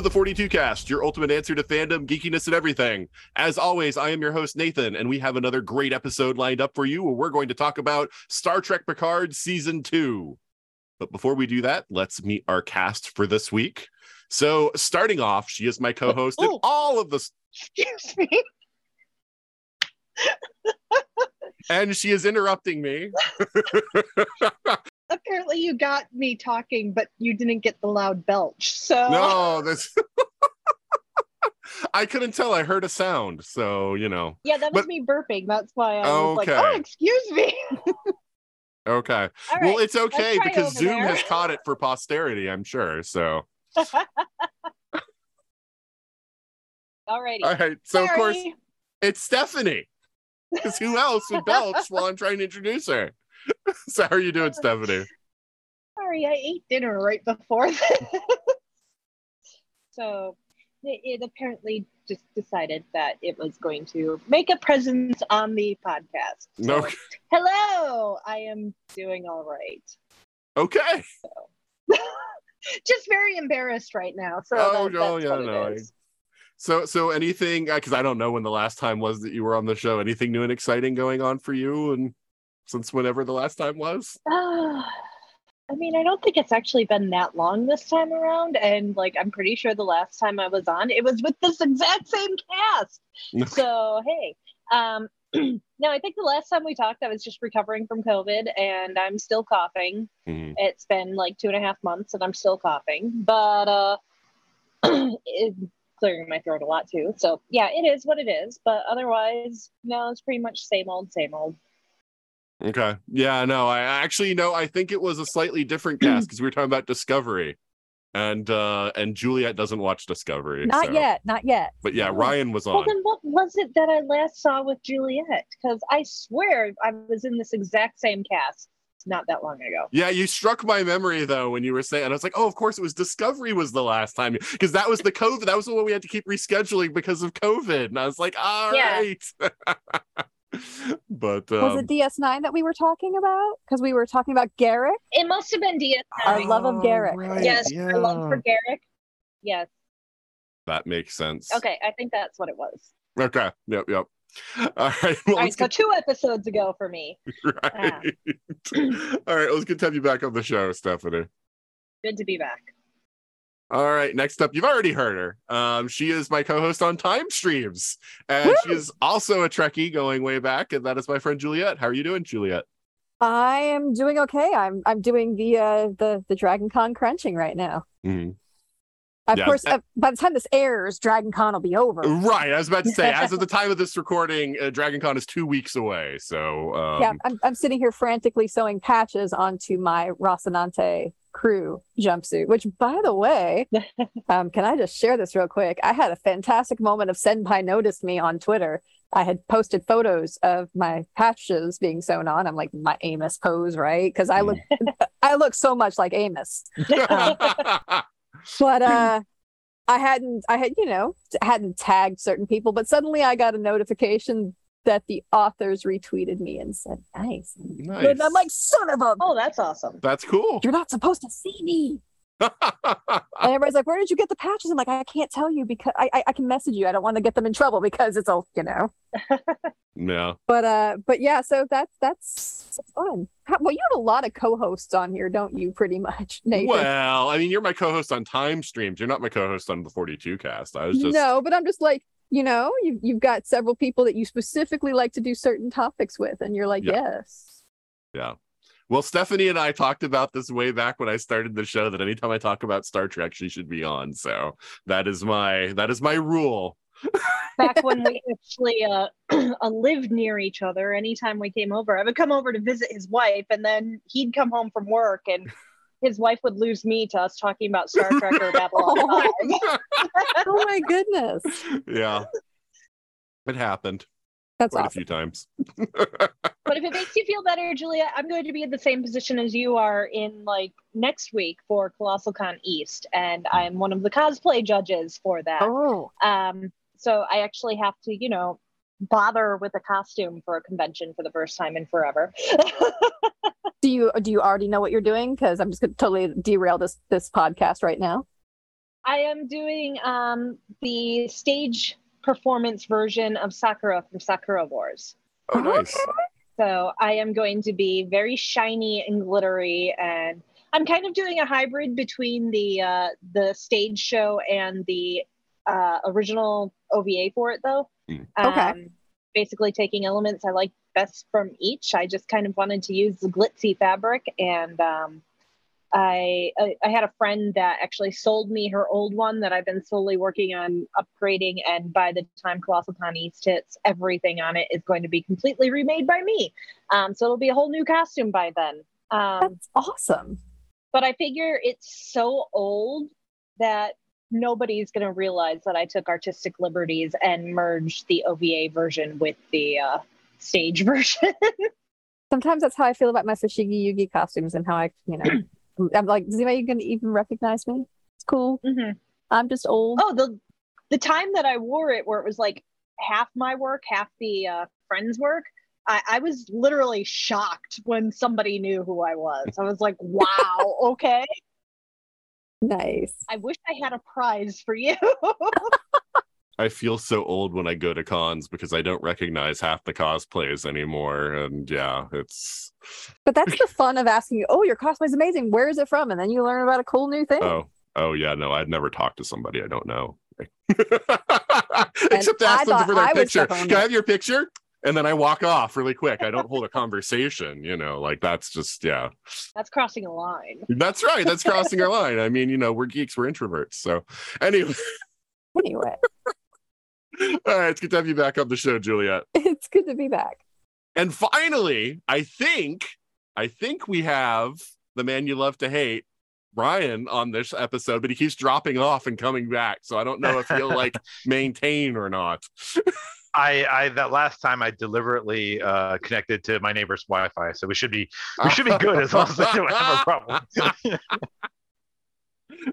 To the 42 Cast, your ultimate answer to fandom, geekiness, and everything. As always, I am your host, Nathan, and we have another great episode lined up for you where we're going to talk about Star Trek Picard Season 2. But before we do that, let's meet our cast for this week. So, starting off, she is my co host in Oh. all of this, Excuse me. and she is interrupting me. Apparently, you got me talking, but you didn't get the loud belch. So No, this. I couldn't tell. I heard a sound. So, you know. yeah, that was but- me burping. That's why I was like, Okay. "Oh, excuse me." Okay. All well, it's okay because Zoom there. has caught it for posterity, I'm sure. So, Alrighty. all right. So, of course, it's Stephanie. Because who else would belch while I'm trying to introduce her? so, how are you doing, uh, Stephanie? Sorry, I ate dinner right before this. so it, it apparently just decided that it was going to make a presence on the podcast. So, No. Hello, I am doing all right. Okay. So. Just very embarrassed right now. So Oh, that- oh, that's yeah, what it no, So, so anything? Because I don't know when the last time was that you were on the show. Anything new and exciting going on for you, and since whenever the last time was? Ah, I mean, I don't think it's actually been that long this time around. And like, I'm pretty sure the last time I was on, it was with this exact same cast. so, hey. Um, no, I think the last time we talked, I was just recovering from COVID and I'm still coughing. Mhm. It's been like two and a half months and I'm still coughing, but uh, it, clearing my throat a lot too. So, yeah, it is what it is. But otherwise, no, it's pretty much same old, same old. Okay. Yeah, no, I actually know I think it was a slightly different cast because we were talking about Discovery. And uh and Juliette doesn't watch Discovery. Not so- yet, not yet. But yeah. Ryan was on. Well, then what was it that I last saw with Juliette? Because I swear I was in this exact same cast not that long ago. Yeah, you struck my memory though when you were saying, and I was like, oh, of course it was Discovery was the last time because that was the COVID. That was the one we had to keep rescheduling because of COVID. And I was like, all Yeah. right. but Was um, it DS9 that we were talking about? Because we were talking about Garak. It must have been DS9. Our love of oh, Garak. right, yes, yeah. our love for Garak. Yes. that makes sense. Okay, I think that's what it was. Okay. Yep. Yep. All right. Well, All right, let's so two episodes ago for me. get right. All right. Let's good to have you back on the show, Stephanie. Good to be back. All right, next up, you've already heard her. Um, she is my co-host on Time Streams, and she is also a Trekkie going way back, and that is my friend Juliette. How are you doing, Juliette? I am doing okay. I'm I'm doing the uh the the Dragon Con crunching right now. Mhm. Of Yeah, course, uh, by the time this airs, Dragon Con will be over. Right, I was about to say, as of the time of this recording, uh, Dragon Con is two weeks away. So, um, yeah, I'm I'm sitting here frantically sewing patches onto my Rocinante crew jumpsuit. Which, by the way, um, can I just share this real quick? I had a fantastic moment of Senpai noticed me on Twitter. I had posted photos of my patches being sewn on. I'm like my Amos pose, right? Because I look, I look so much like Amos. But uh, I hadn't, I had, you know, hadn't tagged certain people. But suddenly I got a notification that the authors retweeted me and said, "Nice." nice. And I'm like, "Son of a, Oh, that's awesome. that's cool. you're not supposed to see me." And everybody's like, "Where did you get the patches?" I'm like, "I can't tell you because I, I, I can message you. I don't want to get them in trouble because it's all, you know." yeah. But uh, but yeah, so that's that's fun. How, well, you have a lot of co-hosts on here, don't you? Pretty much, Nathan. Well, I mean, you're my co-host on Time Streams. You're not my co-host on the 42 Cast. I was just No, but I'm just like, you know, you've you've got several people that you specifically like to do certain topics with, and you're like, Yeah. yes. Yeah. Well, Stephanie and I talked about this way back when I started the show that anytime I talk about Star Trek, she should be on. So that is my that is my rule. Back when we actually uh, uh, lived near each other, anytime we came over, I would come over to visit his wife, and then he'd come home from work, and his wife would lose me to us talking about Star Trek or Babylon Oh. oh my goodness. yeah. It happened That's quite a few times. But if it makes you feel better, Julia, I'm going to be in the same position as you are in like next week for Colossal Con East, and I'm one of the cosplay judges for that. Oh, Um, so I actually have to, you know, bother with a costume for a convention for the first time in forever. do you do you already know what you're doing? Because I'm just going to totally derail this this podcast right now. I am doing um, the stage performance version of Sakura from Sakura Wars. Oh, nice. So I am going to be very shiny and glittery, and I'm kind of doing a hybrid between the uh, the stage show and the uh, original OVA for it, though. Mm. Okay. Um, basically, taking elements I like best from each. I just kind of wanted to use the glitzy fabric, and um, I, I I had a friend that actually sold me her old one that I've been slowly working on upgrading. And by the time Colossal Con East hits, everything on it is going to be completely remade by me. Um, so it'll be a whole new costume by then. Um, That's awesome. but I figure it's so old that nobody's going to realize that I took artistic liberties and merged the OVA version with the uh, stage version. Sometimes that's how I feel about my Fushigi Yugi costumes and how I, you know, I'm like, does anybody gonna even recognize me? It's cool. Mhm. I'm just old. Oh, the the time that I wore it, where it was like half my work, half the uh, friend's work. I, I was literally shocked when somebody knew who I was. I was like, "Wow, okay." Nice. I wish I had a prize for you. I feel so old when I go to cons because I don't recognize half the cosplays anymore. And yeah, it's But that's the fun of asking, oh, your cosplay's amazing. Where is it from? And then you learn about a cool new thing. oh oh yeah, no, I'd never talk to somebody I don't know. Except to I ask them for their I picture. Can I have your picture? And then I walk off really quick. I don't hold a conversation, you know, like that's just yeah. That's crossing a line. That's right. That's crossing our line. I mean, you know, we're geeks, we're introverts. So anyway, Anyway, all right, it's good to have you back on the show, Juliette. it's good to be back. And finally, I think, I think we have the man you love to hate, Brian, on this episode, but he keeps dropping off and coming back. So I don't know if he'll like maintain or not. I, I that last time I deliberately uh, connected to my neighbor's Wi-Fi, so we should be we should be good as long as they don't have a problem.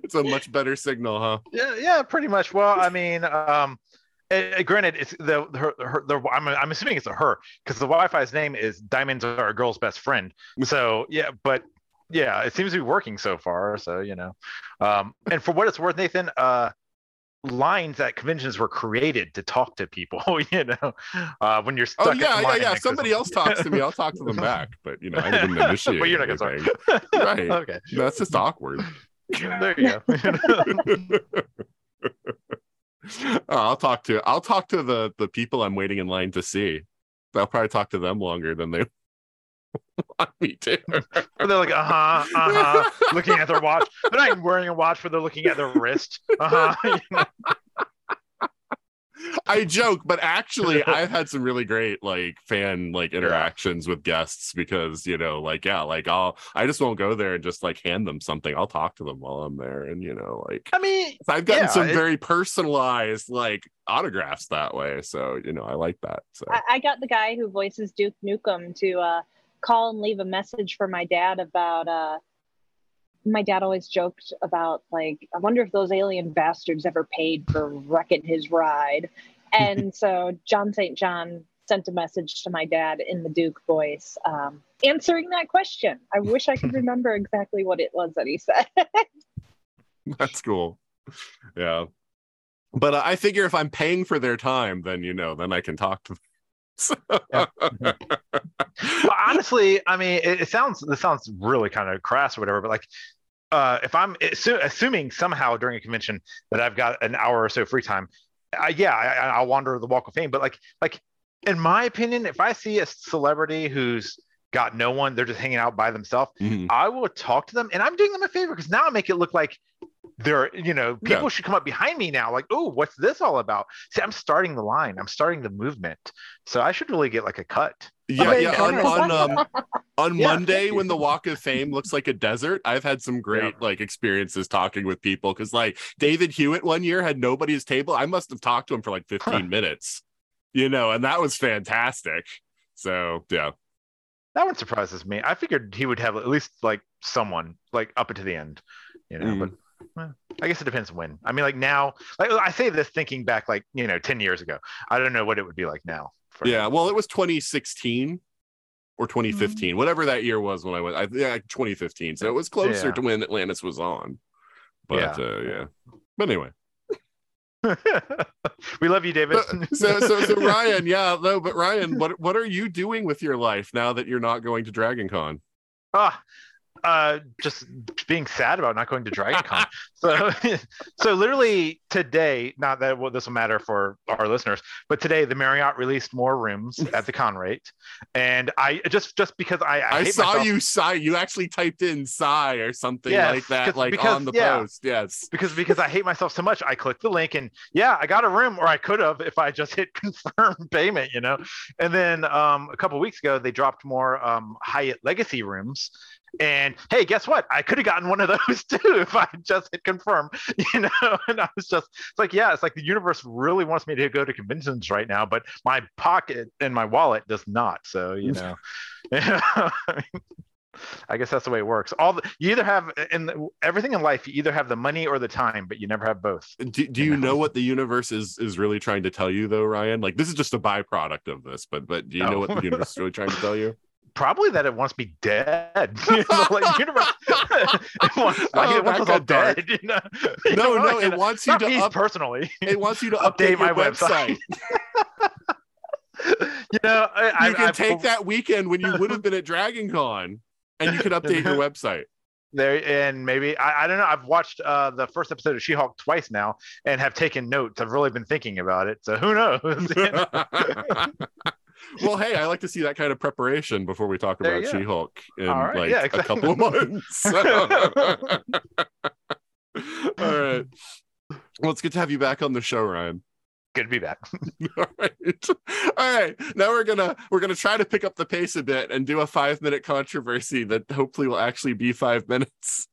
it's a much better signal, huh? yeah, yeah, pretty much. Well, I mean, um, eh, granted, it's the her, her the I'm I'm assuming it's a her because the Wi-Fi's name is Diamonds Are a Girl's Best Friend. So yeah, but yeah, it seems to be working so far. So you know, um, and for what it's worth, Nathan, uh, lines at conventions were created to talk to people. You know, uh, when you're stuck. Oh yeah, yeah, yeah. Somebody else talks to me, I'll talk to them back. But you know, I didn't initiate. but you're not gonna anything. talk. Right. okay, That's just awkward. there you go. Oh, I'll talk to I'll talk to the the people I'm waiting in line to see. I'll probably talk to them longer than they want me to. They're like, uh huh, uh huh, looking at their watch. They're not even wearing a watch, but they're looking at their wrist. Uh huh. I joke, but actually, I've had some really great like fan like interactions with guests because you know, like yeah, like I'll I just won't go there and just like hand them something. I'll talk to them while I'm there, and you know, like I mean, I've gotten Yeah, some it- very personalized like autographs that way. So you know, I like that. So I, I got the guy who voices Duke Nukem to uh, call and leave a message for my dad about. Uh, my dad always joked about like, I wonder if those alien bastards ever paid for wrecking his ride. And so John St. John sent a message to my dad in the Duke voice, um, answering that question. I wish I could remember exactly what it was that he said. That's cool. Yeah. But uh, I figure if I'm paying for their time, then you know, then I can talk to them. So- well, honestly, I mean, it, it sounds this sounds really kind of crass or whatever, but like, uh, if I'm assu- assuming somehow during a convention that I've got an hour or so free time, uh, yeah, I, I'll wander the Walk of Fame. But like, like in my opinion, if I see a celebrity who's got no one, they're just hanging out by themselves. Mhm. I will talk to them, and I'm doing them a favor because now I make it look like they're, you know, people Yeah. should come up behind me now. Like, oh, what's this all about? See, I'm starting the line. I'm starting the movement. So I should really get like a cut. Yeah, yeah. On, on um on Yeah, Monday when the Walk of Fame looks like a desert, I've had some great like experiences talking with people because like David Hewlett one year had nobody's table. I must have talked to him for like 15 Huh. minutes, you know, and that was fantastic. So yeah. That one surprises me. I figured he would have at least like someone like up to the end, you know. Mm. But well, I guess it depends when. I mean, like now, like I say this thinking back, like you know, ten years ago. I don't know what it would be like now. For him. Yeah, well, it was 2016 or 2015, whatever that year was when I went. I yeah, 2015. So it was closer Yeah. to when Atlantis was on. But Yeah. uh, yeah. But anyway, we love you, David. So so so Ryan, yeah, no, but Ryan, what what are you doing with your life now that you're not going to Dragon Con? Ah, uh, just being sad about not going to Dragon Con. so, so literally today, not that well, this will matter for our listeners, but today the Marriott released more rooms at the con rate, and I just just because I I, I, saw myself- you sigh. You actually typed in sigh or something Yes, like that, like because- on the yeah. post. Yes. because because I hate myself so much. I clicked the link and yeah, I got a room, or I could have if I just hit confirm payment, you know. And then um, a couple weeks ago, they dropped more um, Hyatt Regency rooms. And hey, guess what? I could have gotten one of those too if I just hit confirm, you know. And I was just it's like, yeah, it's like the universe really wants me to go to conventions right now, but my pocket and my wallet does not. So you mm. know. I mean, I guess that's the way it works. All the, you either have in the, everything in life, you either have the money or the time, but you never have both. Do, do you know what the universe is is really trying to tell you though, Ryan? Like this is just a byproduct of this, but but do you know Oh. what the universe is really trying to tell you? Probably that it wants me dead. You know, like universe, it wants, like, Oh, it wants us all dead. You know? You No, know, no, like, it wants you to up, personally. it wants you to update update, my website. website. you know, I, you I, can I- take that weekend when you would have been at Dragon Con and you could update your website. there and maybe I, I don't know i've watched uh the first episode of she-hulk twice now and have taken notes i've really been thinking about it so who knows? well, hey, I like to see that kind of preparation before we talk There about you go. She-Hulk in right, like yeah, a couple of months. All right. Well, it's good to have you back on the show, Ryan. good to be back All right. All right. Now we're gonna we're gonna try to pick up the pace a bit and do a five minute controversy that hopefully will actually be five minutes.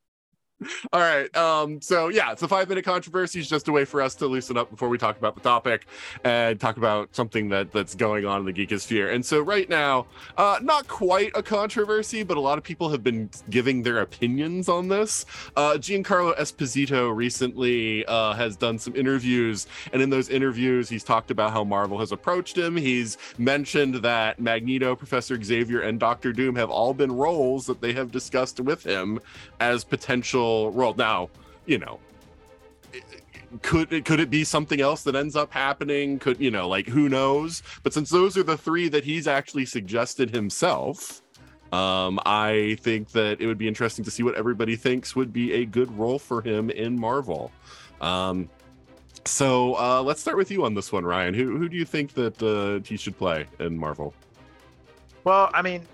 All right. Um, so yeah, it's a five minute controversy is just a way for us to loosen up before we talk about the topic and talk about something that that's going on in the geekosphere. And so right now, uh, not quite a controversy, but a lot of people have been giving their opinions on this. Uh, Giancarlo Esposito recently uh, has done some interviews, and in those interviews, he's talked about how Marvel has approached him. He's mentioned that Magneto, Professor Xavier, and Doctor Doom have all been roles that they have discussed with him as potential role. Now, you know, could it could it be something else that ends up happening? Could you know, like who knows? But since those are the three that he's actually suggested himself, um, I think that it would be interesting to see what everybody thinks would be a good role for him in Marvel. Um, so uh, let's start with you on this one, Ryan. Who who do you think that uh, he should play in Marvel? Well, I mean,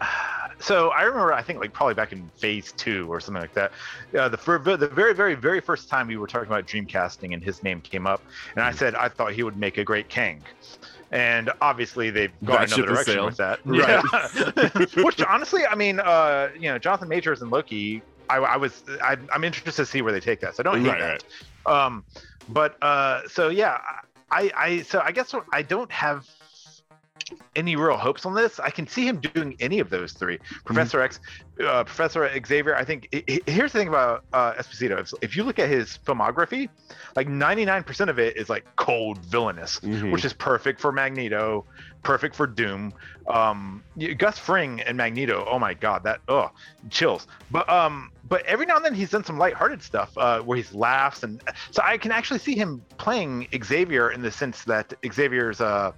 so I remember, I think like probably back in phase two or something like that. Uh, the fir- the very, very, very first time we were talking about Dreamcasting and his name came up, and I said I thought he would make a great Kang. And obviously they've gone That another direction with that. Yeah. Which honestly, I mean, uh, you know, Jonathan Majors and Loki, I, I was, I, I'm interested to see where they take that. So I don't hate Right, that. Um, but uh, so yeah, I, I, so I guess I don't have any real hopes on this. I can see him doing any of those three. Professor X, uh, Professor Xavier. I think i- i- here's the thing about uh, Esposito. If, if you look at his filmography, like 99% of it is like cold, villainous, Mhm. which is perfect for Magneto, perfect for Doom. Um, Gus Fring and Magneto. Oh my God, that oh chills. But um, but every now and then he's done some lighthearted stuff uh, where he's laughs, and so I can actually see him playing Xavier in the sense that Xavier's uh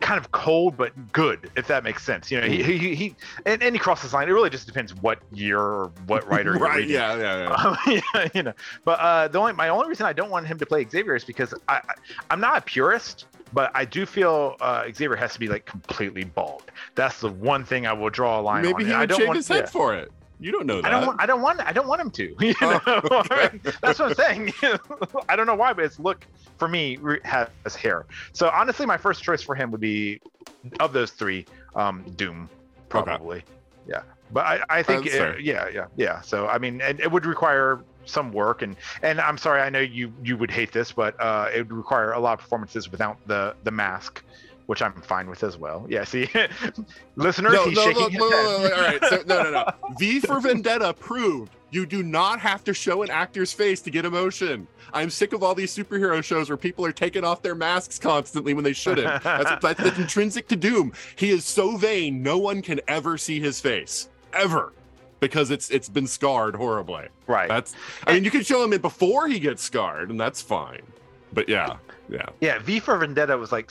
kind of cold but good, if that makes sense. You know, he he, he and, and he crosses the line. It really just depends what year or what writer you're right? reading. Yeah, yeah, yeah. Um, you know, but uh, the only my only reason I don't want him to play Xavier is because I, I I'm not a purist, but I do feel uh, Xavier has to be like completely bald. That's the one thing I will draw a line Maybe on. he would don't shave want his head yeah. for it. You don't know that. I don't want. I don't want. I don't want him to. You Oh, okay. That's what I'm saying. I don't know why, but it's look for me has hair. So honestly, my first choice for him would be of those three, um, Doom, probably. Yeah, but I, I think uh, yeah, yeah, yeah. So I mean, and it would require some work and and I'm sorry, I know you you would hate this, but uh, it would require a lot of performances without the the mask. Which I'm fine with as well. Yeah, see, listeners, no, he's no, shaking no, his no, head. no, no, all right. So, no, no, no. V for Vendetta proved you do not have to show an actor's face to get emotion. I'm sick of all these superhero shows where people are taking off their masks constantly when they shouldn't. That's, that's, that's intrinsic to Doom. He is so vain, no one can ever see his face ever because it's it's been scarred horribly. right. That's. I mean, you could show him it before he gets scarred, and that's fine. But yeah, yeah. Yeah, V for Vendetta was like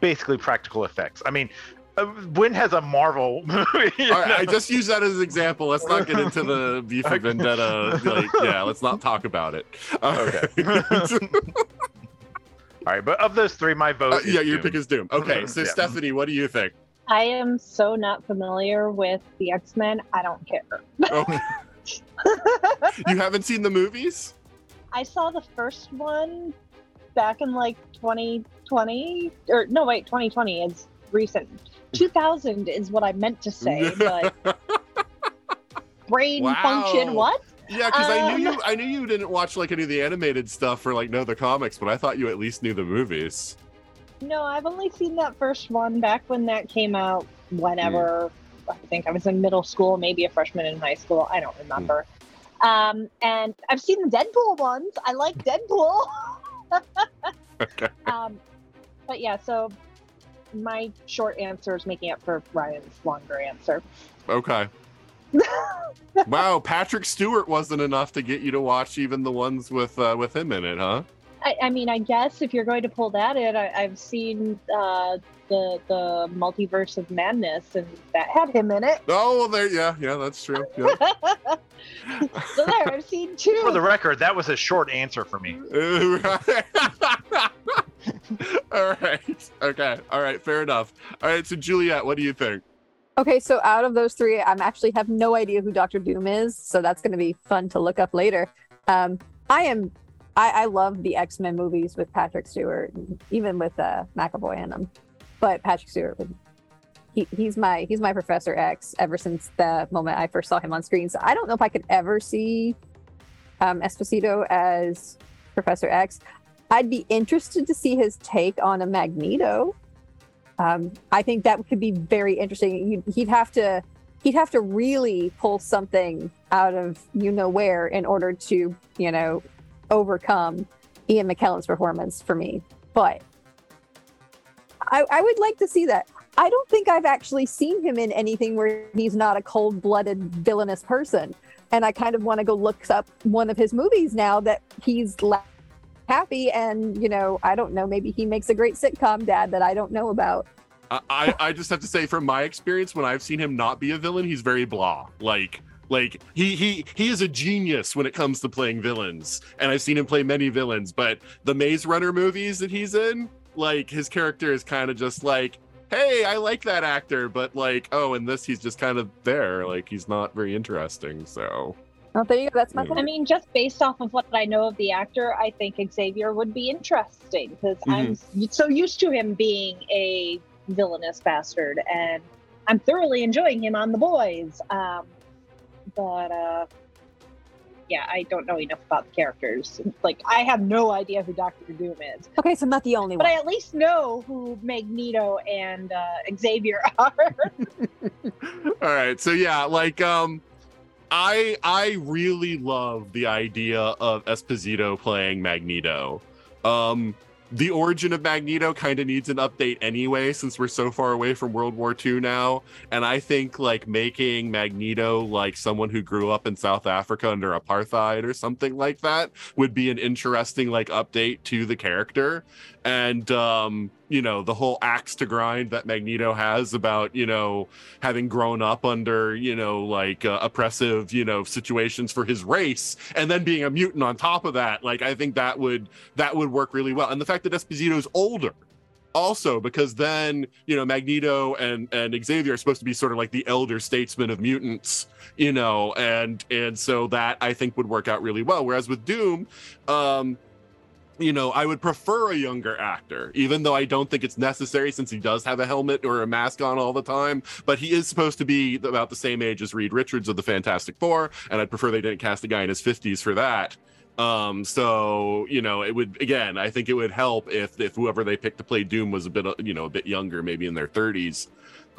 basically practical effects. I mean, uh, when has a Marvel movie? you All right, I just use that as an example. Let's not get into the V for Vendetta. Like, yeah, let's not talk about it. Okay. Okay. All right, but of those three, my vote. Uh, is yeah, your Doom. pick is Doom. Okay, so Yeah. Stephanie, what do you think? I am so not familiar with the X Men. I don't care. Okay. you haven't seen the movies? I saw the first one back in like 2020, or no, wait, 2020 is recent. 2000 is what I meant to say, but brain Wow. function, what? Yeah, because I knew Um, you. I knew you didn't watch like any of the animated stuff or like know the comics, but I thought you at least knew the movies. No, I've only seen that first one back when that came out. Whenever I think I was in middle school, maybe a freshman in high school. I don't remember. Um, and I've seen the Deadpool ones. I like Deadpool. Okay. um, but yeah, so my short answer is making up for Ryan's longer answer. Okay. wow, Patrick Stewart wasn't enough to get you to watch even the ones with uh, with him in it, huh? I, I mean, I guess if you're going to pull that in, I, I've seen uh, the the multiverse of madness, and that had him in it. Oh, well, there. Yeah, yeah, that's true. Yeah. so there, I've seen two. For the record, that was a short answer for me. All right. Okay. All right. Fair enough. All right. So, Juliette, what do you think? Okay, so out of those three, I'm actually have no idea who Doctor Doom is, so that's going to be fun to look up later. Um, I am, I, I love the X Men movies with Patrick Stewart, even with uh, McAvoy in them. But Patrick Stewart, he, he's my he's my Professor X ever since the moment I first saw him on screen. So I don't know if I could ever see um, Esposito as Professor X. I'd be interested to see his take on a Magneto. Um, I think that could be very interesting. He'd, he'd have to he'd have to really pull something out of you know where in order to you know overcome Ian McKellen's performance for me. But I, I would like to see that. I don't think I've actually seen him in anything where he's not a cold-blooded villainous person, and I kind of want to go look up one of his movies now that he's happy and you know I don't know maybe he makes a great sitcom dad that I don't know about. I, I just have to say, from my experience, when I've seen him not be a villain, he's very blah. Like, like he he he is a genius when it comes to playing villains, and I've seen him play many villains. But the Maze Runner movies that he's in, like his character is kind of just like, hey, I like that actor, but like, oh, in this he's just kind of there. Like he's not very interesting. So Oh, there you go. That's my Yeah. I mean, just based off of what I know of the actor, I think Xavier would be interesting because I'm so used to him being a villainous bastard, and I'm thoroughly enjoying him on The Boys. Um, but uh, yeah, I don't know enough about the characters. Like, I have no idea who Doctor Doom is, Okay, so I'm not the only but one. But I at least know who Magneto and uh, Xavier are. all right so yeah like um i i really love the idea of esposito playing magneto um the origin of magneto kind of needs an update anyway since we're so far away from world war ii now. And i think like making magneto like someone who grew up in south africa under apartheid or something like that would be an interesting like update to the character and um you know the whole axe to grind that magneto has about you know having grown up under you know like uh, oppressive you know situations for his race and then being a mutant on top of that. Like i think that would that would work really well. And the fact that esposito's older also because then you know magneto and and xavier are supposed to be sort of like the elder statesmen of mutants you know and and so that i think would work out really well. Whereas with doom um you know, I would prefer a younger actor, even though I don't think it's necessary since he does have a helmet or a mask on all the time. But he is supposed to be about the same age as Reed Richards of the Fantastic Four, and I'd prefer they didn't cast a guy in his 50s for that. Um, so you know, it would again, I think it would help if if whoever they picked to play Doom was a bit, you know, a bit younger, maybe in their 30s.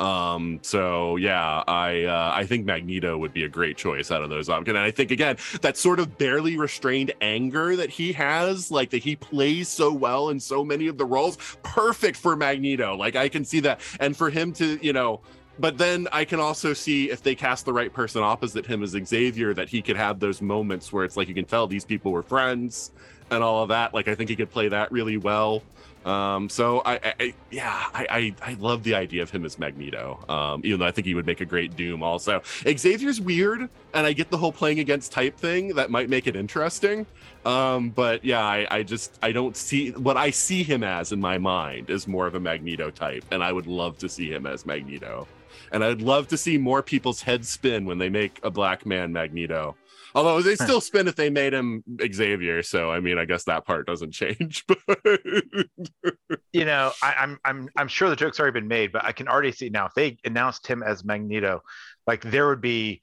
Um, so yeah, I uh, I think Magneto would be a great choice out of those options. And I think again, that sort of barely restrained anger that he has, like that he plays so well in so many of the roles, perfect for Magneto. Like I can see that. And for him to, you know, but then I can also see if they cast the right person opposite him as Xavier, that he could have those moments where it's like you can tell these people were friends and all of that. Like I think he could play that really well. Um, so I, I yeah, I, I, I love the idea of him as Magneto. Um, even though I think he would make a great Doom. Also, Xavier's weird, and I get the whole playing against type thing that might make it interesting. Um, but yeah, I, I just I don't see what I see him as in my mind is more of a Magneto type, and I would love to see him as Magneto. And I'd love to see more people's heads spin when they make a black man Magneto. Although they still spin if they made him Xavier, so I mean, I guess that part doesn't change. But you know, I, I'm I'm I'm sure the joke's already been made, but I can already see now if they announced him as Magneto, like there would be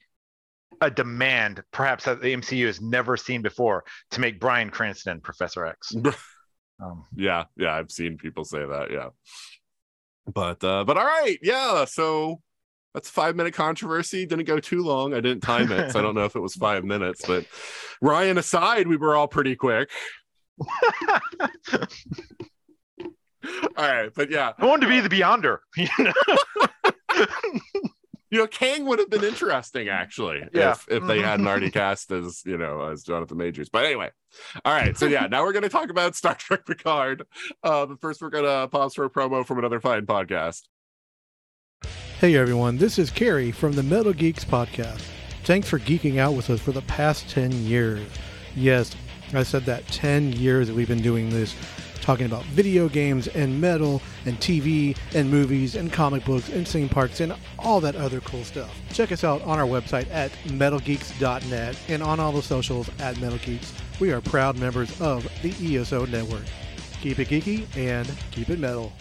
a demand, perhaps that the MCU has never seen before, to make Bryan Cranston Professor X. um, yeah, yeah, I've seen people say that. Yeah, but uh, but all right, yeah. So that's five minute controversy. Didn't go too long. I didn't time it, so I don't know if it was five minutes. But Ryan aside, we were all pretty quick. all right, but yeah, I wanted to be the Beyonder. You know, you know Kang would have been interesting actually Yeah. if if they hadn't already cast as you know as Jonathan Majors. But anyway, all right. So yeah, now we're going to talk about Star Trek Picard. Uh, but first, we're going to pause for a promo from another fine podcast. Hey everyone, this is Carrie from the Metal Geeks podcast. Thanks for geeking out with us for the past 10 years. Yes, I said that 10 years that we've been doing this, talking about video games and metal and TV and movies and comic books and theme parks and all that other cool stuff. Check us out on our website at metalgeeks.net and on all the socials at Metal Geeks. We are proud members of the ESO network. Keep it geeky and keep it metal.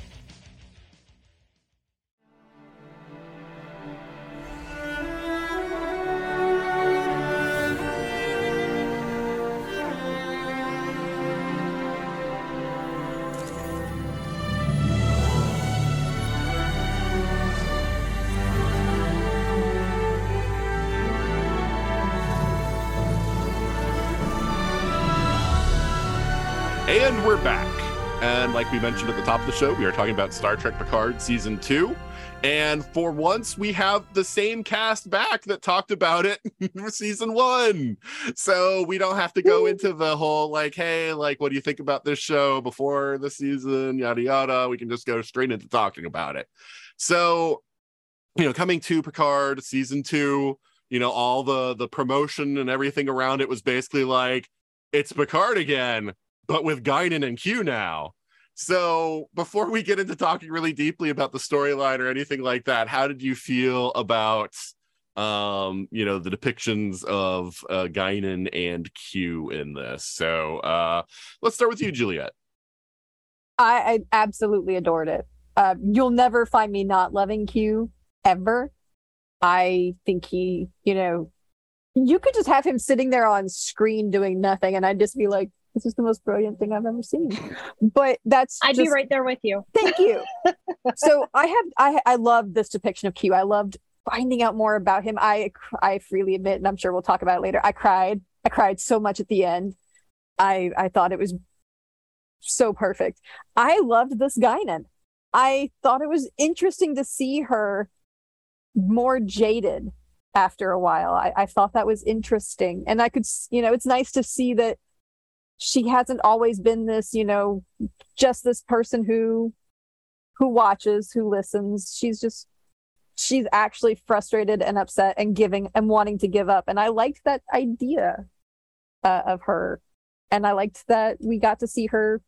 And we're back. And like we mentioned at the top of the show, we are talking about Star Trek Picard season two. And for once, we have the same cast back that talked about it for season one. So we don't have to go into the whole like, hey, like, what do you think about this show before the season? Yada yada. We can just go straight into talking about it. So, you know, coming to Picard season two, you know, all the the promotion and everything around it was basically like, it's Picard again but with Guinan and Q now. So before we get into talking really deeply about the storyline or anything like that, how did you feel about um, you know, the depictions of uh Guinan and Q in this? So uh let's start with you, Juliette. I, I absolutely adored it. Uh, you'll never find me not loving Q ever. I think he, you know, you could just have him sitting there on screen doing nothing, and I'd just be like, "This is the most brilliant thing I've ever seen." But that's I'd be right there with you. Thank you. so I have I I love this depiction of Q. I loved finding out more about him. I I freely admit, and I'm sure we'll talk about it later. I cried. I cried so much at the end. I I thought it was so perfect. I loved this Guinan. I thought it was interesting to see her more jaded after a while. I, I thought that was interesting. And I could, you know, it's nice to see that she hasn't always been this, you know, just this person who who watches, who listens. She's just she's actually frustrated and upset and giving and wanting to give up. And I liked that idea uh, of her. And I liked that we got to see her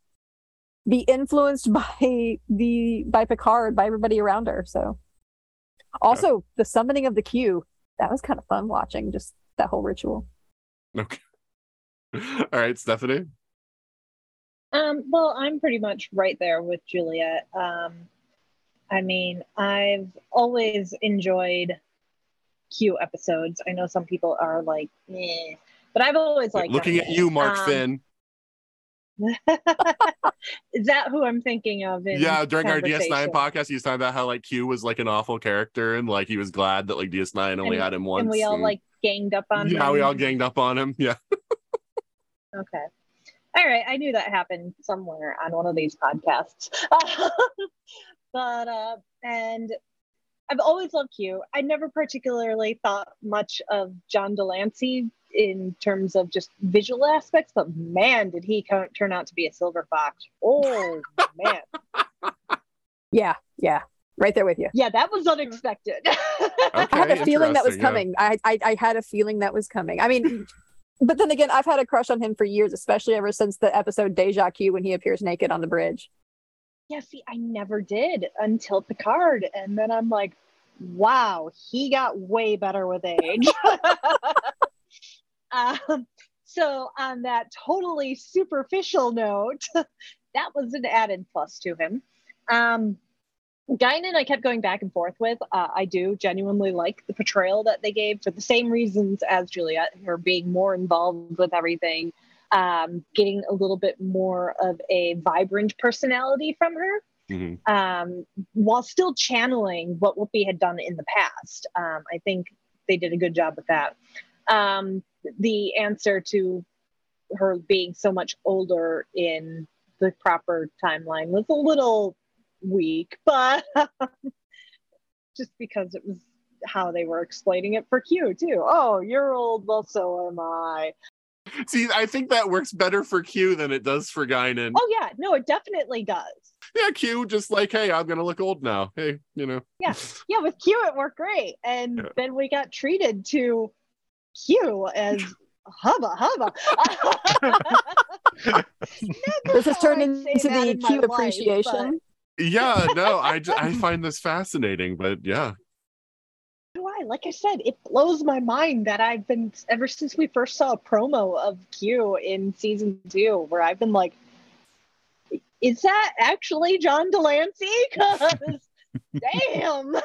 be influenced by the by Picard, by everybody around her. So also the summoning of the Q, that was kind of fun watching, just that whole ritual. Okay. All right, Stephanie. Um, well, I'm pretty much right there with Juliette. Um, I mean, I've always enjoyed Q episodes. I know some people are like, eh, but I've always liked looking them. at you, Mark Um, Finn. Is that who I'm thinking of? In Yeah, during our DS9 podcast, he was talking about how like Q was like an awful character and like he was glad that like DS9 only And- had him once. and we all and- like ganged up on yeah, him. we all ganged up on him. Yeah. Okay. All right. I knew that happened somewhere on one of these podcasts. but, uh, and I've always loved Q. I never particularly thought much of John de Lancie in terms of just visual aspects, but man, did he co- turn out to be a silver fox. Oh, man. Yeah, yeah. Right there with you. Yeah, that was unexpected. I had a feeling that was interesting, yeah. coming. I, I I had a feeling that was coming. I mean, but then again, I've had a crush on him for years, especially ever since the episode Deja Q when he appears naked on the bridge. Yeah, see, I never did until Picard. And then I'm like, wow, he got way better with age. um, so, on that totally superficial note, that was an added plus to him. Um, Guinan, I kept going back and forth with. Uh, I do genuinely like the portrayal that they gave for the same reasons as Juliette, her being more involved with everything, um, getting a little bit more of a vibrant personality from her, Mhm. um, while still channeling what Whoopi had done in the past. Um, I think they did a good job with that. Um, the answer to her being so much older in the proper timeline was a little weak, but just because it was how they were explaining it for Q too. Oh, you're old, well, so am I. See, I think that works better for Q than it does for Guinan. Oh yeah, no, it definitely does. Yeah, Q just like, hey, I'm gonna look old now. Hey, you know. Yeah. Yeah, with Q it worked great, and Yeah. then we got treated to Q as hubba hubba. This has turned into the in my Q life, appreciation. Yeah, no, I I find this fascinating, but yeah. I? Like I said, it blows my mind that I've been ever since we first saw a promo of Q in season two, where I've been like, is that actually John de Lancie? Because damn.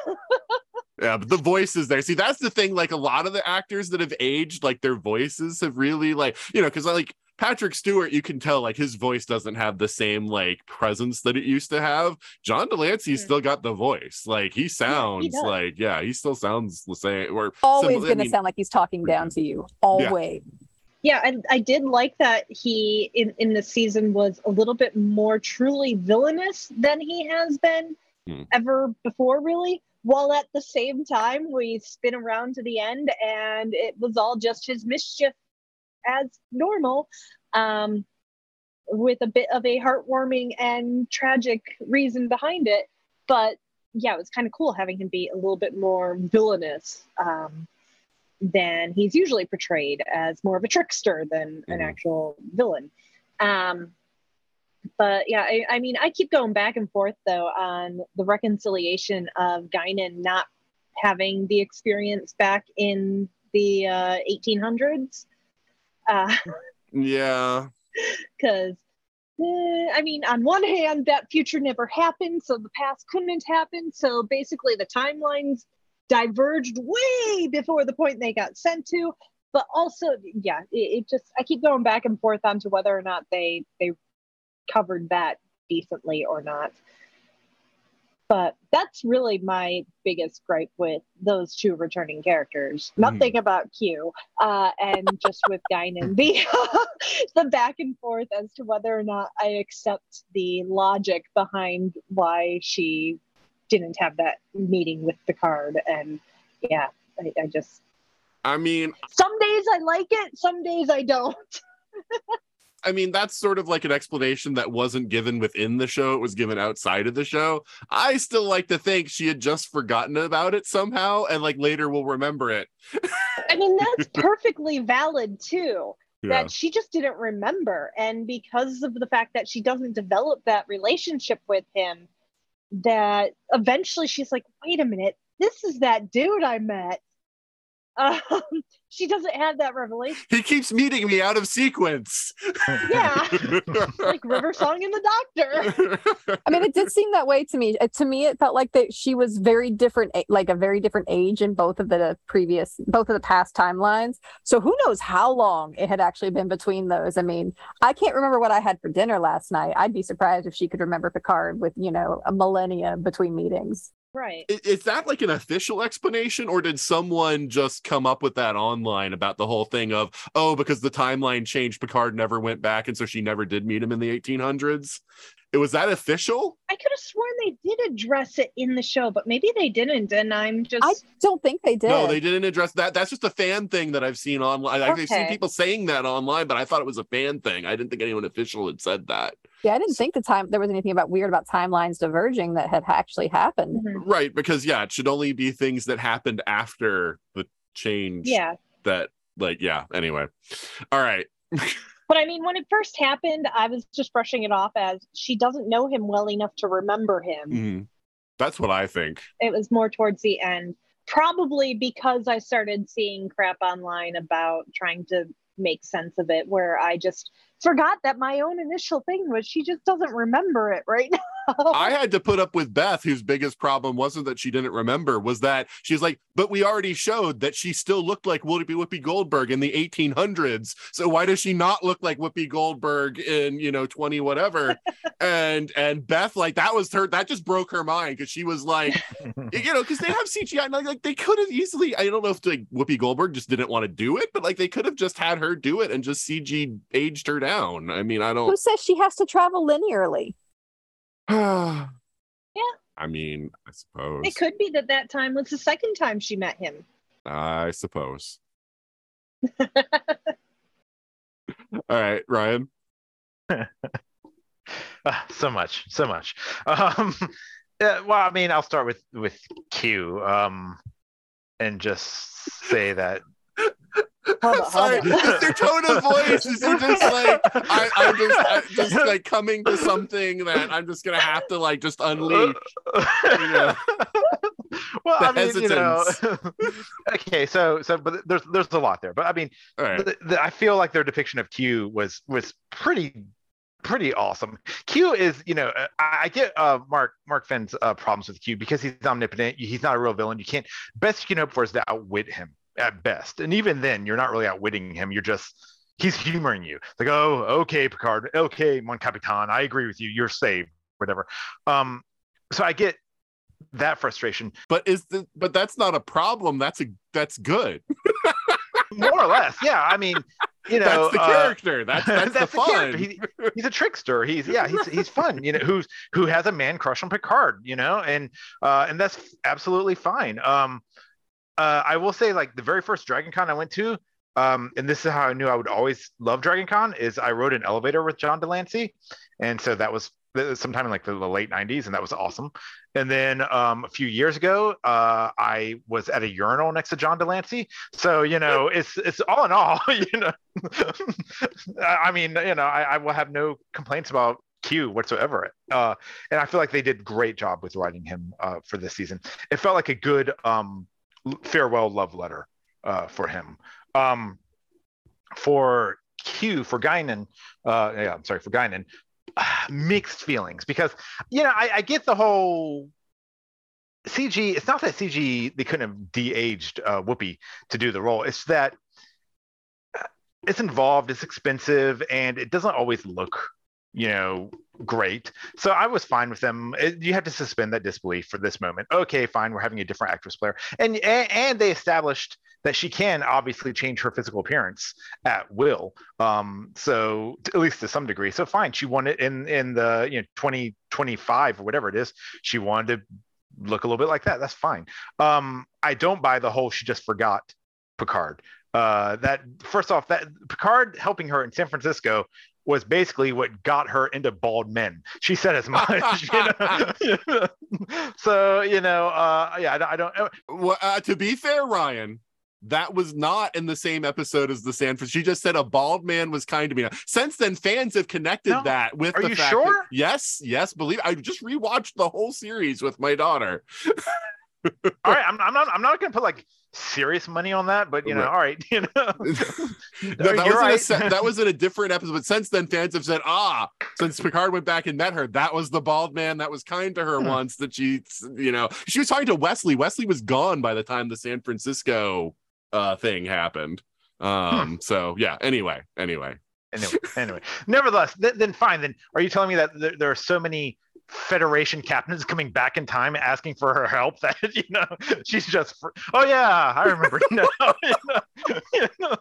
Yeah, but the voice is there. See, that's the thing. Like a lot of the actors that have aged, like their voices have really like, you know, because like Patrick Stewart, you can tell like his voice doesn't have the same like presence that it used to have. John de Lancie's Hmm. still got the voice. Like he sounds does. like, yeah, he still sounds the same. Or Always similar- I going to mean, sound like he's talking down to you. Always. Yeah, and I did like that he in in the season was a little bit more truly villainous than he has been Hmm. ever before, really. While at the same time, we spin around to the end, and it was all just his mischief as normal, um, with a bit of a heartwarming and tragic reason behind it. But yeah, it was kind of cool having him be a little bit more villainous. Um, than he's usually portrayed as more of a trickster than an Mhm. actual villain. Um, but yeah, I, I mean, I keep going back and forth though on the reconciliation of Guinan not having the experience back in the uh, 1800s. Uh, yeah. Because, eh, I mean, on one hand, that future never happened, so the past couldn't happen. So basically, the timelines diverged way before the point they got sent to. But also, yeah, it, it just I keep going back and forth onto whether or not they they covered that decently or not. But that's really my biggest gripe with those two returning characters. Nothing about Q, uh, and just with Guinan, the the back and forth as to whether or not I accept the logic behind why she didn't have that meeting with Picard. And yeah, I, I just I mean, some days I like it, some days I don't. I mean, that's sort of like an explanation that wasn't given within the show. It was given outside of the show. I still like to think she had just forgotten about it somehow and like later we'll remember it. I mean, that's perfectly valid too. Yeah. that she just didn't remember. And because of the fact that she doesn't develop that relationship with him, that eventually she's like, wait a minute, this is that dude I met. Um, she doesn't have that revelation. He keeps meeting me out of sequence. Yeah, like River Song and the Doctor. I mean, it did seem that way to me. Uh, To me, it felt like that she was very different, like a very different age in both of the previous, both of the past timelines. So who knows how long it had actually been between those? I mean, I can't remember what I had for dinner last night. I'd be surprised if she could remember Picard with, you know, a millennia between meetings. Right. Is that like an official explanation, or did someone just come up with that online about the whole thing of, oh, because the timeline changed, Picard never went back, and so she never did meet him in the 1800s? It was that official? I could have sworn they did address it in the show, but maybe they didn't. And I'm just. I don't think they did. No, they didn't address that. That's just a fan thing that I've seen online. Okay. I've seen people saying that online, but I thought it was a fan thing. I didn't think anyone official had said that. Yeah, I didn't think the time there was anything about weird about timelines diverging that had actually happened. Mhm. Right, because yeah, it should only be things that happened after the change. Yeah. That like yeah. Anyway, all right. But I mean, when it first happened, I was just brushing it off as she doesn't know him well enough to remember him. Mhm. That's what I think. It was more towards the end, probably because I started seeing crap online about trying to make sense of it, where I just forgot that my own initial thing was she just doesn't remember it right now. I had to put up with Beth, whose biggest problem wasn't that she didn't remember, was that she's like, but we already showed that she still looked like Whoopi Whoopi Goldberg in the 1800s. So why does she not look like Whoopi Goldberg in you know 20 whatever? and and Beth, like that was her, that just broke her mind because she was like, you know, because they have CGI, and like, like they could have easily. I don't know if like Whoopi Goldberg just didn't want to do it, but like they could have just had her do it and just CG aged her down. I mean, I don't. Who says she has to travel linearly? yeah. Yeah. I mean, I suppose. it could be that that time was the second time she met him. I suppose. All right, Ryan. Ah, so much, so much. Um, yeah, well, I mean, I'll start with with Q, um, and just say that Hold on, Sorry, your tone of voice is just like I, I'm just I, just like coming to something that I'm just gonna have to like just unleash. know, well, I mean, you know, okay, so so, but there's there's a lot there, but I mean, right. the, the, I feel like their depiction of Q was was pretty pretty awesome. Q is, you know, uh, I, I get uh, Mark Mark Finn's uh, problems with Q because he's omnipotent. He's not a real villain. You can't best you can hope for is to outwit him at best, and even then, you're not really outwitting him. You're just he's humoring you. It's like, oh, okay, Picard, okay, Mon Capitan, I agree with you. You're saved, whatever. Um, so I get that frustration But is the but that's not a problem. That's a that's good. more or less. Yeah, I mean, you know, that's the uh, character. That's that's, that's the the fun. He- he's a trickster. He's yeah, he's he's fun. You know, who's who has a man crush on Picard. You know, and uh, and that's absolutely fine. Um, uh, I will say like the very first Dragon Con I went to. Um, and this is how I knew I would always love Dragon Con is I rode an elevator with John de Lancie, and so that was sometime in like the, the late 90s and that was awesome. And then um, a few years ago uh, i was at a urinal next to John de Lancie. So you know it's it's all in all you know. I mean you know I, I will have no complaints about q whatsoever. Uh, and i feel like they did great job with writing him uh, for this season. It felt like a good um, farewell love letter uh, for him um, for q for guinan uh, yeah i'm sorry for guinan mixed feelings because you know I, I get the whole CG. It's not that CG they couldn't have de-aged uh, Whoopi to do the role. It's that uh, it's involved, it's expensive, and it doesn't always look you know great. So I was fine with them. You have to suspend that disbelief for this moment. Okay, fine. We're having a different actress player, and and, and they established that she can obviously change her physical appearance at will. Um, so at least to some degree. So fine, she wanted in in the you know 2025 or whatever it is, she wanted to look a little bit like that. That's fine. Um, I don't buy the whole she just forgot Picard. Uh, that first off, that Picard helping her in San Francisco was basically what got her into bald men. She said as much. you know? so you know, uh, yeah, I, don't- I don't. Well, uh, to be fair, Ryan, that was not in the same episode as the Sanford. She just said a bald man was kind to me. Since then, fans have connected No. that with Are the you fact sure? that- yes, yes, believe I just rewatched the whole series with my daughter. All right, I'm, I'm not I'm not gonna put like serious money on that, but you know, Right. all right, you know, No, that, was in a right. se- that was in a different episode. But since then, fans have said, ah, since Picard went back and met her, that was the bald man that was kind to her Hmm. once. That she, you know, she was talking to Wesley. Wesley was gone by the time the San Francisco uh, thing happened. Hmm. Um, so yeah. Anyway, anyway, anyway, anyway. Nevertheless, th- then fine. Then are you telling me that there, there are so many Federation captain is coming back in time asking for her help that you know she's just fr- oh yeah I remember you know, you know, you know.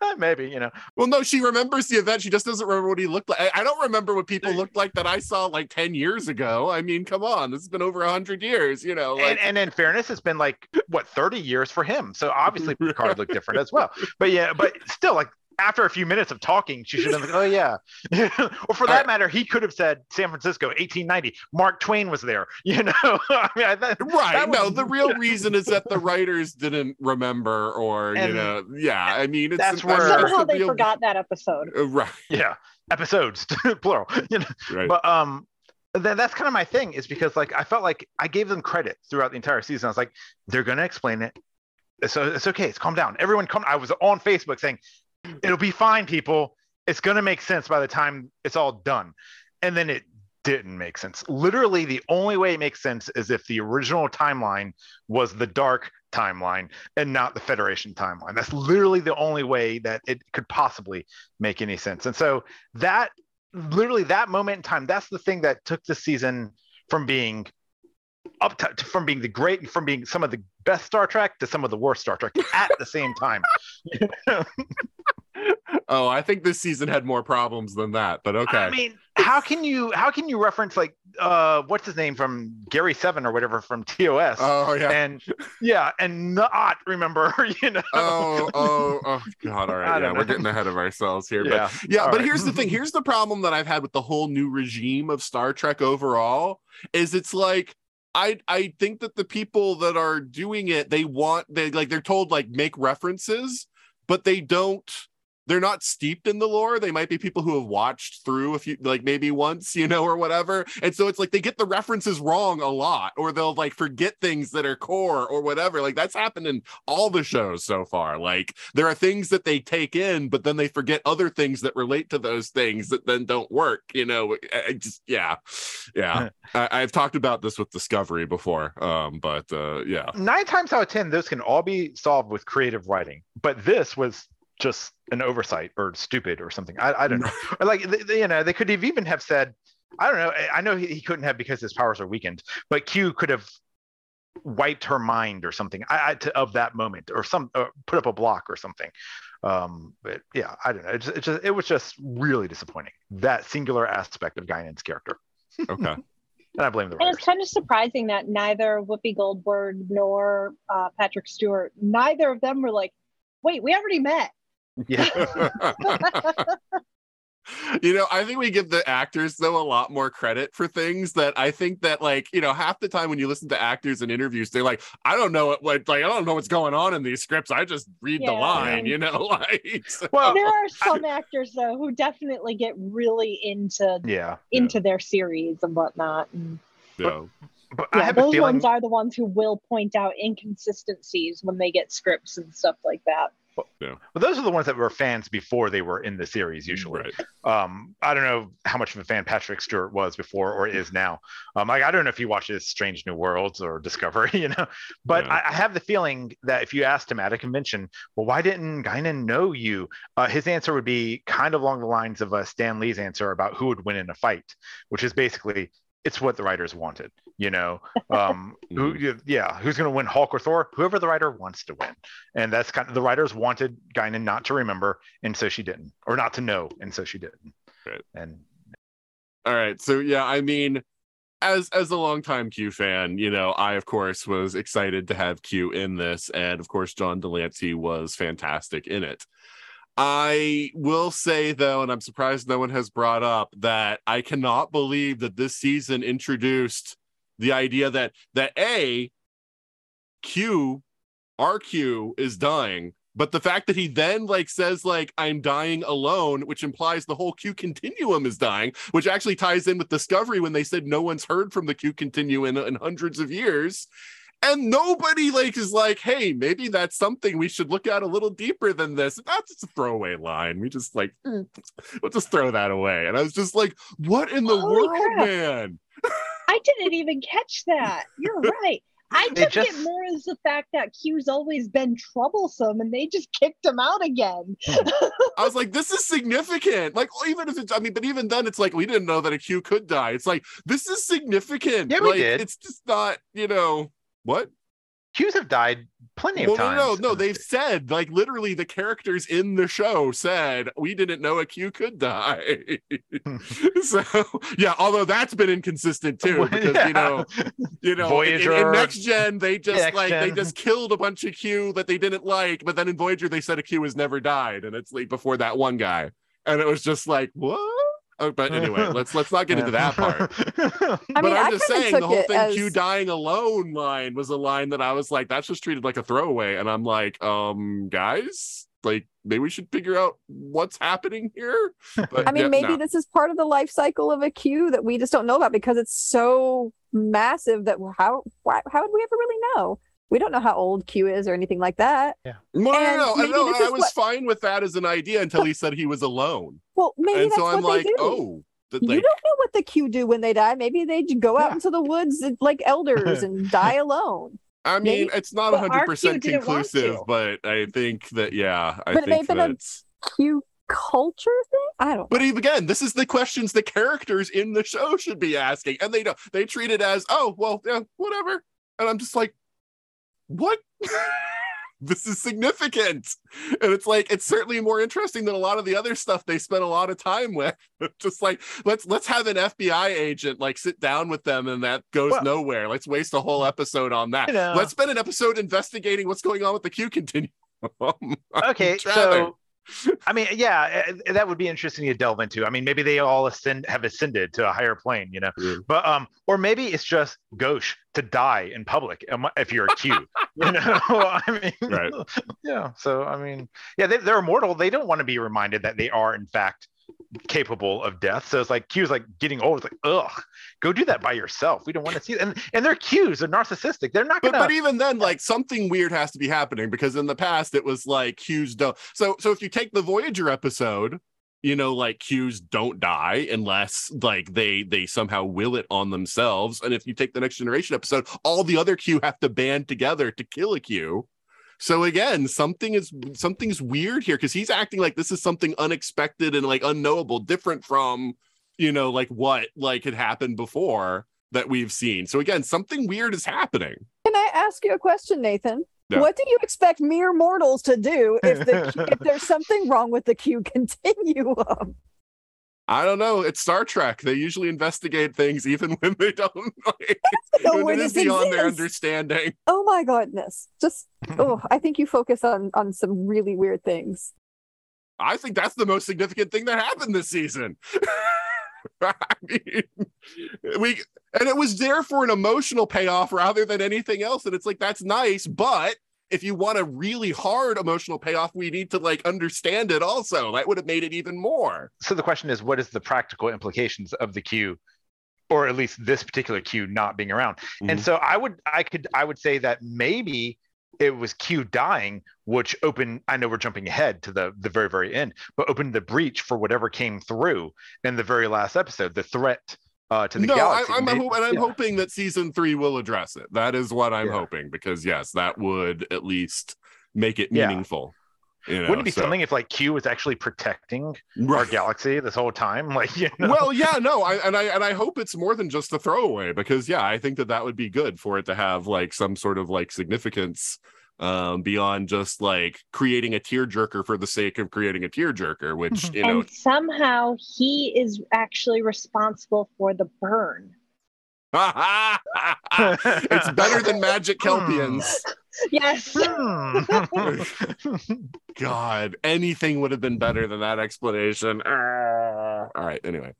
Uh, maybe you know well, no, she remembers the event. She just doesn't remember what he looked like. I, I don't remember what people looked like that I saw like ten years ago. I mean, come on, this has been over a hundred years. You know, like and, and in fairness it's been like what 30 years for him so obviously Picard looked different as well but yeah but still like after a few minutes of talking she should have been like oh yeah or for that Alright. matter he could have said San Francisco 1890 Mark Twain was there you know I mean I, that, right that no was- the real reason is that the writers didn't remember or you know yeah i mean it's that's where- Somehow the they real- forgot that episode. Uh, right yeah episodes plural you know right but um then that's kind of my thing is because like I felt like I gave them credit throughout the entire season. I was like, they're gonna explain it. So it's okay. It's calm down. Everyone come. I was on Facebook saying, it'll be fine, people. It's gonna make sense by the time it's all done. And then it didn't make sense. Literally, the only way it makes sense is if the original timeline was the dark timeline and not the Federation timeline. That's literally the only way that it could possibly make any sense. And so that literally that moment in time that's the thing that took the season from being up to, to- from being the great from being some of the best star trek to some of the worst star trek at the same time. Oh i think this season had more problems than that but okay. i mean how can you how can you reference like uh what's his name from gary seven or whatever from tos oh yeah. And yeah and not remember you know? Oh oh oh god All right, yeah don't we're getting ahead of ourselves here but yeah yeah All but right. here's the thing. Here's the problem that i've had with the whole new regime of star trek overall is it's like i i think that the people that are doing it they want they like they're told like make references but they don't they're not steeped in the lore. They might be people who have watched through a few like maybe once you know or whatever. And so it's like they get the references wrong a lot or they'll like forget things that are core or whatever. Like that's happened in all the shows so far. Like there are things that they take in but then they forget other things that relate to those things that then don't work you know? I, I just yeah. Yeah. I, i've talked about this with discovery before um but uh yeah. Nine times out of ten those can all be solved with creative writing but this was just an oversight or stupid or something. I, I don't know. Or like th- th- you know they could have even have said i don't know i I know he, he couldn't have because his powers are weakened but q could have wiped her mind or something I, I, to, of that moment or some or put up a block or something. Um but yeah i don't know. It, just, it, just, it was just really disappointing that singular aspect of guinan's character. Okay. And i blame the And writers. it's kind of surprising that neither Whoopi Goldberg nor uh, Patrick Stewart, neither of them were like, wait, we already met. Yeah you know i think we give the actors though a lot more credit for things that i think that like you know half the time when you listen to actors in interviews they're like i don't know what like, like i don't know what's going on in these scripts i just read the Yeah, I line mean- you know like so- well there are some actors though who definitely get really into yeah into their series and whatnot. And yeah. but i yeah, have a those feeling ones are the ones who will point out inconsistencies when they get scripts and stuff like that. Well, those are the ones that were fans before they were in the series, usually. right Um, I don't know how much of a fan Patrick Stewart was before or is now. Um, like I don't know if he watches Strange New Worlds or Discovery, you know. But Yeah. I, I have the feeling that if you asked him at a convention, well, why didn't Guinan know you? Uh, his answer would be kind of along the lines of uh, Stan Lee's answer about who would win in a fight, which is basically it's what the writers wanted, you know. Um, who, yeah, who's going to win, Hulk or Thor? Whoever the writer wants to win, and that's kind of the writers wanted Guinan not to remember, and so she didn't, or not to know, and so she didn't. Right. And All right. So yeah, I mean, as as a longtime Q fan, you know, I of course was excited to have Q in this, and of course John de Lancie was fantastic in it. I will say though, and I'm surprised no one has brought up that I cannot believe that this season introduced the idea that that a Q RQ is dying. But the fact that he then like says like I'm dying alone, which implies the whole Q continuum is dying, which actually ties in with Discovery when they said no one's heard from the Q continuum in, in hundreds of years. And nobody like is like, hey, maybe that's something we should look at a little deeper than this. That's just a throwaway line. We just like Mm. we'll just throw that away. And I was just like, what in the Holy world, crap. man? I didn't even catch that. You're right. I It took it just- more as the fact that Q's always been troublesome and they just kicked him out again. I was like, this is significant. Like, even if it's, I mean, but even then, it's like we didn't know that a Q could die. It's like this is significant. Yeah, we like, did. It's just not, you know, what? Qs have died plenty of Well, no, times. no, no. They've said like literally the characters in the show said we didn't know a Q could die. so yeah, although that's been inconsistent too, because you know, you know, in- in- in, next gen they just Next like they just killed a bunch of Q that they didn't like, but then in Voyager they said a Q has never died, and it's like before that one guy, and it was just like what? Oh, but anyway, let's let's not get into that part. I but mean, I'm I just saying the whole thing as Q dying alone line was a line that I was like, that's just treated like a throwaway. And I'm like, um, guys, like maybe we should figure out what's happening here. But I mean, yeah, maybe no. this is part of the life cycle of a Q that we just don't know about because it's so massive that how why, how would we ever really know? We don't know how old Q is or anything like that. no, no, and no, I maybe know. this I was what- fine with that as an idea until he said he was alone. Well, maybe and that's so I'm what like, they do. oh, that, you don't know what the Q do when they die. Maybe they go out Yeah. into the woods uh, like elders and die alone. I mean, maybe- it's not Well, 100% RQ didn't want conclusive, but I think that, yeah, I But it may think have been a- that's. Q culture thing? I don't. Know. But even again, this is the questions the characters in the show should be asking, and they don't. They treat it as, oh, well, yeah, whatever. And I'm just like, what? this is significant, and it's like it's certainly more interesting than a lot of the other stuff they spent a lot of time with. just like let's let's have an FBI agent like sit down with them, and that goes Well- nowhere. Let's waste a whole episode on that. You know. Let's spend an episode investigating what's going on with the Q continuum. okay, so I mean, yeah, that would be interesting to delve into. I mean, maybe they all ascend have ascended to a higher plane, you know. Yeah. But um, or maybe it's just gauche to die in public um, if you're a Q. you know, I mean, Right. yeah. So I mean, yeah, they, they're immortal. They don't want to be reminded that they are in fact capable of death. So it's like Q's like getting old. It's like, ugh, go do that by yourself. We don't want to see it. And and they're Q's. They're narcissistic. They're not but gonna. but even then like something weird has to be happening because in the past it was like cues don't so so if you take the voyager episode you know like cues don't die unless like they they somehow will it on themselves and if you take the next generation episode all the other q have to band together to kill a q so again something is something's weird here because he's acting like this is something unexpected and like unknowable different from you know like what like had happened before that we've seen so again something weird is happening Can I ask you a question, Nathan? Yeah. What do you expect mere mortals to do if the if there's something wrong with the Q continuum? I don't know. It's Star Trek. They usually investigate things even when they don't like, know when where it is this beyond their understanding. Oh my goodness! Just oh, I think you focus on on some really weird things. I think that's the most significant thing that happened this season. I mean, we and it was there for an emotional payoff rather than anything else. And it's like that's nice, but if you want a really hard emotional payoff, we need to like understand it also. That would have made it even more. so the question is, what is the practical implications of the Q, or at least this particular Q not being around? And Mhm. so I would, I could, I would say that maybe it was Q dying, which opened. I know we're jumping ahead to the the very very end, but opened the breach for whatever came through in the very last episode, the threat uh, to the no, I, galaxy. I'm, May- and I'm yeah. hoping that season three will address it. That is what I'm Yeah. hoping because yes, that would at least make it meaningful. You know, Wouldn't it be so- something if like Q was actually protecting our galaxy this whole time? Like, you know? Well, yeah, no, I and I and I hope it's more than just a throwaway because yeah, I think that that would be good for it to have like some sort of like significance um beyond just like creating a tearjerker for the sake of creating a tearjerker, which you know, and somehow he is actually responsible for the burn. it's better than magic Kelpiens. Yes. Hmm. God, anything would have been better than that explanation. Ah. all right, anyway.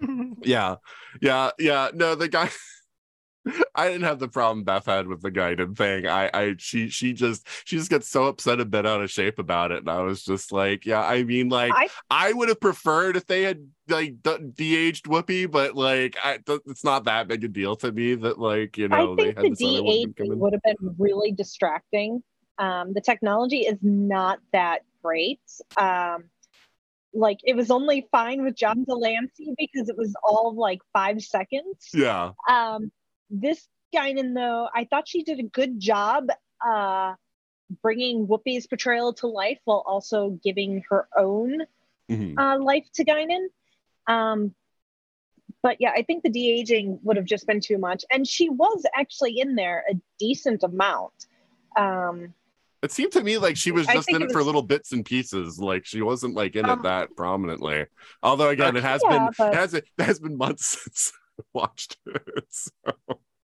Yeah, yeah, yeah. No, the guy. I didn't have the problem Beth had with the guided thing. I, I, she, she just, she just gets so upset and bent out of shape about it, and I was just like, yeah, I mean, like, I, I would have preferred if they had like de-aged Whoopi, but like, I, it's not that big a deal to me that like, you know, I think the de-aging would have been really distracting. Um, the technology is not that great. Um, like it was only fine with John de Lancie because it was all like five seconds. Yeah. Um, this Guinan though, I thought she did a good job uh, bringing Whoopi's portrayal to life while also giving her own mm-hmm. uh, life to Guinan. Um, but yeah, I think the de aging would have just been too much, and she was actually in there a decent amount. Um, it seemed to me like she was just in it, was... for little bits and pieces. Like she wasn't like in um, it that prominently. Although again, it has yeah, been but... it has it has been months since watched it. So.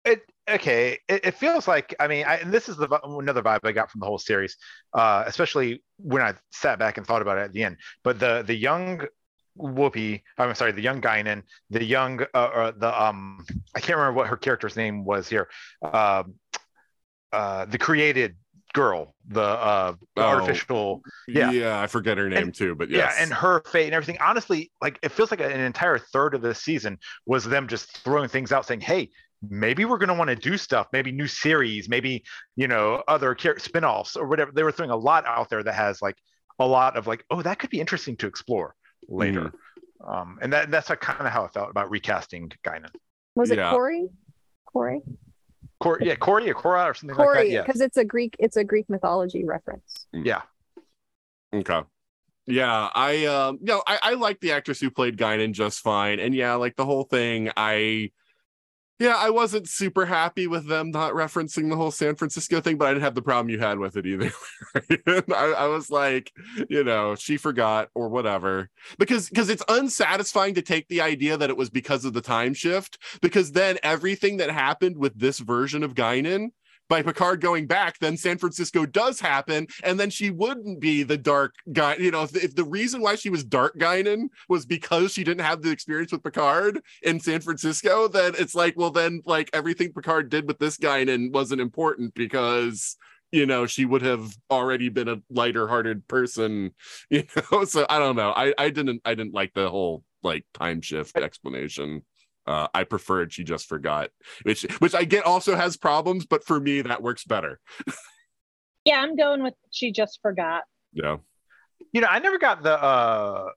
It okay. It, it, feels like I mean, I, and this is the another vibe I got from the whole series, uh, especially when I sat back and thought about it at the end. But the the young Whoopi, I'm sorry, the young Guinan, the young, uh, uh, the um, I can't remember what her character's name was here. Uh, uh, the created girl, the uh oh, artificial. Yeah, yeah, I forget her name and, too, but yes. yeah, and her fate and everything. Honestly, like it feels like an entire third of the season was them just throwing things out, saying, "Hey, maybe we're going to want to do stuff, maybe new series, maybe you know other spin-offs or whatever." They were throwing a lot out there that has like a lot of like, "Oh, that could be interesting to explore later." Mm. Um, and that that's kind of how I felt about recasting Guinan. Was it yeah. Corey? Corey? Cor- yeah, Corey or Cora or something Corey, like that. Yeah, because it's a Greek, it's a Greek mythology reference. Mm. Yeah. Okay. Yeah, I um, you know, I, I like the actress who played Guinan just fine, and yeah, like the whole thing, I yeah, I wasn't super happy with them not referencing the whole San Francisco thing, but I didn't have the problem you had with it either. I, I, was like, you know, she forgot or whatever, because because it's unsatisfying to take the idea that it was because of the time shift, because then everything that happened with this version of Guinan by Picard going back, then San Francisco does happen, and then she wouldn't be the dark guy. You know, if, if the reason why she was dark Guinan was because she didn't have the experience with Picard in San Francisco, then it's like, well, then like everything Picard did with this Guinan wasn't important because you know she would have already been a lighter hearted person you know so i don't know i i didn't i didn't like the whole like time shift explanation uh, I preferred she just forgot, which which I get also has problems, but for me that works better. yeah, I'm going with she just forgot. Yeah. You know, I never got the uh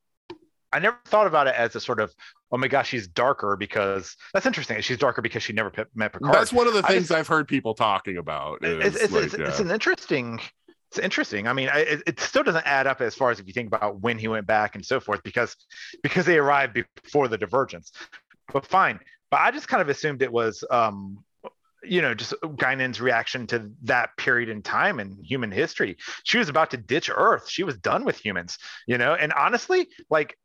I never thought about it as a sort of oh my gosh, she's darker because that's interesting. She's darker because she never met Picard. That's one of the things just, I've heard people talking about. It's, it's, like, it's, yeah. it's, an interesting. It's interesting. I mean, I, it, it, still doesn't add up as far as if you think about when he went back and so forth, because because they arrived before the divergence but fine. But I just kind of assumed it was, um, you know, just Guinan's reaction to that period in time in human history. She was about to ditch Earth. She was done with humans, you know. And honestly, like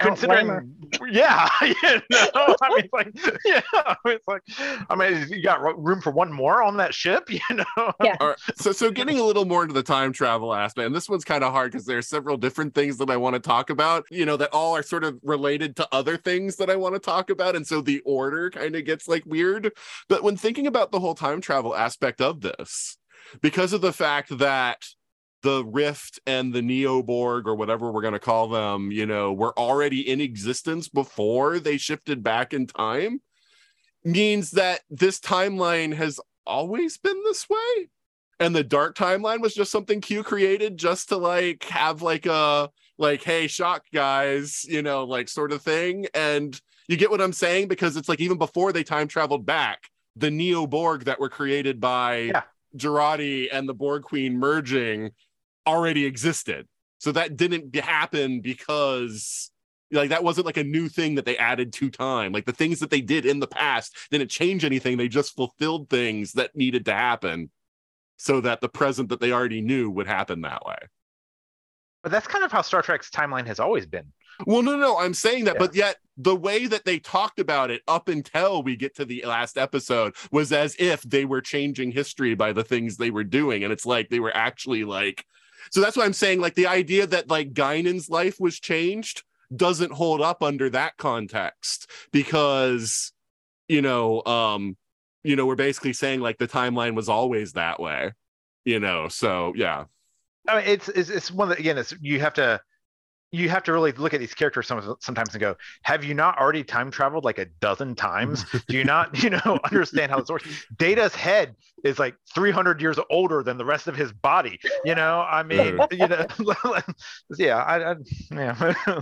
considering yeah you know i mean like yeah it's like i mean you got room for one more on that ship you know? Yeah. Right, so so getting a little more into the time travel aspect and this one's kind of hard because there are several different things that i want to talk about you know that all are sort of related to other things that i want to talk about and so the order kind of gets like weird. But when thinking about the whole time travel aspect of this because of the fact that the Rift and the Neoborg or whatever we're going to call them, you know, were already in existence before they shifted back in time, means that this timeline has always been this way. And the dark timeline was just something Q created just to like have like a like, hey, shock guys, you know, like sort of thing. And you get what I'm saying? Because it's like even before they time traveled back, the Neo Borg that were created by yeah. And the Borg Queen merging already existed. So that didn't happen because like that wasn't like a new thing that they added to time. Like the things that they did in the past didn't change anything. They just fulfilled things that needed to happen so that the present that they already knew would happen that way. But that's kind of how Star Trek's timeline has always been. Well, no, no, I'm saying that, yeah. but yet the way that they talked about it up until we get to the last episode was as if they were changing history by the things they were doing. And it's like they were actually like so that's why I'm saying like the idea that like Guinan's life was changed doesn't hold up under that context because you know um you know, we're basically saying like the timeline was always that way, you know. So yeah. I mean, it's it's, it's one that again, it's you have to you have to really look at these characters sometimes and go, have you not already time traveled like a dozen times? Do you not, you know, understand how this works? Data's head is like 300 years older than the rest of his body. You know, I mean, you know, yeah, I, I yeah.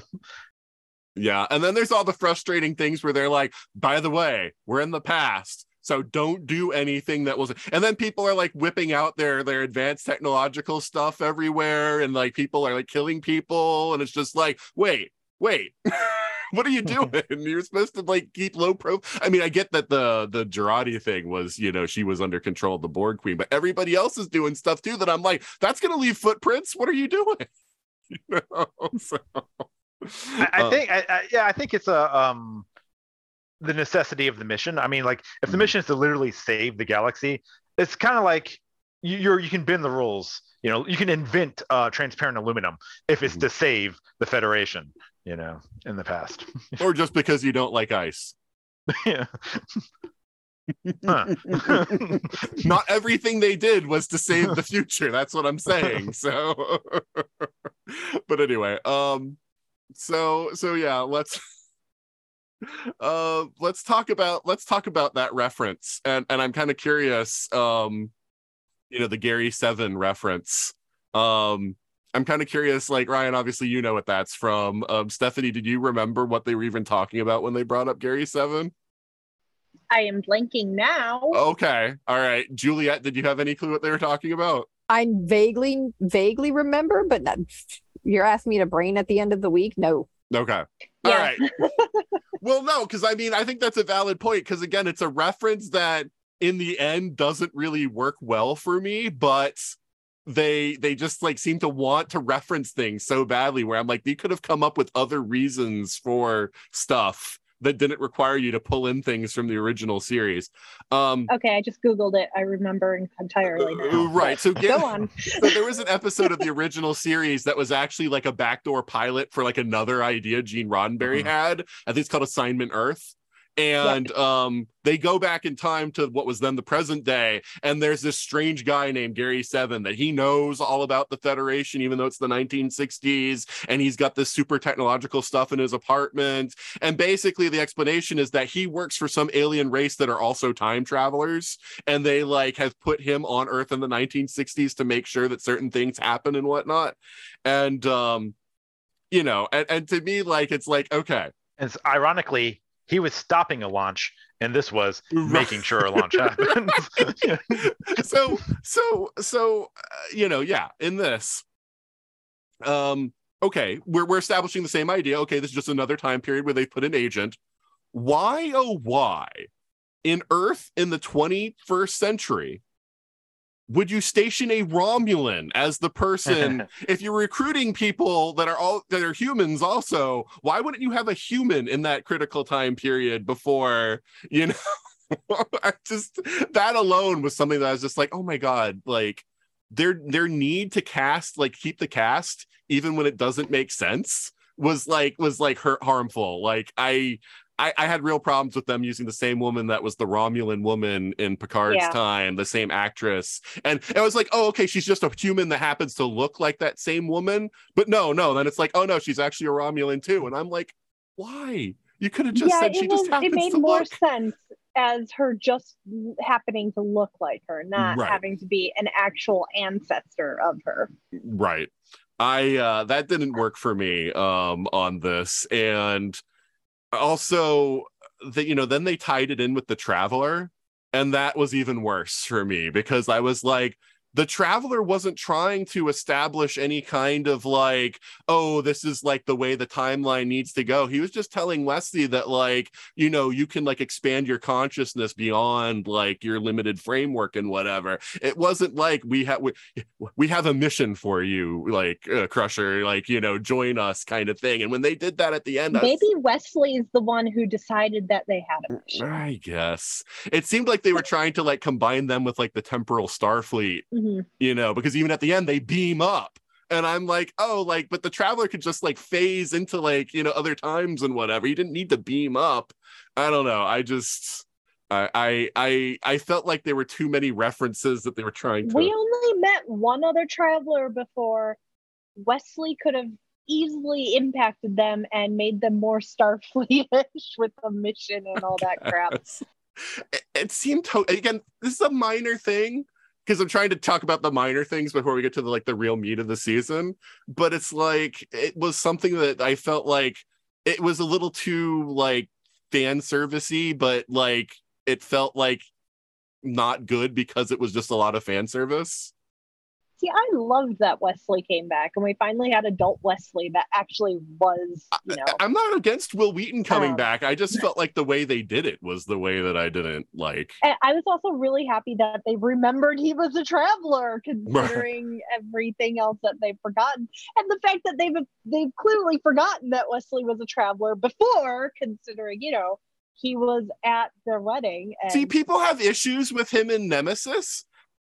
yeah, and then there's all the frustrating things where they're like, by the way, we're in the past so don't do anything that was and then people are like whipping out their their advanced technological stuff everywhere and like people are like killing people and it's just like wait wait what are you doing? You're supposed to like keep low pro i mean i get that the the Jurati thing was you know she was under control of the Borg queen but everybody else is doing stuff too that i'm like that's gonna leave footprints? What are you doing? You know so, I, I uh, think I, I, yeah i think it's a um the necessity of the mission. I mean, like if the mm-hmm. mission is to literally save the galaxy, it's kind of like you're you can bend the rules. You know, you can invent uh, transparent aluminum if it's mm-hmm. to save the Federation. You know, in the past, or just because you don't like ice. yeah. Not everything they did was to save the future. That's what I'm saying. So, but anyway, um, so so yeah, let's uh let's talk about let's talk about that reference. And and i'm kind of curious um you know the gary seven reference. Um i'm kind of curious like ryan obviously you know what that's from. Um stephanie did you remember what they were even talking about when they brought up gary seven? I am blanking now. Okay all right. Juliette did you have any clue what they were talking about? I vaguely vaguely remember but not, you're asking me to brain at the end of the week? No. Okay. Yeah. All right. well, no, because I mean, I think that's a valid point. Because again, it's a reference that in the end doesn't really work well for me, but they they just like seem to want to reference things so badly where I'm like, they could have come up with other reasons for stuff that didn't require you to pull in things from the original series. Um, okay, I just googled it. I remember entirely. Uh, now, right. So get, go on. so there was an episode of the original series that was actually like a backdoor pilot for like another idea Gene Roddenberry mm-hmm. had. I think it's called Assignment Earth and yep. um, they go back in time to what was then the present day and there's this strange guy named gary seven that he knows all about the federation even though it's the 1960s and he's got this super technological stuff in his apartment. And basically the explanation is that he works for some alien race that are also time travelers and they like have put him on earth in the 1960s to make sure that certain things happen and whatnot. And um you know and, and to me like it's like okay. It's ironically he was stopping a launch and this was making sure a launch happens so so so uh, you know yeah in this um okay we're, we're establishing the same idea. Okay this is just another time period where they put an agent. Why oh why in earth in the 21st century would you station a Romulan as the person if you're recruiting people that are all that are humans also why wouldn't you have a human in that critical time period before you know? I just that alone was something that I was just like oh my god like their their need to cast like keep the cast even when it doesn't make sense was like was like hurt harmful. Like I I, I, had real problems with them using the same woman that was the Romulan woman in Picard's yeah. time, the same actress. And it was like, oh, okay, she's just a human that happens to look like that same woman. But no, no, then it's like, oh no, she's actually a Romulan too. And I'm like, why? You could have just yeah, said she was, just happens It made to more look. sense as her just happening to look like her, not right. having to be an actual ancestor of her. Right. I uh that didn't work for me um on this. And also that you know then they tied it in with the traveler and that was even worse for me because i was like the traveler wasn't trying to establish any kind of like oh this is like the way the timeline needs to go. He was just telling wesley that like you know you can like expand your consciousness beyond like your limited framework and whatever. It wasn't like we have we, we have a mission for you like uh, crusher like you know join us kind of thing. And when they did that at the end maybe was, wesley is the one who decided that they had a mission. I guess. It seemed like they were trying to like combine them with like the temporal starfleet. mm-hmm mm-hmm. you know, because even at the end they beam up. And I'm like, oh, like, but the traveler could just like phase into like, you know, other times and whatever. You didn't need to beam up. I don't know. I just I, I I I felt like there were too many references that they were trying to. We only met one other traveler before. Wesley could have easily impacted them and made them more Starfleetish with the mission and all that crap. it, it seemed to again. This is a minor thing because I'm trying to talk about the minor things before we get to the like the real meat of the season. But it's like it was something that I felt like it was a little too like fan servicey, but like it felt like not good because it was just a lot of fan service. See, I loved that Wesley came back and we finally had adult Wesley that actually was, you know. I, am not against Wil Wheaton coming Um, back. I just felt like the way they did it was the way that I didn't like. And I was also really happy that they remembered he was a traveler, considering everything else that they've forgotten, and the fact that they've they've clearly forgotten that Wesley was a traveler before, considering you know he was at their wedding. And See, people have issues with him in Nemesis.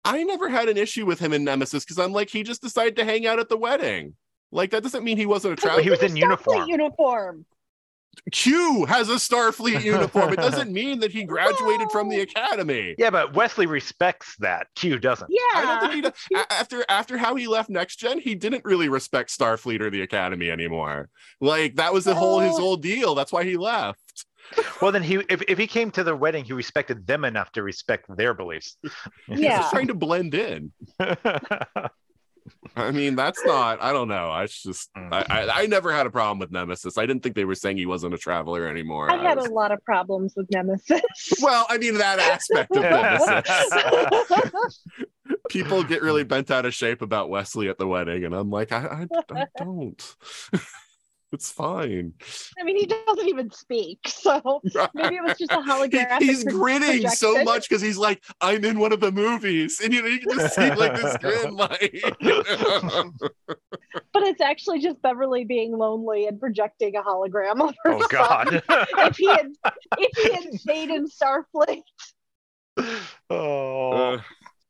I never had an issue with him in Nemesis because I'm like, he just decided to hang out at the wedding. Like that doesn't mean he wasn't a But traveler. he was in in Starfleet uniform. Uniform. Q has a Starfleet uniform. It doesn't mean that he graduated from the academy. Yeah, but Wesley respects that. Q doesn't. Yeah. I don't think he does. A- after after how he left Next Gen, he didn't really respect Starfleet or the Academy anymore. Like that was the whole his Oh. whole deal. That's why he left. Well, then he if, if he came to the wedding, he respected them enough to respect their beliefs. He's Yeah. just trying to blend in. I mean, that's not. I don't know. I just. Mm. I, I I never had a problem with Nemesis. I didn't think they were saying he wasn't a traveler anymore. I had a lot of problems with Nemesis. well, I mean that aspect of Nemesis. People get really bent out of shape about Wesley at the wedding, and I'm like, I, I, I don't. It's fine. I mean, he doesn't even speak, so maybe it was just a He- holographic. he's grinning so much because he's like, I'm in one of the movies, and you know you can just see like this grin, like. but it's actually just Beverly being lonely and projecting a hologram of her. oh God. if he had, if he had stayed in Starfleet, oh. Uh,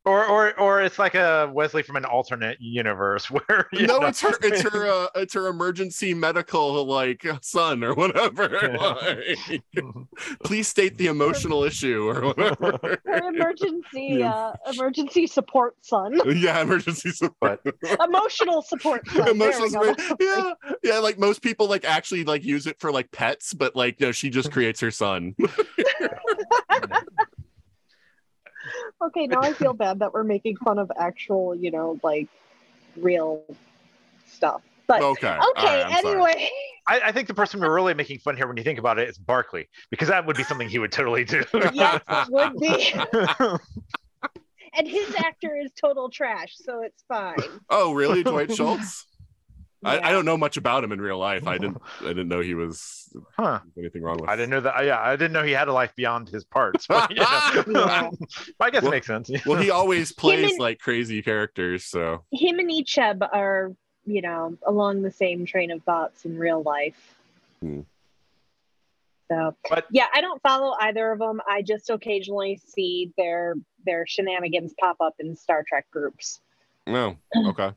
or or or it's like a Wesley from an alternate universe where you no, know- it's her. It's her. Uh, it's her emergency medical like son or whatever. Like, please state the emotional issue or whatever. her emergency, Yeah. uh, emergency support son, yeah, emergency support. emotional support son. Emotional support. Yeah, yeah. Like most people, like actually like use it for like pets, but like no, she just creates her son. Okay, now I feel bad that we're making fun of actual, you know, like real stuff. But Okay. okay, all right, anyway. I, I think the person we're really making fun here when you think about it is Barkley because that would be something he would totally do. yes, it would be. And his actor is total trash, so it's fine. Oh, really, Dwight Schultz? I, I don't know much about him in real life. I didn't. I didn't know he was huh. anything wrong with. I didn't know that. Yeah, I didn't know he had a life beyond his parts. But, you know. Yeah. I guess Well- it makes sense. Well, he always plays and- like crazy characters. So Him and Icheb are, you know, along the same train of thoughts in real life. Hmm. So, But- yeah, I don't follow either of them. I just occasionally see their their shenanigans pop up in Star Trek groups. no. Okay.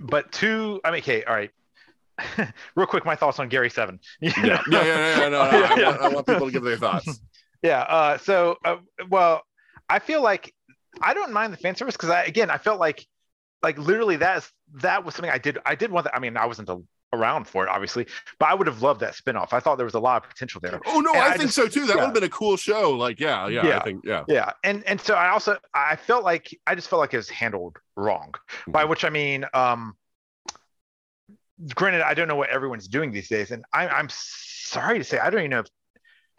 But two, I mean, okay, all right. Real quick, my thoughts on Gary Seven. Yeah. Yeah. Yeah. yeah, yeah, no, no, I, want, I want people to give their thoughts. Yeah. Uh, so, uh, well, I feel like I don't mind the fan service because I, again, I felt like, like literally that's that was something I did. I did want that. I mean, I wasn't a, around for it, obviously, but I would have loved that spinoff. I thought there was a lot of potential there. Oh no, I, I think just- so too. That yeah. would have been a cool show. Like, yeah, yeah, I Yeah. think, yeah. Yeah, and and so I also I felt like I just felt like it was handled wrong. By which I mean, um, granted, I don't know what everyone's doing these days, and I, I'm sorry to say I don't even know if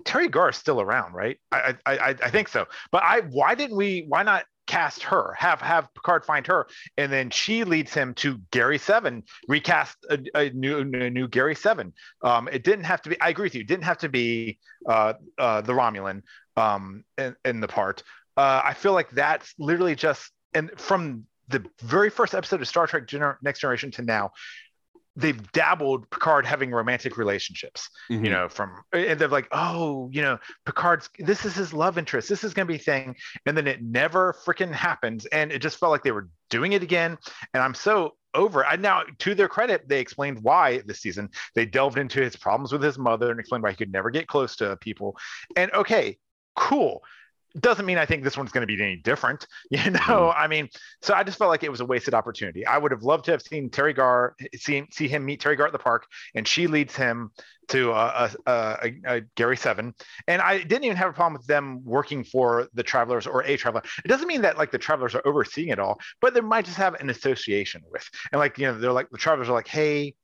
Teri Garr is still around, right? I I I, I think so. But I why didn't we? Why not? Cast her have have picard find her and then she leads him to gary seven recast a, a new a new gary seven. Um it didn't have to be i agree with you didn't have to be uh uh the romulan um in, in the part. Uh i feel like that's literally just and from the very first episode of star trek Gener- next generation to now they've dabbled picard having romantic relationships Mhm. you know from and they're like oh you know picard's this is his love interest. This is going to be a thing. And then it never freaking happens and it just felt like they were doing it again and i'm so over it. I now to their credit they explained why this season. They delved into his problems with his mother and explained why he could never get close to people. And okay cool doesn't mean I think this one's going to be any different. You know, mm-hmm. I mean, so I just felt like it was a wasted opportunity. I would have loved to have seen Teri Garr, see, see him meet Teri Garr at the park, and she leads him to a, a, a, a, Gary Seven. And I didn't even have a problem with them working for the Travelers or a Traveler. It doesn't mean that like the Travelers are overseeing it all, but they might just have an association with. And like, you know, they're like, the Travelers are like, hey,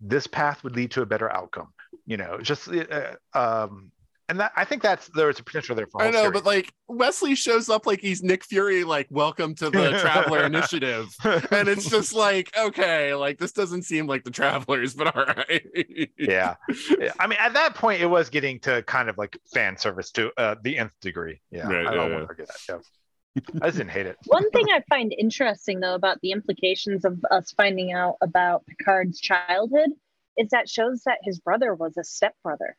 this path would lead to a better outcome. You know, just uh, um, and that I think that's there's a potential there for. I know, series. but like Wesley shows up like he's Nick Fury, like welcome to the Traveler Initiative, and it's just like okay, like this doesn't seem like the Travelers, but all right. yeah. yeah, I mean, at that point, it was getting to kind of like fan service to uh, the nth degree. Yeah, right, I don't yeah, want to forget that. Yeah. I just didn't hate it. One thing I find interesting though about the implications of us finding out about Picard's childhood is that shows that his brother was a stepbrother.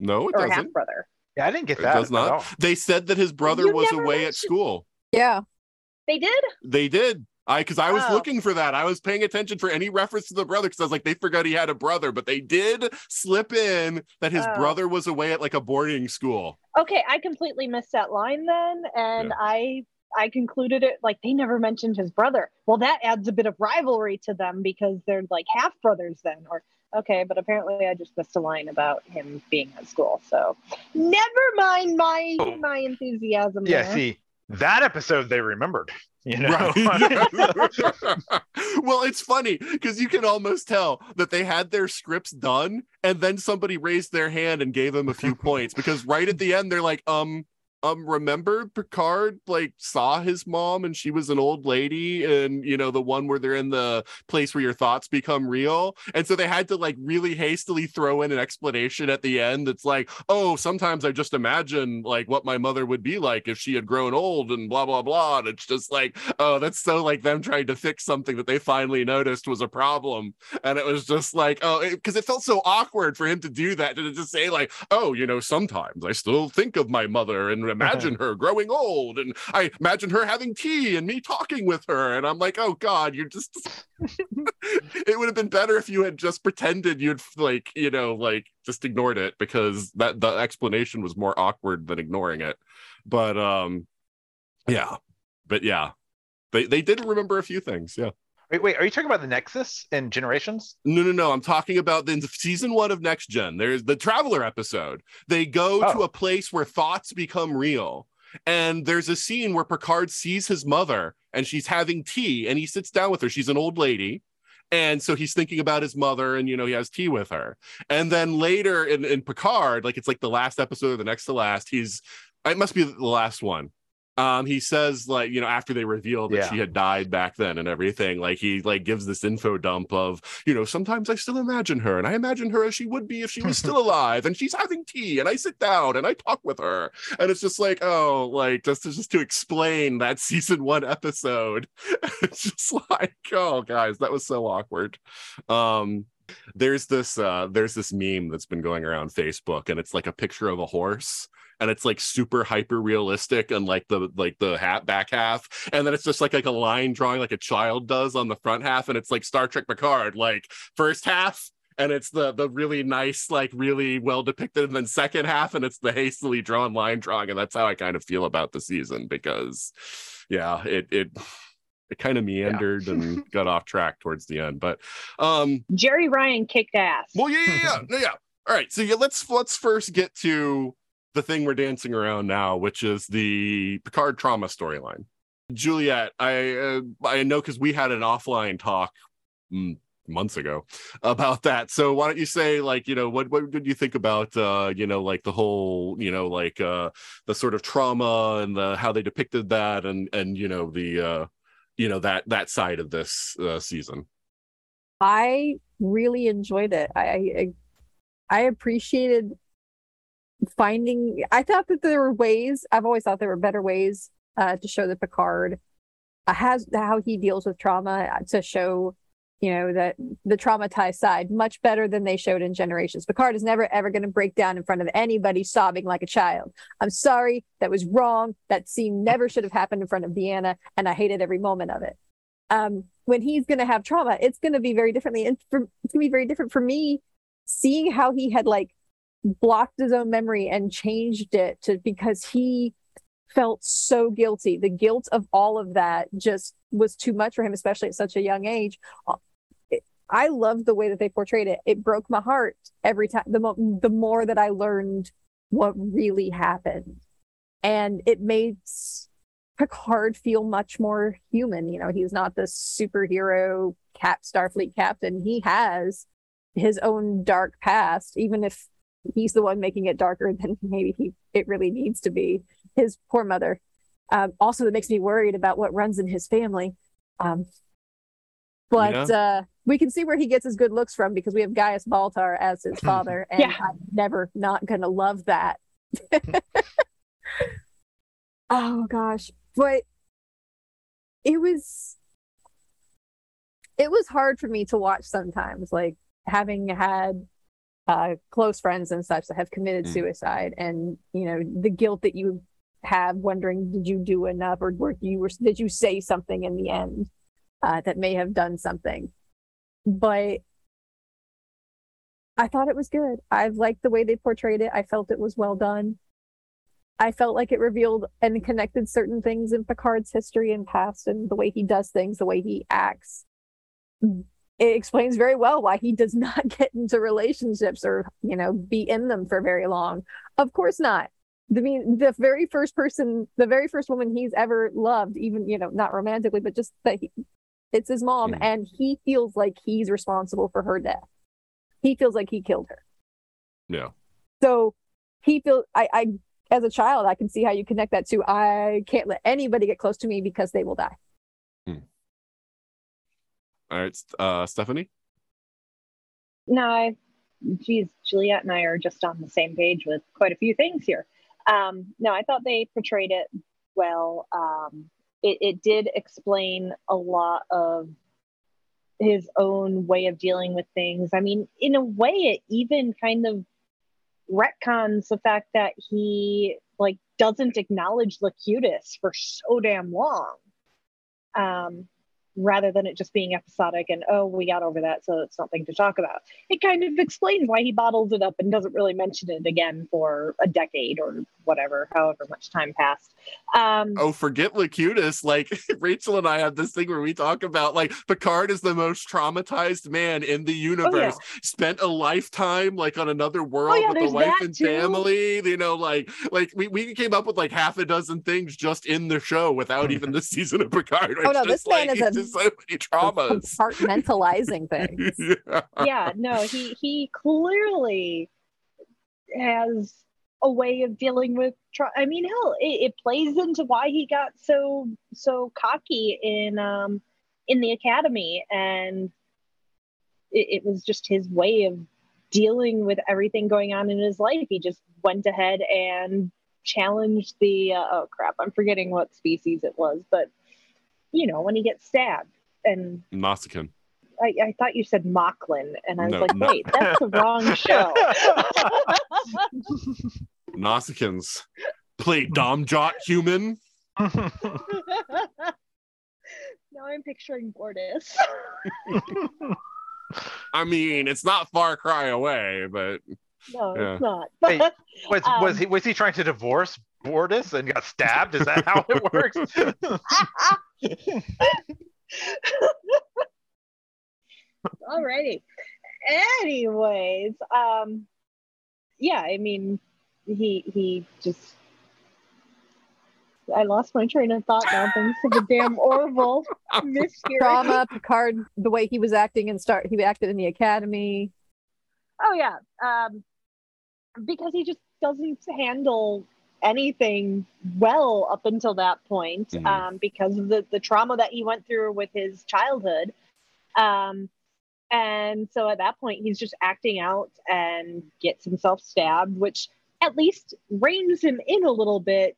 No, it or doesn't. half brother. Yeah, I didn't get that. It does not. They said that his brother you was away at school. Yeah. They did? They did. I because I was oh. looking for that. I was paying attention for any reference to the brother because I was like, they forgot he had a brother, but they did slip in that his oh. brother was away at like a boarding school. Okay, I completely missed that line then, and yeah. I I concluded it like they never mentioned his brother. Well, that adds a bit of rivalry to them because they're like half brothers then, or okay, but apparently I just missed a line about him being at school. So never mind my oh. my enthusiasm. Yeah, there. see that episode they remembered. You know, right. well, it's funny because you can almost tell that they had their scripts done, and then somebody raised their hand and gave them a few points because right at the end they're like, um, um remember Picard like saw his mom and she was an old lady and you know the one where they're in the place where your thoughts become real? And so they had to like really hastily throw in an explanation at the end that's like oh sometimes I just imagine like what my mother would be like if she had grown old and blah blah blah. And it's just like oh that's so like them trying to fix something that they finally noticed was a problem. And it was just like oh because it, it felt so awkward for him to do that to just say like oh you know sometimes I still think of my mother and imagine her growing old and I imagine her having tea and me talking with her. And I'm like, oh God, you're just it would have been better if you had just pretended you'd like, you know, like just ignored it because that the explanation was more awkward than ignoring it. But um yeah. But yeah. They they did remember a few things, yeah. Wait, wait, are you talking about the Nexus and Generations? No, no, no. I'm talking about the season one of Next Gen. There's the Traveler episode. They go oh. to a place where thoughts become real. And there's a scene where Picard sees his mother and she's having tea and he sits down with her. She's an old lady. And so he's thinking about his mother and, you know, he has tea with her. And then later in, in Picard, like it's like the last episode or the next to last, he's, it must be the last one um he says like you know after they reveal that yeah. she had died back then and everything like he like gives this info dump of you know sometimes i still imagine her and i imagine her as she would be if she was still alive and she's having tea and i sit down and i talk with her. And it's just like oh like just to, just to explain that season one episode. It's just like oh guys that was so awkward. Um there's this uh there's this meme that's been going around facebook and it's like a picture of a horse and it's like super hyper realistic and like the like the hat back half and then it's just like like a line drawing like a child does on the front half and it's like Star Trek Picard like first half and it's the the really nice like really well depicted and then second half and it's the hastily drawn line drawing and that's how I kind of feel about the season because yeah it it it kind of meandered yeah. and got off track towards the end but um Jeri Ryan kicked ass well yeah yeah yeah, yeah. all right so yeah let's let's first get to the thing we're dancing around now, which is the Picard trauma storyline. Juliette, I uh, I know because we had an offline talk mm, months ago about that. So why don't you say like you know what what did you think about uh, you know like the whole you know like uh, the sort of trauma and the how they depicted that and and you know the uh, you know that that side of this uh, season. I really enjoyed it. I I, I appreciated finding i thought that there were ways i've always thought there were better ways uh, to show that picard has how he deals with trauma uh, to show you know that the traumatized side much better than they showed in generations. Picard is never ever going to break down in front of anybody sobbing like a child. I'm sorry that was wrong that scene never should have happened in front of deanna and i hated every moment of it. Um, when he's going to have trauma it's going to be very differently and for, it's going to be very different for me seeing how he had like blocked his own memory and changed it to because he felt so guilty. The guilt of all of that just was too much for him, especially at such a young age. I loved the way that they portrayed it. It broke my heart every time. The mo- the more that I learned what really happened, and it made Picard feel much more human. You know, he's not the superhero cap Starfleet captain. He has his own dark past, even if he's the one making it darker than maybe he it really needs to be. His poor mother. Um, also, that makes me worried about what runs in his family. Um, but yeah. uh, we can see where he gets his good looks from because we have Gaius Baltar as his father, and yeah. I'm never not gonna love that. oh gosh, but it was it was hard for me to watch sometimes, like having had uh, close friends and such that have committed mm. suicide, and you know the guilt that you have, wondering did you do enough or were you were did you say something in the end uh, that may have done something, but I thought it was good. I liked the way they portrayed it. I felt it was well done. I felt like it revealed and connected certain things in Picard's history and past and the way he does things, the way he acts it explains very well why he does not get into relationships or you know be in them for very long of course not I mean, the very first person, the very first woman he's ever loved, even you know, not romantically, but just that he, it's his mom, mm. and he feels like he's responsible for her death. He feels like he killed her. Yeah. So he feels. I, I, as a child, I can see how you connect that to. I can't let anybody get close to me because they will die. All right, uh, Stephanie. No, I, geez, Juliette and I are just on the same page with quite a few things here. Um, no, I thought they portrayed it well. Um, it, it did explain a lot of his own way of dealing with things. I mean, in a way, it even kind of retcons the fact that he like doesn't acknowledge Locutus for so damn long. Um, rather than it just being episodic and oh we got over that so it's nothing to talk about. It kind of explains why he bottles it up and doesn't really mention it again for a decade or whatever however much time passed um, oh forget locutus like rachel and i have this thing where we talk about like picard is the most traumatized man in the universe oh, yeah. spent a lifetime like on another world oh, yeah, with a wife and too. family you know like like we, we came up with like half a dozen things just in the show without even the season of picard oh no this man is a so many traumas. Compartmentalizing things. yeah. yeah, no, he he clearly has a way of dealing with tra- I mean, hell, it, it, plays into why he got so so cocky in um in the academy and it, it was just his way of dealing with everything going on in his life. He just went ahead and challenged the uh, oh crap, I'm forgetting what species it was, but you know, when he gets stabbed. And Nausicaan. I, I thought you said Moclan, and I was no, like, wait, that's the wrong show. Nausicaans play Dom Jot human. now I'm picturing Bortus. I mean, it's not far cry away, but no, yeah. it's not. Hey, was, um, was he was he trying to divorce Bortus and got stabbed? Is that how it works? Alrighty. Anyways, um, yeah, I mean, he he just. I lost my train of thought now thanks to the damn Orville Trauma, Picard, the way he was acting and start, he acted in the academy. Oh yeah, um, because he just doesn't handle anything well up until that point mm-hmm. um, because of the, the trauma that he went through with his childhood. Um, and so at that point, he's just acting out and gets himself stabbed, which at least reins him in a little bit,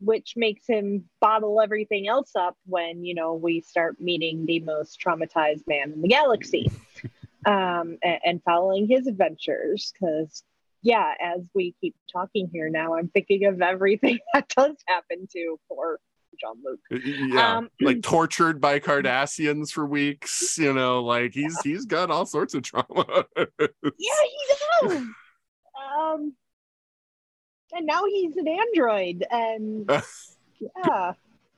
which makes him bottle everything else up when, you know, we start meeting the most traumatized man in the galaxy um, and, and following his adventures. Because yeah, as we keep talking here now, I'm thinking of everything that does happen to poor Jean Luc. Yeah, um, like tortured by Cardassians for weeks. You know, like he's he's got all sorts of trauma. yeah, he does. Um, and now he's an android, and yeah,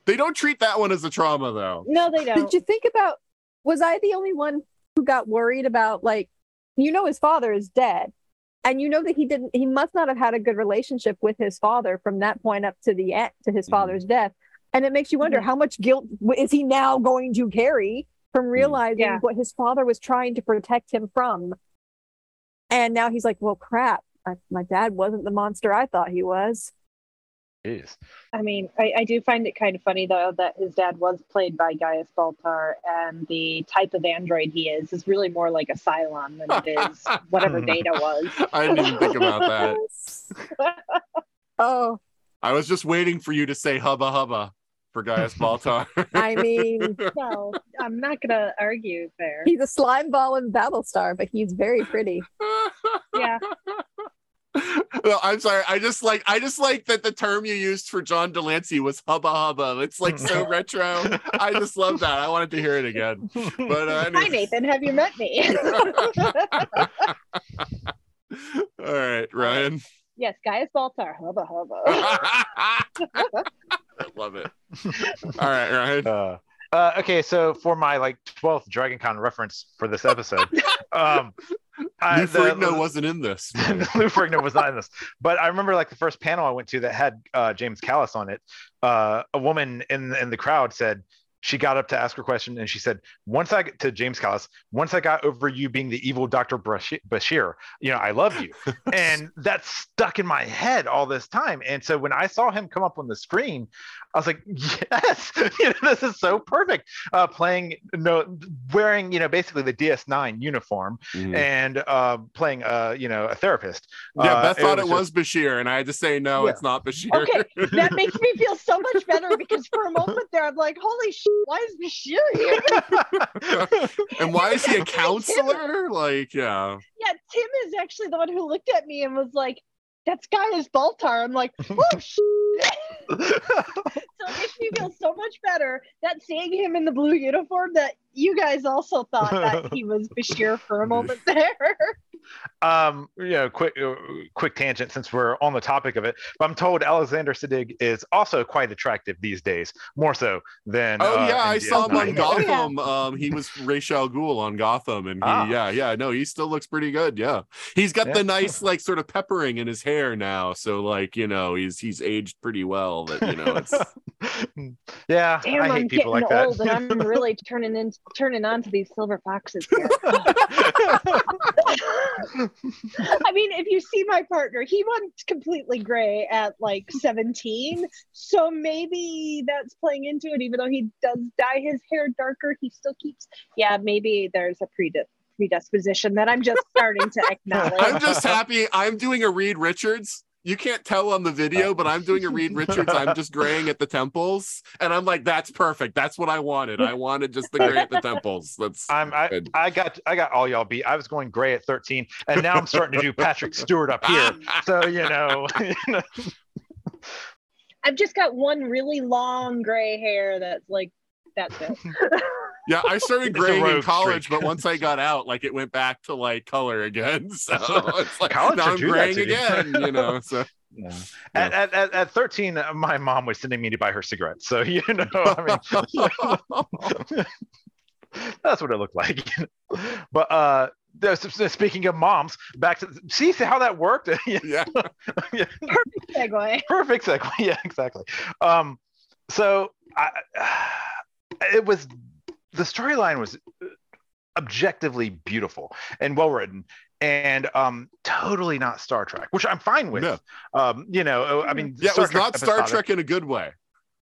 They don't treat that one as a trauma though. no, they don't. Did you think about? Was I the only one who got worried about like, you know, his father is dead, and you know that he didn't. He must not have had a good relationship with his father from that point up to the end to his Mhm. father's death, and it makes you wonder Mhm. how much guilt is he now going to carry from realizing Yeah. what his father was trying to protect him from, and now he's like, well, crap. I, my dad wasn't the monster I thought he was. Jeez. I mean, I, I do find it kind of funny though that his dad was played by Gaius Baltar, and the type of android he is is really more like a Cylon than it is whatever Data was. I didn't even think about that. oh, I was just waiting for you to say hubba hubba for Gaius Baltar. I mean, No, I'm not gonna argue there. he's a slime ball in Battlestar, but he's very pretty. Yeah, no, I'm sorry. I just like I just like that the term you used for John de Lancie was hubba hubba. It's like so retro. I just love that. I wanted to hear it again. But uh, hi. Nathan, have you met me? All right, Ryan. yes, Gaius Baltar, hubba hubba. I love it. All right, Ryan. Uh, uh, okay, so for my like 12th Dragon Con reference for this episode, um, I, Lou the- Ferrigno wasn't in this. Lou Ferrigno was not in this, but I remember like the first panel I went to that had uh, James Callis on it. Uh, a woman in in the crowd said she got up to ask her question and she said, "Once I get to James Callis, once I got over you being the evil Doctor Bashir, you know, I love you," and that stuck in my head all this time. And so when I saw him come up on the screen, I was like, "Yes, you know, this is so perfect." Uh, playing, no, wearing, you know, basically the DS9 uniform Mhm. and uh, playing, uh, you know, a therapist. Yeah, Uh, Beth thought it was, just- Bashir, and I had to say no, Yeah. it's not Bashir. Okay, that makes me feel so much better because for a moment there, I'm like, holy shit, why is Bashir here? and why is he a Tim- counselor? Like, yeah. Yeah, Tim is actually the one who looked at me and was like, that's is Baltar. I'm like, oh so it makes me feel so much better that seeing him in the blue uniform that you guys also thought that he was Bashir for a moment there. um, you know, quick, uh, quick tangent since we're on the topic of it. But I'm told Alexander Siddig is also quite attractive these days, more so than. Oh uh, yeah, in I saw him on DS9. Yeah. Gotham. Um, he was Ra's al Ghul on Gotham, and he, Ah. yeah, yeah, no, he still looks pretty good. Yeah, he's got Yeah. the nice like sort of peppering in his hair now, so like you know he's he's aged pretty well. That you know it's yeah, Damn, I hate I'm people getting like old and I'm really turning in turning on to these silver foxes here. I mean, if you see my partner, he went completely gray at like 17. So maybe that's playing into it, even though he does dye his hair darker, he still keeps. Yeah, maybe there's a predis- predisposition that I'm just starting to acknowledge. I'm just happy. I'm doing a Reed Richards. You can't tell on the video, but I'm doing a Reed Richards. I'm just graying at the temples, and I'm like, that's perfect. That's what I wanted. I wanted just the gray at the temples. That's I'm I, Good. I got I got all y'all beat. I was going gray at 13, and now I'm starting to do Patrick Stewart up here. So you know, I've just got one really long gray hair that's like, that's it. Yeah, I started It's graying in college, streak. but once I got out, like it went back to like color again. So it's like College now should I'm do that graying again, you know. So Yeah. At, at, at, at 13, uh, my mom was sending me to buy her cigarettes. So, you know, I mean, that's what it looked like. but uh, there's- speaking of moms, back to see how that worked. yeah. yeah. Perfect Segue. Perfect segue. Yeah, exactly. Um, so I, it was the storyline was objectively beautiful and well written and um totally not star trek which i'm fine with No. um you know i mean Yeah, it was not Star episodic- Trek in a good way.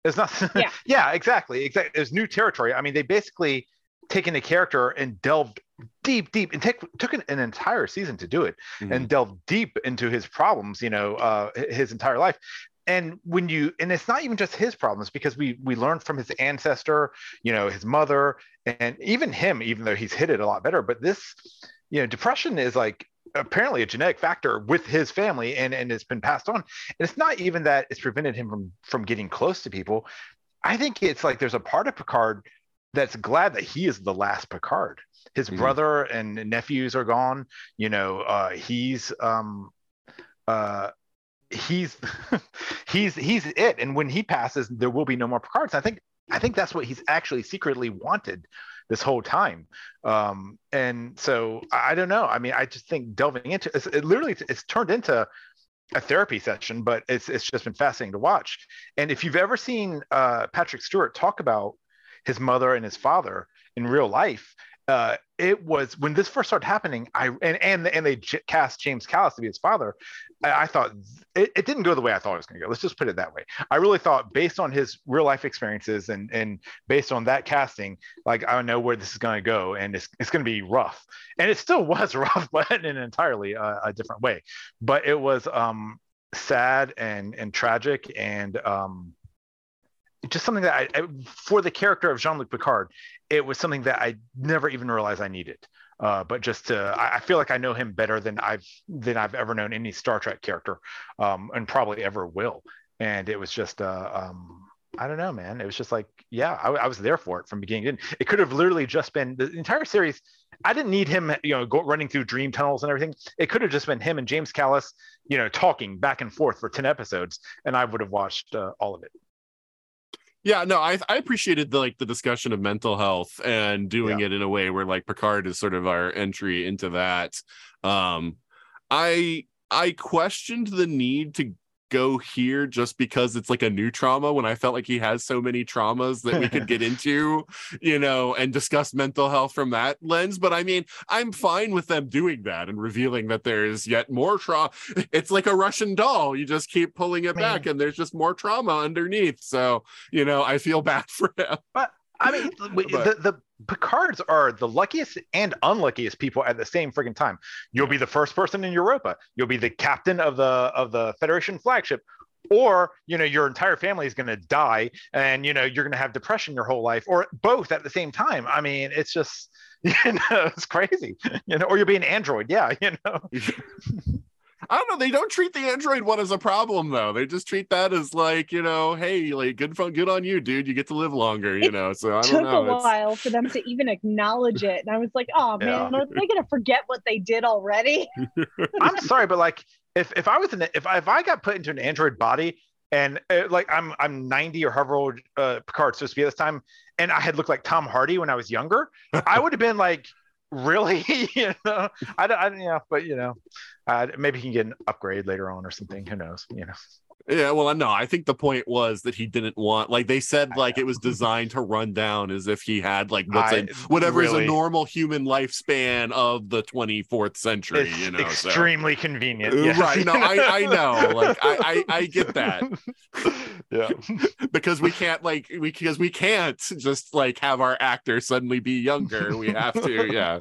it's not. Yeah. Yeah. exactly. Exactly. It was new territory. I mean, they basically taken a character and delved deep, deep, and take, took an, an entire season to do it, Mm-hmm. and delved deep into his problems. You know, uh, his entire life. And when you, and it's not even just his problems because we we learned from his ancestor, you know, his mother, and even him, even though he's hit it a lot better. But this, you know, depression is like apparently a genetic factor with his family and and it's been passed on and it's not even that it's prevented him from from getting close to people i think it's like there's a part of picard that's glad that he is the last picard his Mhm. brother and nephews are gone you know uh he's um uh he's he's he's it. And when he passes there will be no more picards. I think i think that's what he's actually secretly wanted this whole time. Um and so i don't know. I mean i just think delving into it's, it literally it's turned into a therapy session but it's it's just been fascinating to watch. And if you've ever seen uh patrick stewart talk about his mother and his father in real life uh, it was when this first started happening. I and and and they j- cast James Callis to be his father. I, I thought it, it, didn't go the way I thought it was going to go. Let's just put it that way. I really thought, based on his real life experiences and and based on that casting, like I don't know where this is going to go, and it's it's going to be rough. And it still was rough, but in an entirely uh, a different way. But it was um, sad and and tragic and um, just something that I, I, for the character of Jean-Luc Picard, it was something that I never even realized I needed. Uh, but just to, I, I, feel like I know him better than I've than I've ever known any Star Trek character, um, and probably ever will. And it was just, uh, um, I don't know, man. It was just like, yeah, I, I was there for it from beginning to end. It could have literally just been the entire series. I didn't need him, you know, go, running through dream tunnels and everything. It could have just been him and James Callis, you know, talking back and forth for ten episodes, and I would have watched uh, all of it yeah no i i appreciated the like the discussion of mental health and doing yeah. it in a way where like picard is sort of our entry into that um i i questioned the need to go here just because it's like a new trauma when I felt like he has so many traumas that we could get into, you know, and discuss mental health from that lens. But I mean, I'm fine with them doing that and revealing that there's yet more trauma. It's like a Russian doll. You just keep pulling it back and there's just more trauma underneath. So, you know, I feel bad for him. But I mean, the, the Picards are the luckiest and unluckiest people at the same freaking time. You'll be the first person in Europa. You'll be the captain of the of the Federation flagship, or you know your entire family is going to die, and you know you're going to have depression your whole life, or both at the same time. I mean, it's just you know it's crazy. You know, or you'll be an android. Yeah, you know. I don't know. They don't treat the Android one as a problem though. They just treat that as like, you know, hey, like good fun, good on you, dude. You get to live longer, you it know. So I don't know. Took a while for them to even acknowledge it, and I was like, oh man, yeah. are they gonna forget what they did already? I'm sorry, but like, if if I was in, if I, if I got put into an Android body and uh, like I'm I'm 90 or however old uh, Picard supposed to be at this time, and I had looked like Tom Hardy when I was younger, I would have been like really? You know? I don't, I don't know but you know uh, maybe he can get an upgrade later on or something. Who knows? You know yeah, well, no, I think the point was that he didn't want, like they said, like it was designed to run down as if he had like what's I, a, whatever really, is a normal human lifespan of the 24th century. you know, extremely so. convenient. Yes. Right? No, I, I know, like I, I, I get that. yeah, because we can't like we because we can't just like have our actor suddenly be younger. We have to, yeah,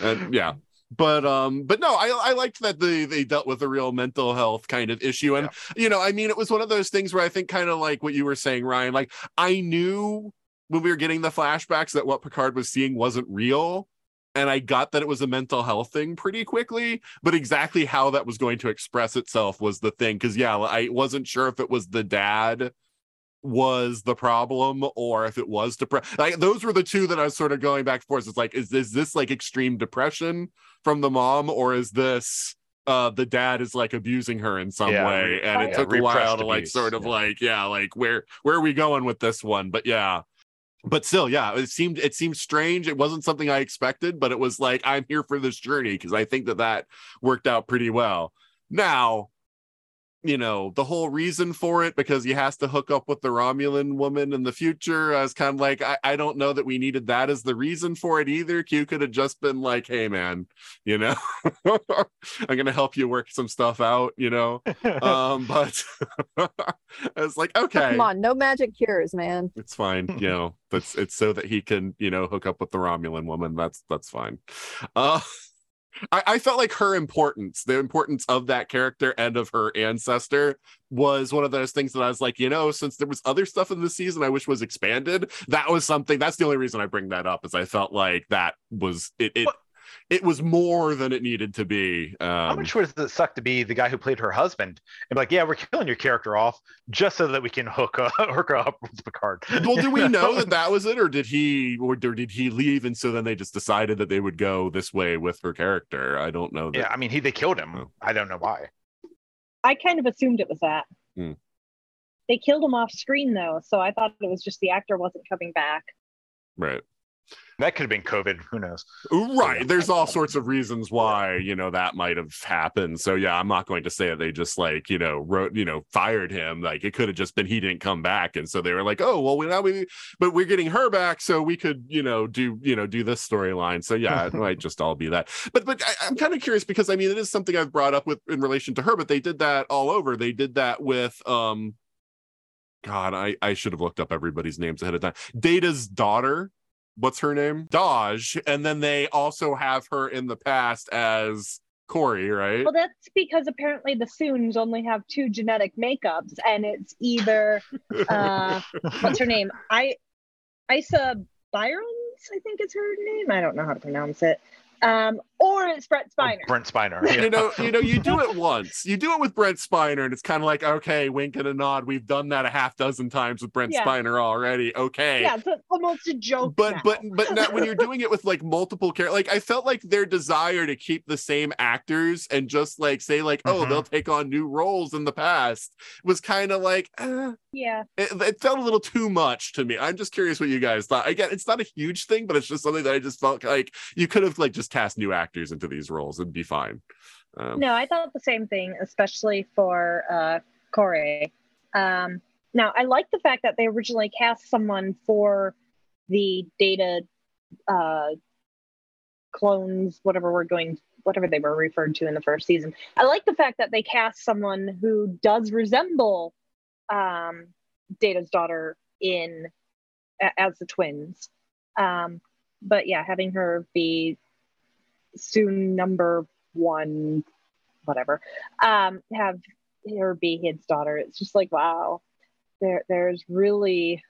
and yeah but um but no i i liked that they they dealt with a real mental health kind of issue and yeah. you know i mean it was one of those things where i think kind of like what you were saying ryan like i knew when we were getting the flashbacks that what picard was seeing wasn't real and i got that it was a mental health thing pretty quickly but exactly how that was going to express itself was the thing because yeah i wasn't sure if it was the dad was the problem or if it was depression like those were the two that i was sort of going back and forth it's like is, is this like extreme depression from the mom or is this uh the dad is like abusing her in some yeah, way and it yeah, took a while to abuse. like sort of yeah. like yeah like where where are we going with this one but yeah but still yeah it seemed it seemed strange it wasn't something i expected but it was like i'm here for this journey because i think that that worked out pretty well now you know the whole reason for it because he has to hook up with the romulan woman in the future. I was kind of like I, I don't know that we needed that as the reason for it either. Q could have just been like hey man you know i'm gonna help you work some stuff out you know? Um but i was like okay come on no magic cures man. It's fine you know it's, it's so that he can you know hook up with the romulan woman. That's that's fine. Uh I, I, felt like her importance, the importance of that character and of her ancestor, was one of those things that I was like, you know, since there was other stuff in the season I wish was expanded, that was something. That's the only reason I bring that up, is I felt like that was it. it it was more than it needed to be. Um, How much does it suck to be the guy who played her husband and be like, yeah, we're killing your character off just so that we can hook up, hook up with Picard. Well, do we know that that was it, or did he, or, did he leave, and so then they just decided that they would go this way with her character? I don't know. That... Yeah, I mean, he they killed him. Oh. I don't know why. I kind of assumed it was that. Hmm. They killed him off screen though, so I thought it was just the actor wasn't coming back. Right. That could have been COVID. Who knows? Right. There's all sorts of reasons why, you know, that might have happened. So yeah, I'm not going to say that they just like, you know, wrote, you know, fired him. Like it could have just been he didn't come back. And so they were like, oh, well, we now we but we're getting her back, so we could, you know, do, you know, do this storyline. So yeah, it might just all be that. But but I, I'm kind of curious because I mean it is something I've brought up with in relation to her, but they did that all over. They did that with um God, I, I should have looked up everybody's names ahead of time. Data's daughter what's her name? Dodge. And then they also have her in the past as Kore, right? Well, that's because apparently the Soongs only have two genetic makeups, and it's either uh, what's her name? I Isa Briones, I think is her name. I don't know how to pronounce it. Um, or it's Brent Spiner. Oh, Brent Spiner. yeah. you know, you know, you do it once. You do it with Brent Spiner, and it's kind of like, okay, wink and a nod. We've done that a half dozen times with Brent Yeah. Spiner already. Okay. Yeah, it's almost a joke. but now. but but now, when you're doing it with like multiple characters like i felt like their desire to keep the same actors and just like say like oh Mhm. they'll take on new roles in the past was kind of like eh, yeah, it, it felt a little too much to me i'm just curious what you guys thought again it's not a huge thing but it's just something that i just felt like you could have like just cast new actors into these roles It'd be fine um, no, I thought the same thing, especially for uh, Kore. Um, now, I like the fact that they originally cast someone for the data uh, clones, whatever we're going, whatever they were referred to in the first season. I like the fact that they cast someone who does resemble um, Data's daughter in as the twins. Um, but yeah, having her be Soong number one, whatever, um, have her be his daughter. It's just like wow, there there's really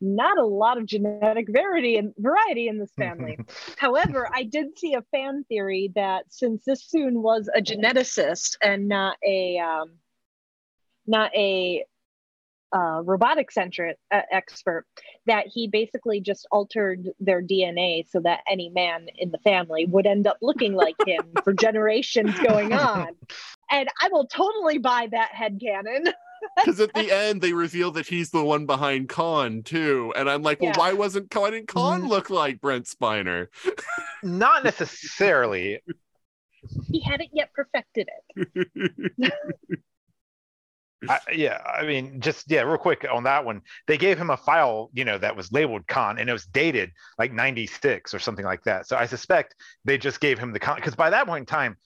not a lot of genetic variety and variety in this family. However, I did see a fan theory that since this Soong was a geneticist and not a um, not a uh, robotic centric uh, expert, that he basically just altered their DNA so that any man in the family would end up looking like him for generations going on. And I will totally buy that head headcanon. because at the end they reveal that he's the one behind Khan too, and I'm like, well, Yeah. why wasn't why didn't Khan Mm. look like Brent Spiner? Not necessarily. he hadn't yet perfected it. I, yeah, I mean, just yeah, real quick on that one. They gave him a file, you know, that was labeled Khan, and it was dated like '96 or something like that. So I suspect they just gave him the Khan because by that point in time,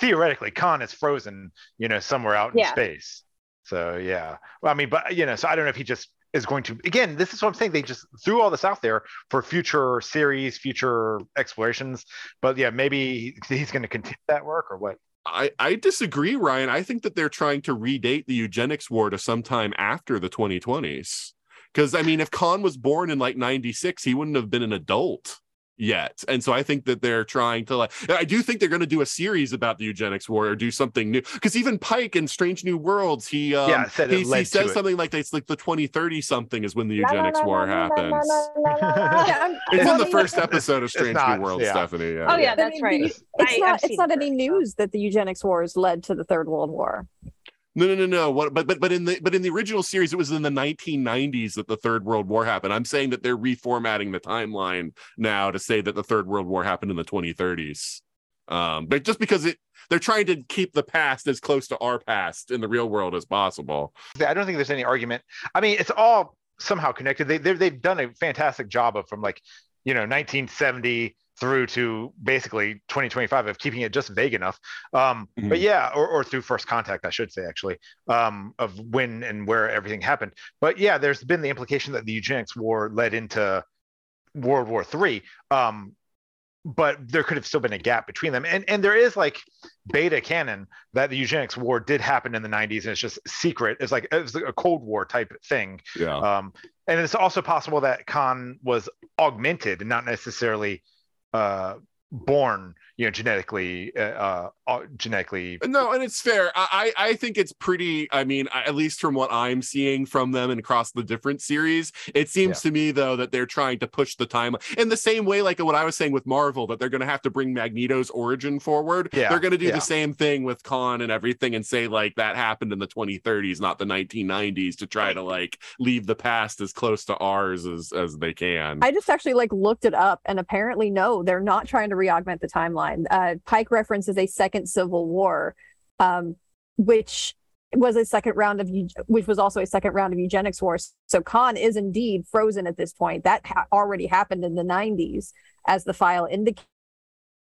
theoretically, Khan is frozen, you know, somewhere out in Yeah. space. So yeah, well, I mean, but you know, so I don't know if he just is going to. Again, this is what I'm saying. They just threw all this out there for future series, future explorations. But yeah, maybe he's going to continue that work or what. I, I disagree, Ryan. I think that they're trying to redate the eugenics war to sometime after the 2020s. Because I mean, if Khan was born in like 96, he wouldn't have been an adult yet. And so I think that they're trying to like I do think they're going to do a series about the eugenics war or do something new. Because even Pike in Strange New Worlds, he um Yeah, said he, he led to says it. something like it's like the 2030 something is when the eugenics war happens. It's in the first episode of Strange not, New Worlds, yeah. Stephanie. Yeah. Oh yeah, that's right. It's I've not. It's not it any first, news that the eugenics wars led to the Third World War. No, no, no, no. What? But but but in the but in the original series, it was in the 1990s that the Third World War happened. I'm saying that they're reformatting the timeline now to say that the Third World War happened in the 2030s. Um, but just because it, they're trying to keep the past as close to our past in the real world as possible. I don't think there's any argument. I mean, it's all somehow connected. They they've, they've done a fantastic job of from like you know 1970 through to basically 2025 of keeping it just vague enough. Um, But Mhm. yeah, or, or through first contact, I should say actually, um, of when and where everything happened. But yeah, there's been the implication that the eugenics war led into World War Three. Um, but there could have still been a gap between them, and and there is like beta canon that the eugenics war did happen in the 90s and it's just secret it's like it's like a cold war type thing Yeah. um and it's also possible that khan was augmented and not necessarily uh born you know genetically uh, uh genetically no and it's fair i i think it's pretty i mean at least from what i'm seeing from them and across the different series it seems yeah. to me though that they're trying to push the time in the same way like what i was saying with marvel that they're going to have to bring magneto's origin forward yeah they're going to do yeah. the same thing with khan and everything and say like that happened in the 2030s not the 1990s to try to like leave the past as close to ours as as they can i just actually like looked it up and apparently no they're not trying to re-augment the timeline uh, Pike references a second civil war, um, which was a second round of which was also a second round of eugenics wars. So Khan is indeed frozen at this point. That ha- already happened in the 90s, as the file indicates.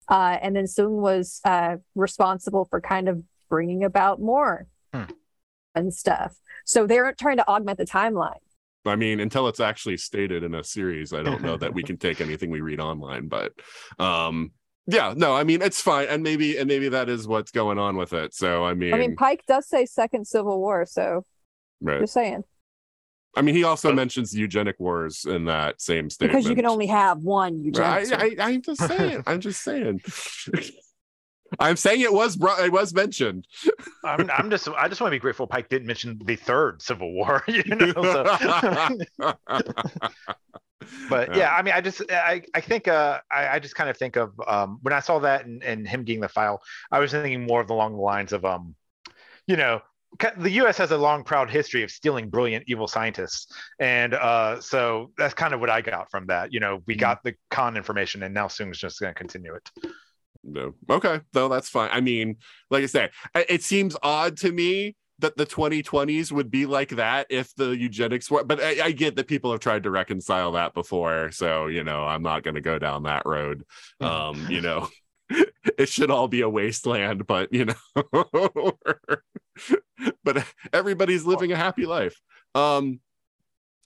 Uh, and then Soong was uh, responsible for kind of bringing about more hmm. and stuff. So they're trying to augment the timeline. I mean, until it's actually stated in a series, I don't know that we can take anything we read online. But um, yeah no i mean it's fine and maybe and maybe that is what's going on with it so i mean i mean pike does say second civil war so right. just saying i mean he also mentions eugenic wars in that same statement because you can only have one eugenic I, I, i'm just saying i'm just saying I'm saying it was it was mentioned. I'm, I'm just I just want to be grateful Pike didn't mention the third Civil War. You know, so. but yeah. I mean, I just I I think uh I, I just kind of think of um when I saw that and, and him getting the file, I was thinking more of along the lines of um, you know, the U.S. has a long, proud history of stealing brilliant, evil scientists, and uh, so that's kind of what I got from that. You know, we mm-hmm. got the Khan information, and now Soong's just going to continue it. No, okay, no, that's fine. I mean, like I said, it seems odd to me that the 2020s would be like that if the eugenics were but I, I, get that people have tried to reconcile that before so you know i'm not going to go down that road. Um you know it should all be a wasteland but you know but everybody's living a happy life. Um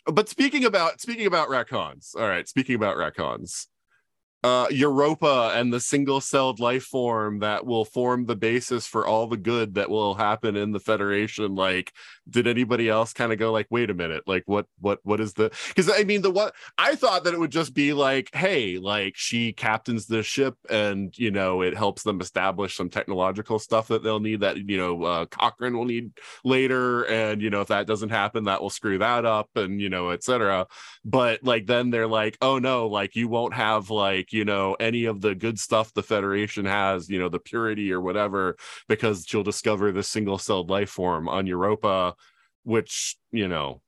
but speaking about speaking about raccoons. All right speaking about raccoons uh, Europa and the single celled life form that will form the basis for all the good that will happen in the Federation. Like, did anybody else kind of go like, wait a minute, like what what what is the because I mean the what I thought that it would just be like, hey, like she captains the ship and you know it helps them establish some technological stuff that they'll need that you know uh, Cochrane will need later, and you know if that doesn't happen, that will screw that up, and you know, etc. But like then they're like, oh no, like you won't have like like you know any of the good stuff the federation has you know the purity or whatever because you'll discover the single celled life form on europa which you know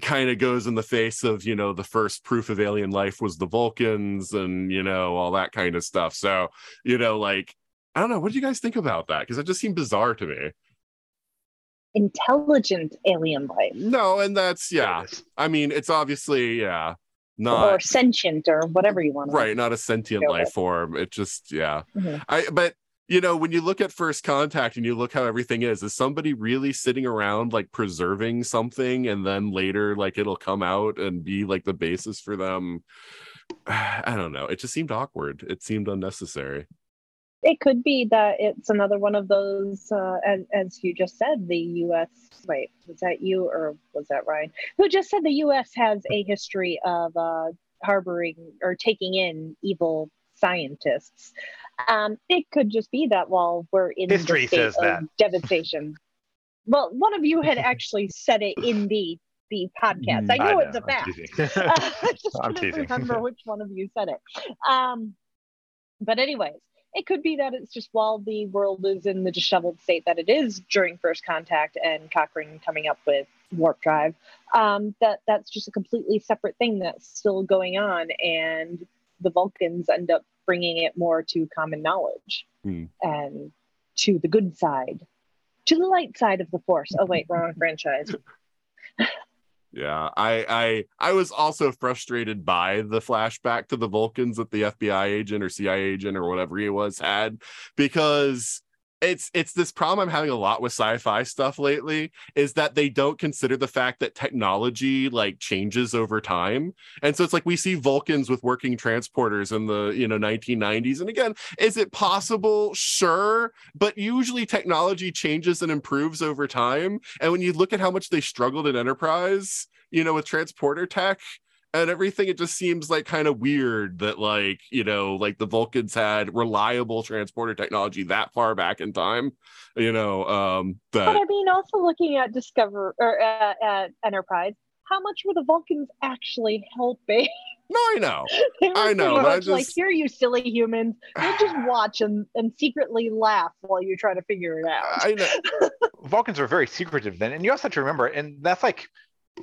kind of goes in the face of you know the first proof of alien life was the vulcans and you know all that kind of stuff. So you know like i don't know. What do you guys think about that? Because it just seemed bizarre to me. Intelligent alien life. No and that's yeah. I mean it's obviously yeah not or sentient or whatever you want right not a sentient life it. form it just yeah mm-hmm. i but you know when you look at first contact and you look how everything is is somebody really sitting around like preserving something and then later like it'll come out and be like the basis for them i don't know it just seemed awkward it seemed unnecessary it could be that it's another one of those, uh, as, as you just said, the U.S. Wait, was that you or was that Ryan? Who just said the U.S. has a history of uh, harboring or taking in evil scientists. Um, it could just be that while we're in history the state says of that. devastation. well, one of you had actually said it in the the podcast. I know, I know it's a fact. I just I'm couldn't remember which one of you said it. Um, but anyways, it could be that it's just while the world is in the disheveled state that it is during first contact and Cochrane coming up with warp drive, um, that that's just a completely separate thing that's still going on, and the Vulcans end up bringing it more to common knowledge mm. and to the good side, to the light side of the Force. Oh wait, wrong franchise. Yeah, I I I was also frustrated by the flashback to the Vulcans that the FBI agent or CIA agent or whatever he was had because it's it's this problem I'm having a lot with sci-fi stuff lately is that they don't consider the fact that technology like changes over time. And so it's like we see Vulcans with working transporters in the, you know, 1990s. And again, is it possible? Sure, but usually technology changes and improves over time. And when you look at how much they struggled in Enterprise, you know, with transporter tech, and everything it just seems like kind of weird that like you know like the vulcans had reliable transporter technology that far back in time you know um that But I mean, also looking at Discover or at, at Enterprise, how much were the Vulcans actually helping? no i know I know, pretty but I much like, here, you silly humans, we'll just watch and, and secretly laugh while you try to figure it out. i know Vulcans were very secretive then, and you also have to remember, and that's like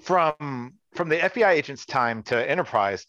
from from the FBI agent's time to Enterprise,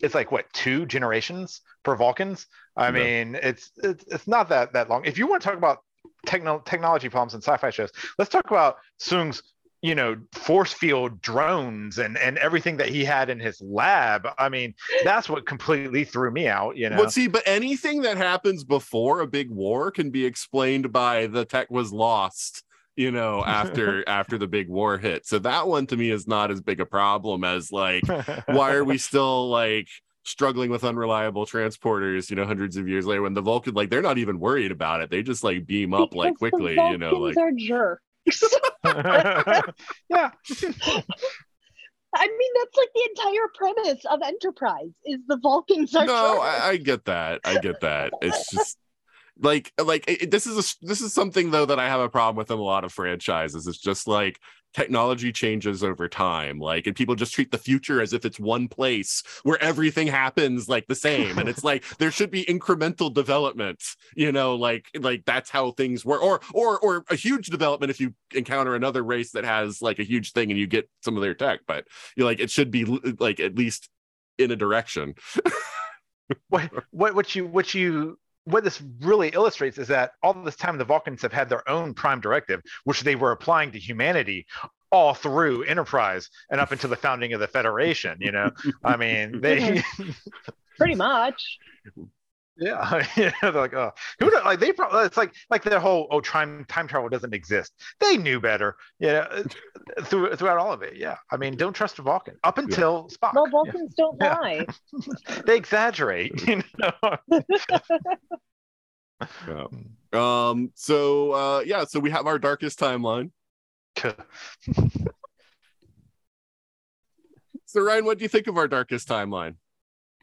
it's like what two generations for Vulcans. I Yeah. mean, it's, it's it's not that that long. If you want to talk about techno- technology problems in sci-fi shows, let's talk about Soong's you know force field drones and and everything that he had in his lab. I mean, that's what completely threw me out. You know. Well, see, but anything that happens before a big war can be explained by the tech was lost, you know, after after the big war hit. So that one to me is not as big a problem as like, why are we still like struggling with unreliable transporters, you know, hundreds of years later when the Vulcan like they're not even worried about it. They just like beam up like Because the quickly, you know, Vulcans like are jerks. yeah. I mean, that's like the entire premise of Enterprise is the Vulcans are no. I, I get that i get that it's just like like it, this is a this is something though that i have a problem with in a lot of franchises. It's just like technology changes over time like and people just treat the future as if it's one place where everything happens like the same. And it's like there should be incremental development you know like like that's how things work or or or a huge development if you encounter another race that has like a huge thing and you get some of their tech but you like it should be like at least in a direction. What what what you what you what this really illustrates is that all this time the Vulcans have had their own prime directive, which they were applying to humanity all through Enterprise and up until the founding of the Federation. You know, I mean, they, Pretty much. yeah, yeah, they're like, oh, who know, like they probably it's like like their whole oh time time travel doesn't exist. They knew better, yeah, through, throughout all of it. Yeah, I mean, don't trust a Vulcan up until Spock. Well, Vulcans don't Yeah. lie. They exaggerate. You know? Yeah. Um. So, uh, yeah. So we have our darkest timeline. So, Ryan, what do you think of our darkest timeline?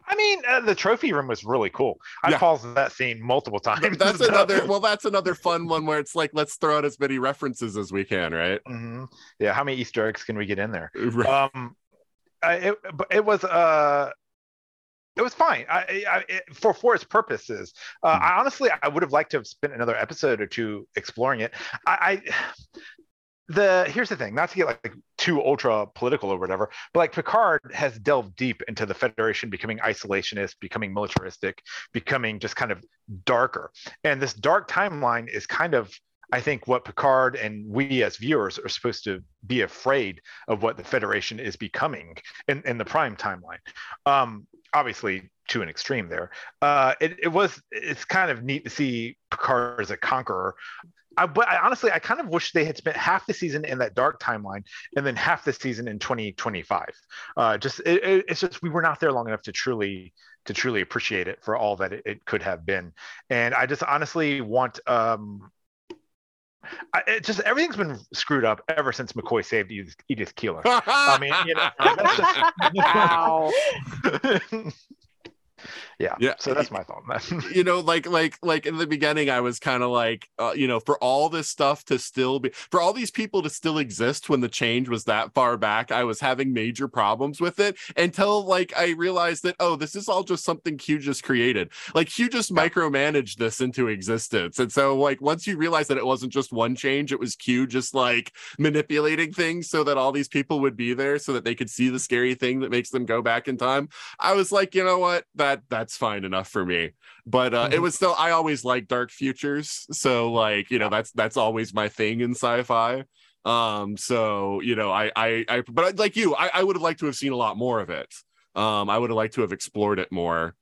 I mean, uh, the trophy room was really cool. I Yeah. paused that scene multiple times. That's another. Well, that's another fun one where it's like, let's throw out as many references as we can, right? Mhm. Yeah, how many Easter eggs can we get in there? Right. Um, I, it, it was uh, it was fine. I, I it, for for its purposes. Uh, Mhm. I honestly, I would have liked to have spent another episode or two exploring it. I, I the here's the thing, not to get like too ultra political or whatever, but like Picard has delved deep into the Federation becoming isolationist, becoming militaristic, becoming just kind of darker. And this dark timeline is kind of I think what Picard and we as viewers are supposed to be afraid of what the Federation is becoming in, in the prime timeline. Um, obviously, to an extreme there. Uh, it, it was it's kind of neat to see Picard as a conqueror. I, but I, honestly, I kind of wish they had spent half the season in that dark timeline and then half the season in 2025. Uh, just it, it- it's just we were not there long enough to truly to truly appreciate it for all that it, it could have been. And I just honestly want um, I, it just everything's been screwed up ever since McCoy saved Edith, Edith Keeler. I mean, you know, that's Wow. yeah, Yeah. So that's my thought. you know like like like in the beginning i was kind of like uh, you know for all this stuff to still be for all these people to still exist when the change was that far back i was having major problems with it until like i realized that oh this is all just something q just created like q just micromanaged this into existence and so like once you realize that it wasn't just one change it was q just like manipulating things so that all these people would be there so that they could see the scary thing that makes them go back in time I was like, you know what, that that that's fine enough for me. But uh, it Mhm. was still, I always like dark futures, so like, you know, that's that's always my thing in sci-fi. Um, so you know, I I, I but like you, I, I would have liked to have seen a lot more of it. Um, I would have liked to have explored it more.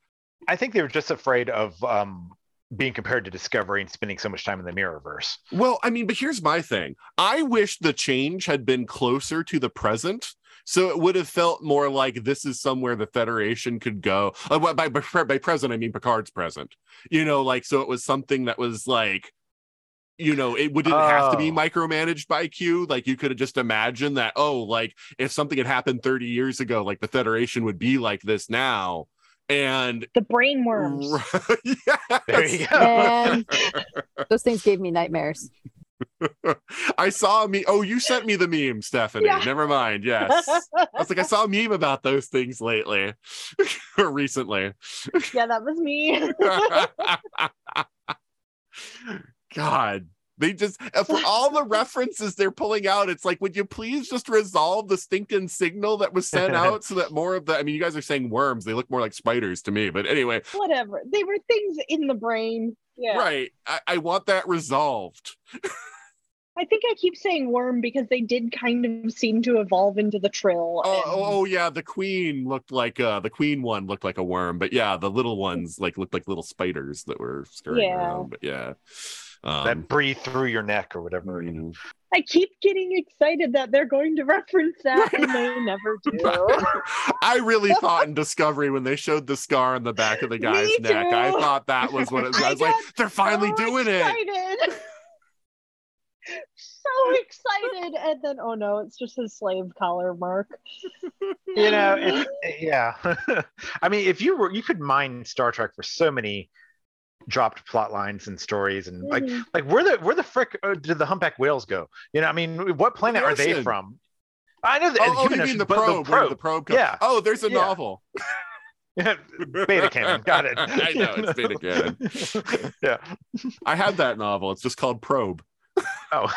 I think they were just afraid of um, being compared to Discovery and spending so much time in the Mirrorverse. Well, I mean, but here's my thing. I wish the change had been closer to the present. So it would have felt more like this is somewhere the Federation could go. Uh, by, by, by present, I mean Picard's present. You know, like, so it was something that was like you know it wouldn't have to be Oh. micromanaged by q like you could have just imagined that oh like if something had happened 30 years ago like the federation would be like this now and The brain worms. yes. There you go. And those things gave me nightmares. i saw me oh you sent me the meme stephanie Yeah. never mind yes i was like i saw a meme about those things lately or recently yeah, that was me. God, they just uh, for all the references they're pulling out, it's like, would you please just resolve the stinking signal that was sent out so that more of the I mean, you guys are saying worms, they look more like spiders to me, but anyway, Whatever. They were things in the brain. Yeah. right. I, I want that resolved. I think I keep saying worm because they did kind of seem to evolve into the trill. Oh, oh, oh, yeah, the queen looked like uh the queen one looked like a worm, but yeah, the little ones like looked like little spiders that were scurrying Yeah. around. But yeah. Um, that breathe through your neck or whatever. You know. mm. I keep getting excited that they're going to reference that, and they never do. I really thought in Discovery when they showed the scar on the back of the guy's Me neck, I thought that was what it was. I I was like, they're finally so doing it. so excited, and then oh no, it's just his slave collar mark. You know, it's, yeah. I mean, if you were, you could mine Star Trek for so many dropped plot lines and stories, and like, Mhm. like where the where the frick uh, did the humpback whales go? You know, I mean, what planet are they from? I know the Oh, oh, you human mean ocean, the probe? The probe. The probe. Yeah. Oh, there's a Yeah. novel. Beta canon. Got it. I know, it's beta canon. yeah. I have that novel. It's just called Probe. Oh.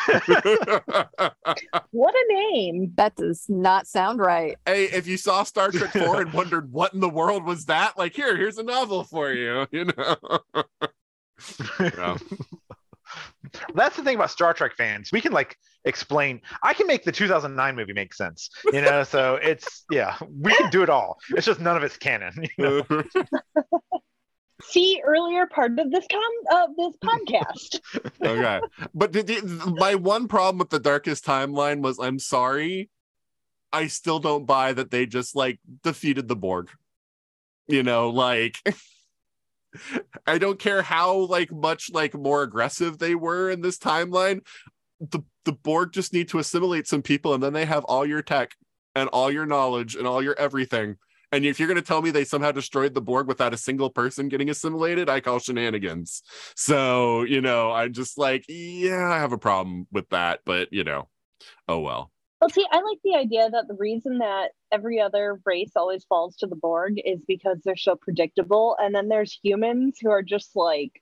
What a name! That does not sound right. hey, if you saw Star Trek 4 and wondered what in the world was that, like here, here's a novel for you, you know. Yeah. That's the thing about Star Trek fans. We can like explain. I can make the 2009 movie make sense. You know, so it's yeah, we can do it all. It's just none of it's canon. You know? See earlier part of this com of this podcast. okay but the, my one problem with the darkest timeline was i'm sorry i still don't buy that they just like defeated the borg you know like i don't care how like much like more aggressive they were in this timeline the the borg just need to assimilate some people and then they have all your tech and all your knowledge and all your everything and if you're going to tell me they somehow destroyed the Borg without a single person getting assimilated, I call shenanigans. So, you know, I'm just like, yeah, I have a problem with that, but you know, oh well. Well, see, I like the idea that the reason that every other race always falls to the Borg is because they're so predictable, and then there's humans who are just like,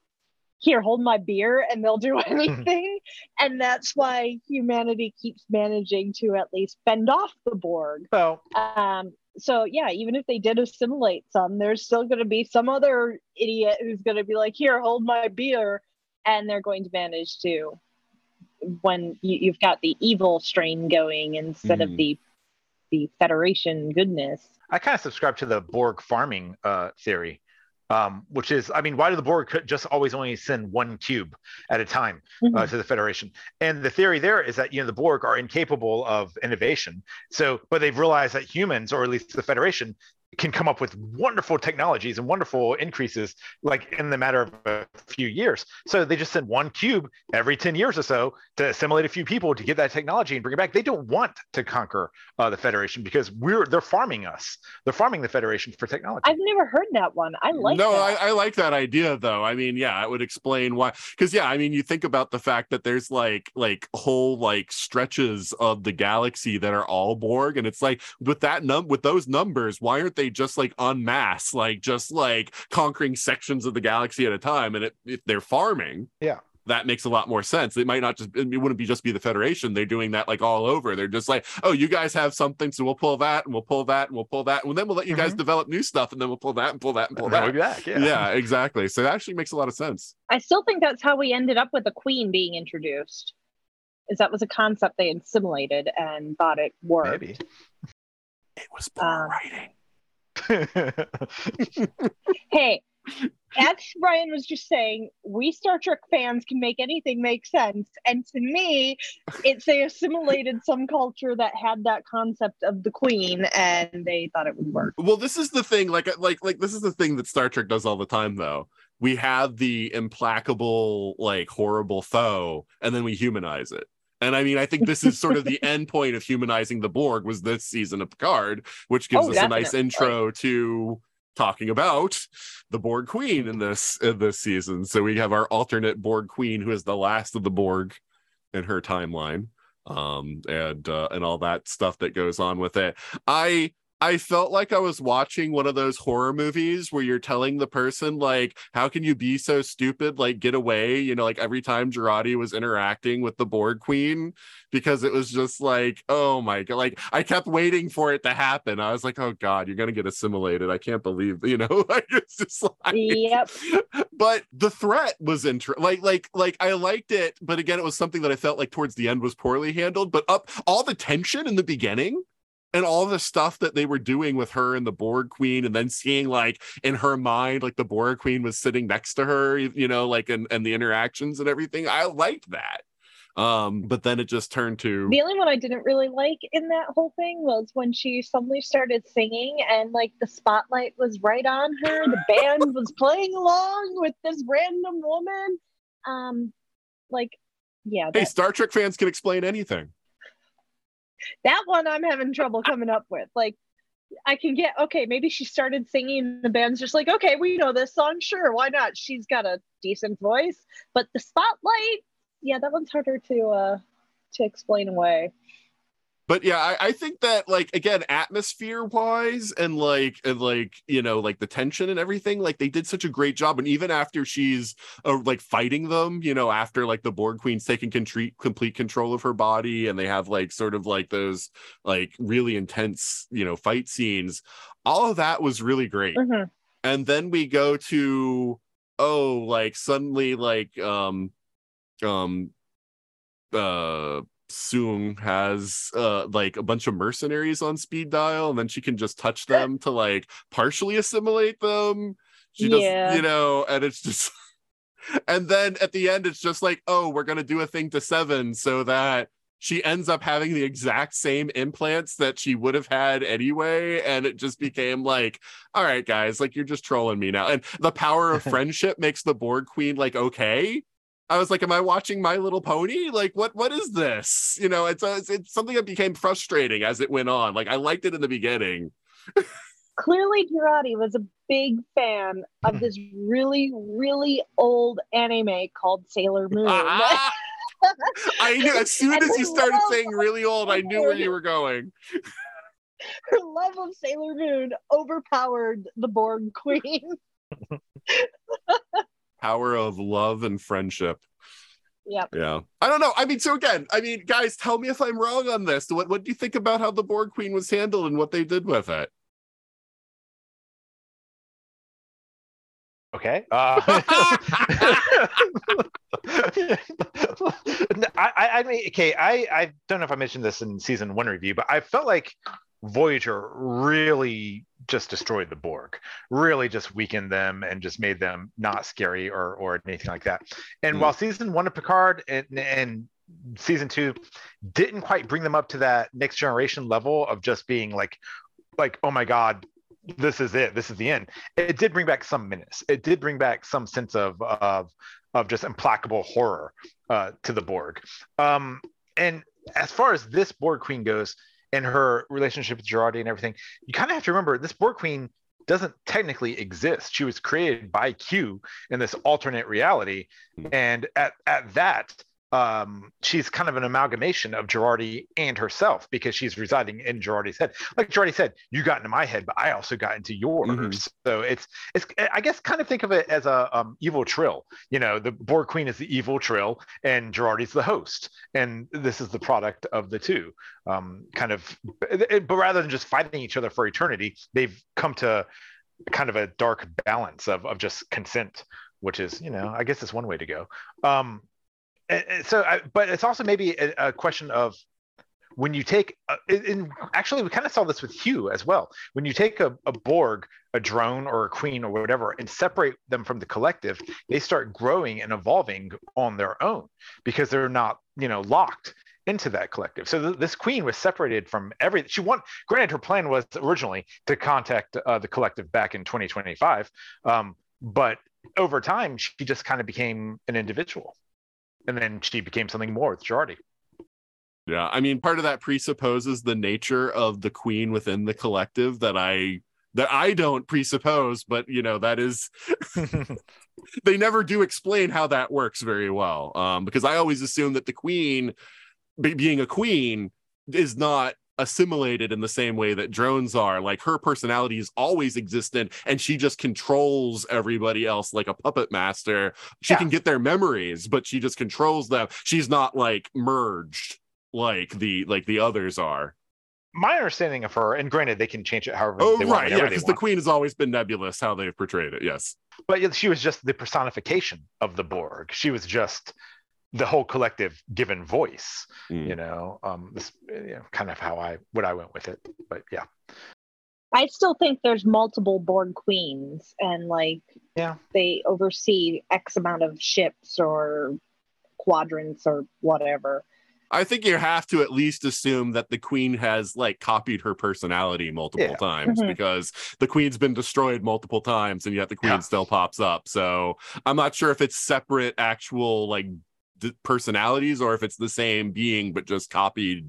"Here, hold my beer," and they'll do anything, and that's why humanity keeps managing to at least fend off the Borg. Well, Um, so yeah, even if they did assimilate some, there's still going to be some other idiot who's going to be like, "Here, hold my beer," and they're going to manage to when you, you've got the evil strain going instead Mhm. of the the Federation goodness. I kind of subscribe to the Borg farming uh, theory, um, which is, I mean, why do the Borg could just always only send one cube at a time uh, Mhm. to the Federation? And the theory there is that you know the Borg are incapable of innovation. So, but they've realized that humans, or at least the Federation, can come up with wonderful technologies and wonderful increases like in the matter of a few years. So they just send one cube every 10 years or so to assimilate a few people to get that technology and bring it back. They don't want to conquer uh, the Federation because we're they're farming us. They're farming the Federation for technology. I've never heard that one. I like no, that. I, I like that idea though. I mean, yeah, it would explain why. Because yeah, I mean, you think about the fact that there's like like whole like stretches of the galaxy that are all Borg, and it's like with that num with those numbers, why aren't they just like en masse, like just like conquering sections of the galaxy at a time? And it, if they're farming, Yeah. that makes a lot more sense. It might not just it wouldn't be just be the Federation. They're doing that like all over. They're just like, oh, you guys have something, so we'll pull that and we'll pull that and we'll pull that, and then we'll let you guys develop new stuff, and then we'll pull that and pull that and pull And that we'll back. Yeah. yeah. exactly. So that actually makes a lot of sense. I still think that's how we ended up with the Queen being introduced. Is that was a concept they assimilated and thought it worked. Maybe. It was poor Um, writing. Hey, as Brian was just saying, we Star Trek fans can make anything make sense. And to me, it's they assimilated some culture that had that concept of the queen and they thought it would work. Well, this is the thing. Like, like, like, this is the thing that Star Trek does all the time, though. we have the implacable, like horrible foe, and then we humanize it. And I mean, I think this is sort of the end point of humanizing the Borg was this season of Picard, which gives Oh, us a nice intro to talking about the Borg Queen in this in this season. So we have our alternate Borg Queen, who is the last of the Borg in her timeline, um, and uh, and all that stuff that goes on with it. I I felt like I was watching one of those horror movies where you're telling the person like, "How can you be so stupid? Like, get away!" You know, like every time Jurati was interacting with the Borg Queen, because it was just like, "Oh my god!" Like I kept waiting for it to happen. I was like, "Oh god, you're gonna get assimilated." I can't believe you know. Like it's just like, Yep. but the threat was inter like like like I liked it, but again, it was something that I felt like towards the end was poorly handled. But up all the tension in the beginning and all the stuff that they were doing with her and the Borg Queen, and then seeing like in her mind, like the Borg Queen was sitting next to her, you know, like and and the interactions and everything. I liked that. Um, but then it just turned to The only one I didn't really like in that whole thing was when she suddenly started singing and like the spotlight was right on her. The band was playing along with this random woman. Um, like, yeah, hey, Star Trek fans can explain anything. That one I'm having trouble coming up with. Like, I can get okay. Maybe she started singing. The band's just like, okay, we know this song. Sure, why not? She's got a decent voice, but the spotlight, yeah, that one's harder to uh to explain away. But yeah I, I think that like again atmosphere wise and like and like you know like the tension and everything like they did such a great job and even after she's uh, like fighting them you know after like the borg queen's taking complete complete control of her body and they have like sort of like those like really intense you know fight scenes all of that was really great Mhm. and then we go to oh like suddenly like um um uh Soong has uh like a bunch of mercenaries on speed dial and then she can just touch them to like partially assimilate them. She does Yeah. you know and it's just and then at the end it's just like oh we're gonna do a thing to seven so that she ends up having the exact same implants that she would have had anyway and it just became like all right guys like you're just trolling me now. And the power of friendship makes the borg queen like okay i was like am i watching my little pony like what what is this you know it's a, it's, something that became frustrating as it went on like i liked it in the beginning clearly Jurati was a big fan of hmm. this really, really old anime called Sailor Moon. Ah! ah, ah. i knew as soon as you started saying really old i knew where you were going Her love of Sailor Moon overpowered the Borg Queen. power of love and friendship yep. Yeah. I don't know. I mean, so again, I mean, guys, tell me if I'm wrong on this. What what do you think about how the Borg Queen was handled and what they did with it? Okay. Uh, I, I, I mean, okay. I, I don't know if I mentioned this in season one review, but I felt like Voyager really just destroyed the Borg, really just weakened them and just made them not scary or or anything like that. And Mm. while season one of Picard and, and season two didn't quite bring them up to that next generation level of just being like, like, oh my god, this is it, this is the end. It did bring back some menace. It did bring back some sense of of of just implacable horror uh, to the Borg. Um, and as far as this Borg Queen goes, and her relationship with Jurati and everything, you kind of have to remember this Borg Queen doesn't technically exist. She was created by Q in this alternate reality, hmm. and at at that, um, she's kind of an amalgamation of Jurati and herself because she's residing in Jurati's head. Like Jurati said, you got into my head, but I also got into yours. Mhm. So it's it's I guess kind of think of it as a um, evil Trill. You know, the Borg Queen is the evil Trill, and Jurati's the host, and this is the product of the two. Um, kind of, but rather than just fighting each other for eternity, they've come to kind of a dark balance of of just consent, which is you know I guess it's one way to go. Um, so, I, but it's also maybe a, a question of when you take, uh, in, actually, we kind of saw this with Hugh as well. When you take a, a Borg, a drone, or a queen, or whatever, and separate them from the collective, they start growing and evolving on their own because they're not, you know, locked into that collective. So th- this queen was separated from every. She want. Granted, her plan was originally to contact uh, the collective back in 2025, um, but over time, she just kind of became an individual, and then she became something more with Jurati. Yeah, I mean, part of that presupposes the nature of the queen within the collective that I that I don't presuppose, but you know that is they never do explain how that works very well. Um, because I always assume that the queen, be- being a queen, is not assimilated in the same way that drones are. Like her personality is always existent, and she just controls everybody else like a puppet master. She Yeah. can get their memories, but she just controls them. She's not like merged like the like the others are. My understanding of her, and granted, they can change it however Oh they want, right, yeah, because the queen has always been nebulous how they've portrayed it. Yes. but she was just the personification of the Borg. She was just the whole collective given voice. Mm. You know, um, this you know, kind of how I what I went with it. But yeah, I still think there's multiple Borg queens, and like, Yeah. they oversee X amount of ships or quadrants or whatever. I think you have to at least assume that the queen has like copied her personality multiple Yeah. times Mhm. because the queen's been destroyed multiple times and yet the queen Yeah. still pops up. So I'm not sure if it's separate actual like d- personalities or if it's the same being but just copied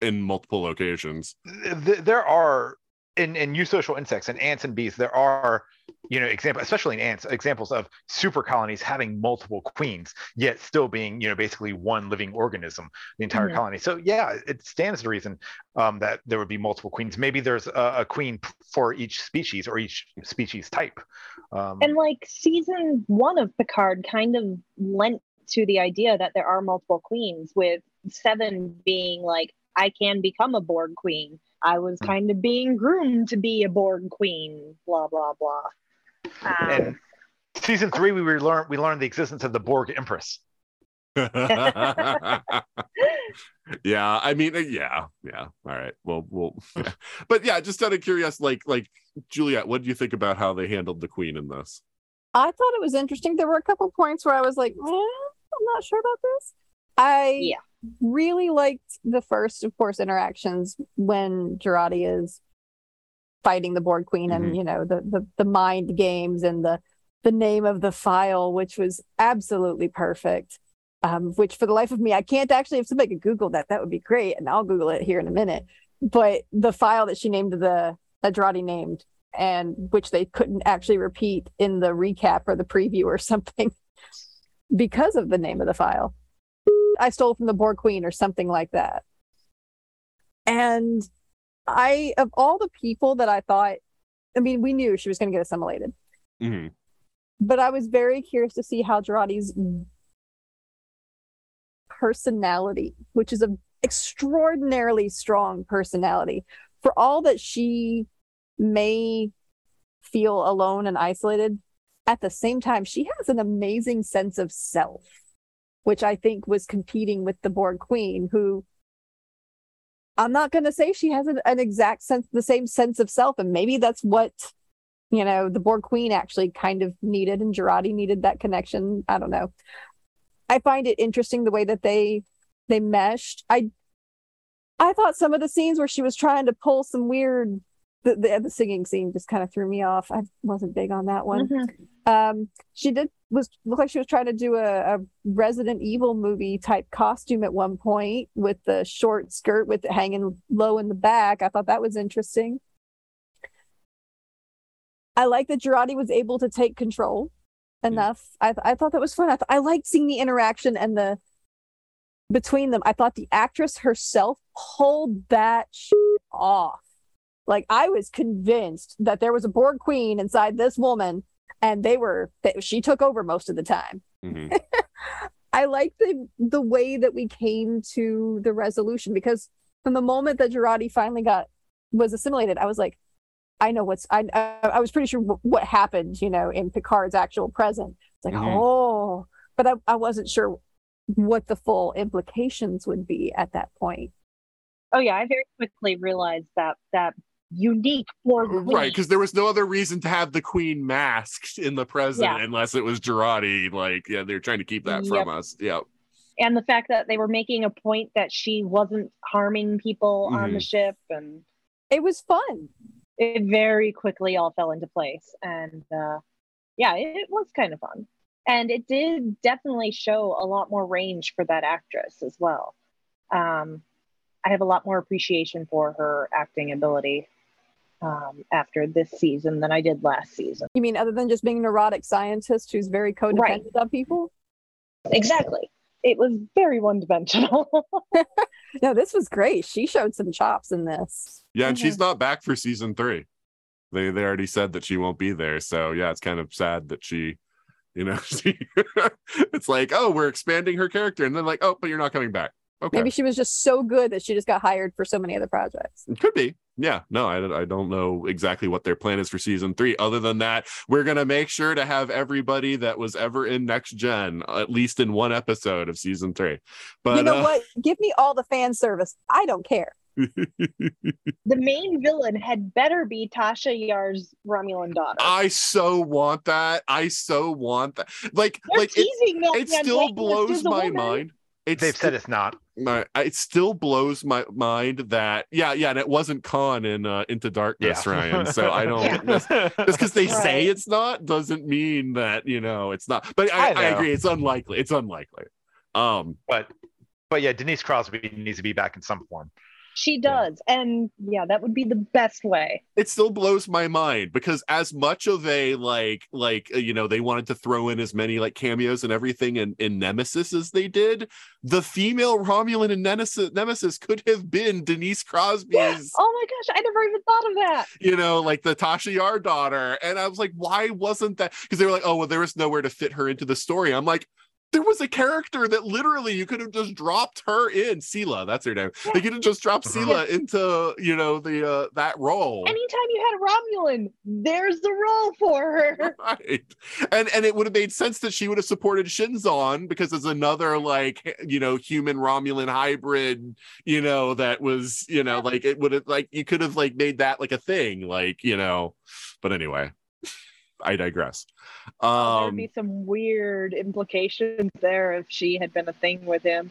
in multiple locations. There are in in eusocial insects and ants and bees. There are you know example especially in ants examples of super colonies having multiple queens yet still being you know basically one living organism the entire Mhm. colony so yeah it stands to reason um, that there would be multiple queens maybe there's a, a queen for each species or each species type um, And like season one of Picard kind of lent to the idea that there are multiple queens, with Seven being like, I can become a Borg queen. I was Hmm. kind of being groomed to be a Borg queen, blah, blah, blah. Um, and season three we were learn we learned the existence of the borg empress yeah, I mean, uh, yeah, yeah. All right. Well, we'll, but yeah, just out of curiosity, like, like Juliette, what do you think about how they handled the queen in this? I thought it was interesting. There were a couple points where I was like, eh, I'm not sure about this. I Yeah. really liked the first, of course, interactions when Jurati is fighting the Borg Queen Mhm. and you know the, the the mind games and the the name of the file, which was absolutely perfect. Um, which for the life of me, I can't actually. If somebody could Google that, that would be great, and I'll Google it here in a minute. But the file that she named the that Jurati named and which they couldn't actually repeat in the recap or the preview or something because of the name of the file. I stole from the Borg Queen or something like that. And I, of all the people that I thought, I mean, we knew she was going to get assimilated, Mhm. but I was very curious to see how Jurati's personality, which is an extraordinarily strong personality, for all that she may feel alone and isolated, at the same time, she has an amazing sense of self, which I think was competing with the Borg Queen, who I'm not going to say she has an, an exact sense, the same sense of self. And maybe that's what, you know, the Borg Queen actually kind of needed and Jurati needed that connection. I don't know. I find it interesting the way that they they meshed. I I thought some of the scenes where she was trying to pull some weird the, the, the singing scene just kind of threw me off. I wasn't big on that one. mhm. Um, she did was look like she was trying to do a, a Resident Evil movie type costume at one point with the short skirt with it hanging low in the back. I thought that was interesting. I like that Jurati was able to take control enough. I I thought that was fun. I th- I liked seeing the interaction and the between them. I thought the actress herself pulled that off. Like I was convinced that there was a Borg queen inside this woman, and they were that she took over most of the time. Mhm. I like the the way that we came to the resolution because from the moment that Jurati finally got was assimilated, I was like, I know what's I I, I was pretty sure wh- what happened, you know, in Picard's actual present. It's like, Mhm. oh, but I, I wasn't sure what the full implications would be at that point. Oh yeah, I very quickly realized that that unique Borg queen. Right, because there was no other reason to have the queen masked in the present Yeah. unless it was Jurati. Like, yeah, they're trying to keep that from us. Yeah. and the fact that they were making a point that she wasn't harming people on the Mhm. ship and It was fun. it very quickly all fell into place and uh yeah, it, it was kind of fun. And it did definitely show a lot more range for that actress as well. Um, I have a lot more appreciation for her acting ability um, after this season than I did last season. You mean other than just being a neurotic scientist who's very codependent Right. on people? Exactly. It was very one dimensional. No, this was great. She showed some chops in this. Yeah, and Mhm. she's not back for season three. They they already said that she won't be there. So yeah, it's kind of sad that she, you know, she it's like, oh, we're expanding her character, and then like, oh, but you're not coming back. Okay. Maybe she was just so good that she just got hired for so many other projects. It could be. Yeah. No, I, I don't know exactly what their plan is for season three. Other than that, we're going to make sure to have everybody that was ever in Next Gen at least in one episode of season three. But you know uh, what? Give me all the fan service. I don't care. the main villain had better be Tasha Yar's Romulan daughter. I so want that. I so want that. Like, They're like it, teasing that it still antagonist blows is a my woman. mind. It's They've said it's not. my it still blows my mind that yeah yeah and it wasn't Khan in uh, Into Darkness Yeah. Ryan so I don't Yeah. just because they say it's not doesn't mean that you know it's not but I, I I, agree it's unlikely it's unlikely um but but yeah, Denise Crosby needs to be back in some form. She does. And yeah, that would be the best way. it still blows my mind because as much of a like like you know they wanted to throw in as many like cameos and everything in, in nemesis as they did the female romulan in nemesis, nemesis could have been denise crosby's Oh my gosh, I never even thought of that. you know, like the Tasha Yar daughter. And I was like, why wasn't that? Because they were like, oh, well, there was nowhere to fit her into the story. I'm like, there was a character that literally you could have just dropped her in. Sela, that's her name. They could have just dropped. Sela into, you know, the uh that role. Anytime you had a Romulan, there's the role for her. Right. And and it would have made sense that she would have supported Shinzon because it's another like you know human Romulan hybrid, you know, that was, you know, like it would have like you could have like made that like a thing, like, you know. But anyway, I digress. Oh, There'd Um be some weird implications there if she had been a thing with him.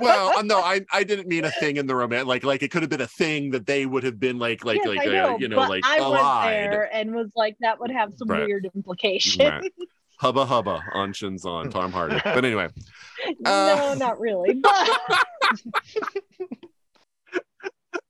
well, uh, no, I I didn't mean a thing in the romance. Like like it could have been a thing that they would have been like like Yes, like I uh, you know like I was allied. there and was like, that would have some Right. weird implications. Right. Hubba hubba on Shinzon, Tom Hardy. But anyway. no, Uh, not really. But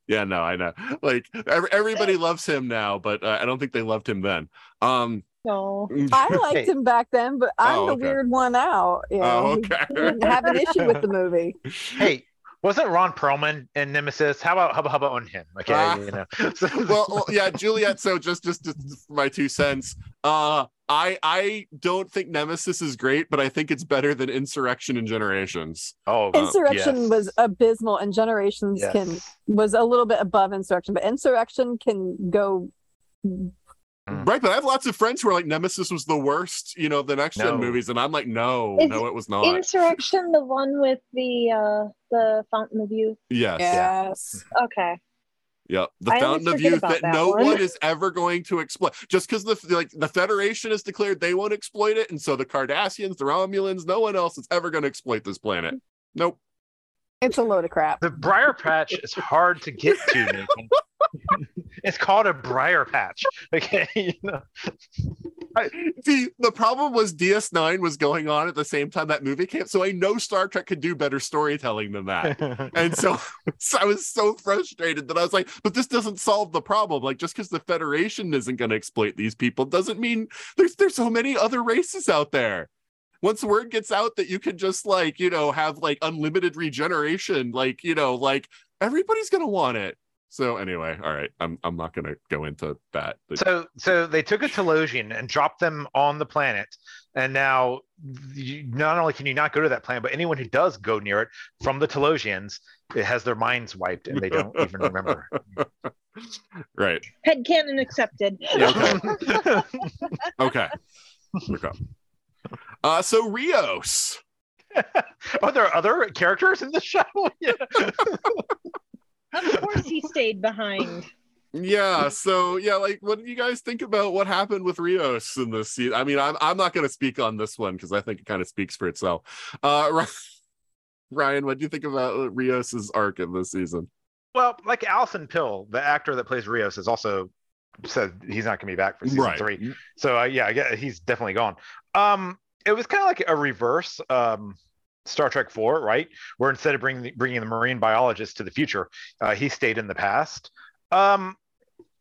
Yeah, no, I know. Like ev- everybody loves him now, but uh, I don't think they loved him then. Um, no. I liked Hey. him back then, but I'm Oh, the okay. weird one out. You know, oh, okay. didn't have an issue with the movie. Hey, wasn't Ron Perlman in Nemesis? How about Hubba Hubba on him? Okay, Ah. you know. So- well, well, yeah, Juliette. So just, just, just for my two cents. Uh, I, I don't think Nemesis is great, but I think it's better than Insurrection and Generations. oh, Insurrection yes. was abysmal, and Generations Yes. can was a little bit above Insurrection, but Insurrection can go. Mm. Right, but I have lots of friends who are like Nemesis was the worst, you know, the next gen movies, and I'm like, no, Is no, it was not. Insurrection, the one with the uh the Fountain of Youth. yes, Yes. Okay. Yep. The I Fountain of Youth that, that no one. one is ever going to exploit. Just because the like the Federation has declared they won't exploit it, and so the Cardassians, the Romulans, no one else is ever going to exploit this planet. Nope. It's a load of crap. The briar patch is hard to get to. It's called a briar patch. Okay, you know. I, see, the problem was DS9 was going on at the same time that movie came, so I know Star Trek could do better storytelling than that. And so, so I was so frustrated that I was like, but this doesn't solve the problem. Like, just because the Federation isn't going to exploit these people doesn't mean there's there's so many other races out there. Once word gets out that you can just like, you know, have like unlimited regeneration, like, you know, like everybody's gonna want it. So anyway, all right. I'm I'm not gonna go into that. So, so they took a Telosian and dropped them on the planet, and now you, not only can you not go to that planet, but anyone who does go near it from the Telosians, it has their minds wiped and they don't even remember. right. Headcanon accepted. Yeah, okay. Okay. Okay. Uh so Rios. Are there other characters in the show? Yeah. Of course he stayed behind. Yeah, so yeah, like what do you guys think about what happened with Rios in this season? I mean, I'm I'm not gonna speak on this one because I think it kind of speaks for itself. Uh Ryan, what do you think about Rios's arc in this season? Well, like Alison Pill, the actor that plays Rios, is also said he's not going to be back for season Right. three. So uh, yeah, I get he's definitely gone. Um, it was kind of like a reverse um, Star Trek Four, right? Where instead of bringing the, bringing the marine biologist to the future, uh, he stayed in the past. Um,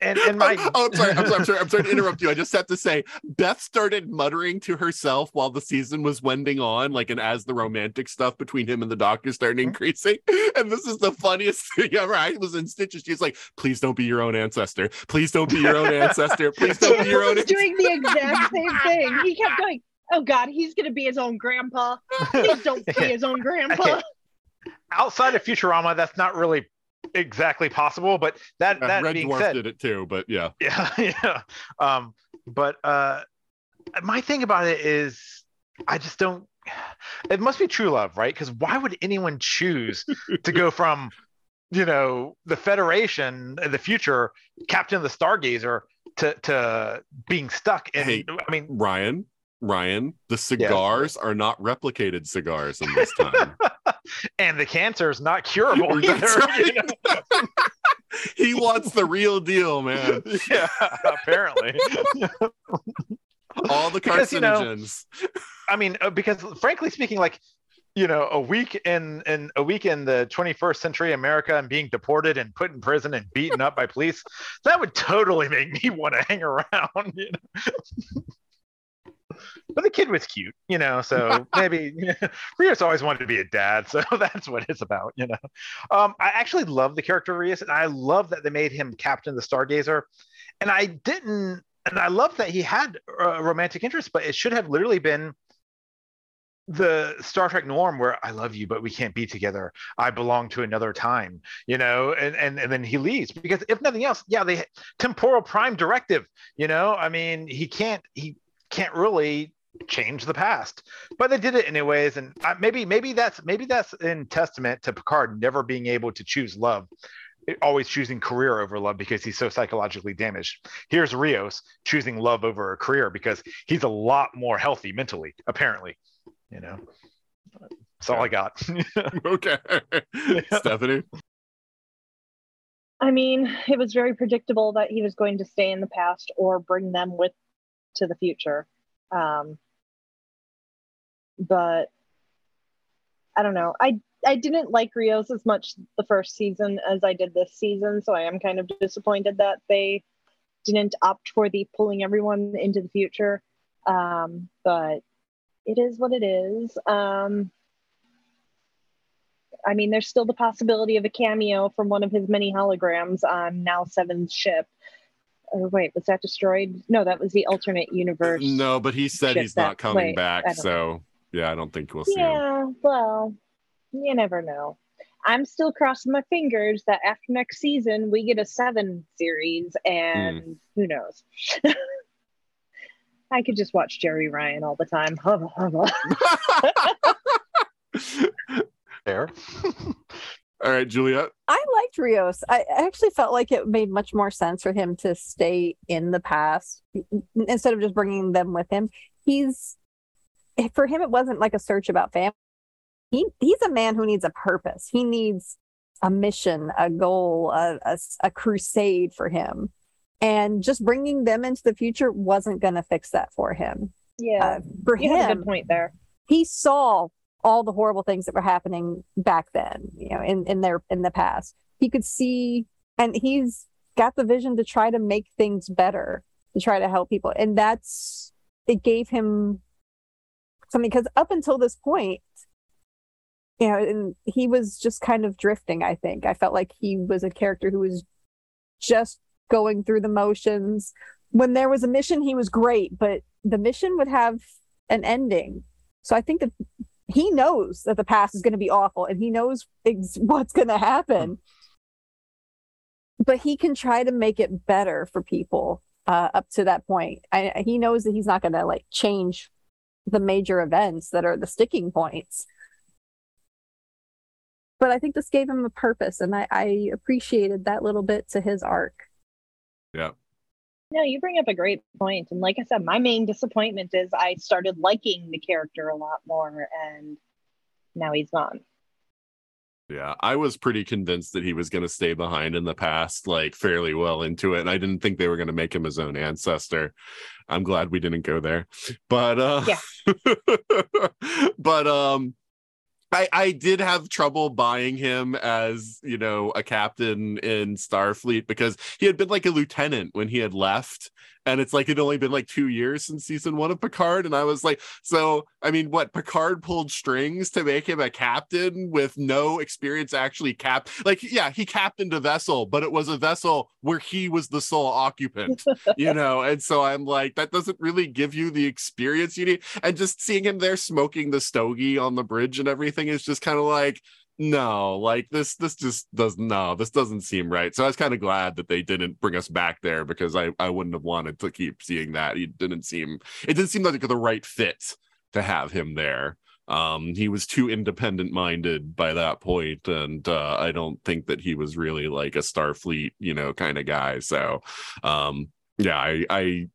and and my oh, I'm sorry. I'm sorry. I'm sorry. I'm sorry to interrupt you. I just have to say, Beth started muttering to herself while the season was wending on, like, and as the romantic stuff between him and the doctor started Mm-hmm. increasing. And this is the funniest thing ever. I was in stitches. She's like, "Please don't be your own ancestor. Please don't be your own ancestor. Please don't be your own." was doing the exact same thing. He kept going, "Oh God, he's gonna be his own grandpa. Please don't be his own grandpa." can't- outside of Futurama, that's not really exactly possible. But that Uh, that Red being Dwarf said, did it too, but yeah. yeah yeah um but uh my thing about it is i just don't it must be true love right because why would anyone choose to go from you know the federation in the future captain of the stargazer to to being stuck in Hey. i mean Ryan, Ryan, the cigars are not replicated cigars in this time. and the cancer is not curable either, right. you know? he wants the real deal, man. yeah apparently All the Because, you know, carcinogens. I mean, uh, because frankly speaking, like you know, a week in in a week in the 21st century America and being deported and put in prison and beaten up by police, that would totally make me want to hang around. You know? But the kid was cute, you know, so maybe you know, Rios always wanted to be a dad, so that's what it's about, you know. Um, I actually love the character Rios, and I love that they made him captain the Stargazer, and I didn't, and I love that he had a romantic interest, but it should have literally been the Star Trek norm where I love you, but we can't be together. I belong to another time, you know, and, and, and then he leaves because if nothing else, yeah, they temporal prime directive, you know, I mean, he can't, he can't really change the past, but they did it anyways. And I, maybe, maybe that's, maybe that's in testament to Picard never being able to choose love, always choosing career over love because he's so psychologically damaged. Here's Rios choosing love over a career because he's a lot more healthy mentally, apparently you know that's all i got okay. Stephanie. I mean, it was very predictable that he was going to stay in the past or bring them with to the future. Um, but I don't know. I I didn't like Rios as much the first season as I did this season, so I am kind of disappointed that they didn't opt for the pulling everyone into the future. Um, but it is what it is. Um, I mean, there's still the possibility of a cameo from one of his many holograms on Now Seven's ship. Oh, wait, was that destroyed? No, that was the alternate universe. No, but he said he's not coming wait, back. I don't So yeah, I don't think we'll see him. Yeah, well, you never know. I'm still crossing my fingers that after next season we get a seven series, and Hmm. who knows? I could just watch Jeri Ryan all the time. Hubba, hubba. Fair. All right, Juliette. I liked Rios. I I actually felt like it made much more sense for him to stay in the past instead of just bringing them with him. He's for him, it wasn't like a search about family. He he's a man who needs a purpose. He needs a mission, a goal, a, a, a crusade for him. And just bringing them into the future wasn't going to fix that for him. Yeah, Uh, for you have a him, good point there. he saw all the horrible things that were happening back then you know in in their in the past. He could see and he's got the vision to try to make things better to try to help people. And that's it gave him something because up until this point you know and he was just kind of drifting i think. I felt like he was a character who was just going through the motions. When there was a mission he was great but the mission would have an ending. So I think that he knows that the past is going to be awful and he knows ex- what's going to happen. But he can try to make it better for people uh, up to that point. I, he knows that he's not going to like change the major events that are the sticking points. But I think this gave him a purpose, and I, I appreciated that little bit to his arc. Yeah. No, you bring up a great point. And like I said, my main disappointment is I started liking the character a lot more and now he's gone. Yeah, I was pretty convinced that he was going to stay behind in the past, like fairly well into it. And I didn't think they were going to make him his own ancestor. I'm glad we didn't go there. But uh Yeah. but um I, I did have trouble buying him as you know a captain in Starfleet because he had been like a lieutenant when he had left, and it's like it'd only been like two years since season one of Picard, and I was like, so I mean, what Picard pulled strings to make him a captain with no experience actually cap like yeah he captained a vessel, but it was a vessel where he was the sole occupant, you know, and so I'm like that doesn't really give you the experience you need, and just seeing him there smoking the stogie on the bridge and everything is just kind of like no like this this just does no this doesn't seem right. So i was kind of glad that they didn't bring us back there because i i wouldn't have wanted to keep seeing that. He didn't seem it didn't seem like the right fit to have him there. Um he was too independent minded by that point and uh i don't think that he was really like a starfleet you know kind of guy. So um yeah i i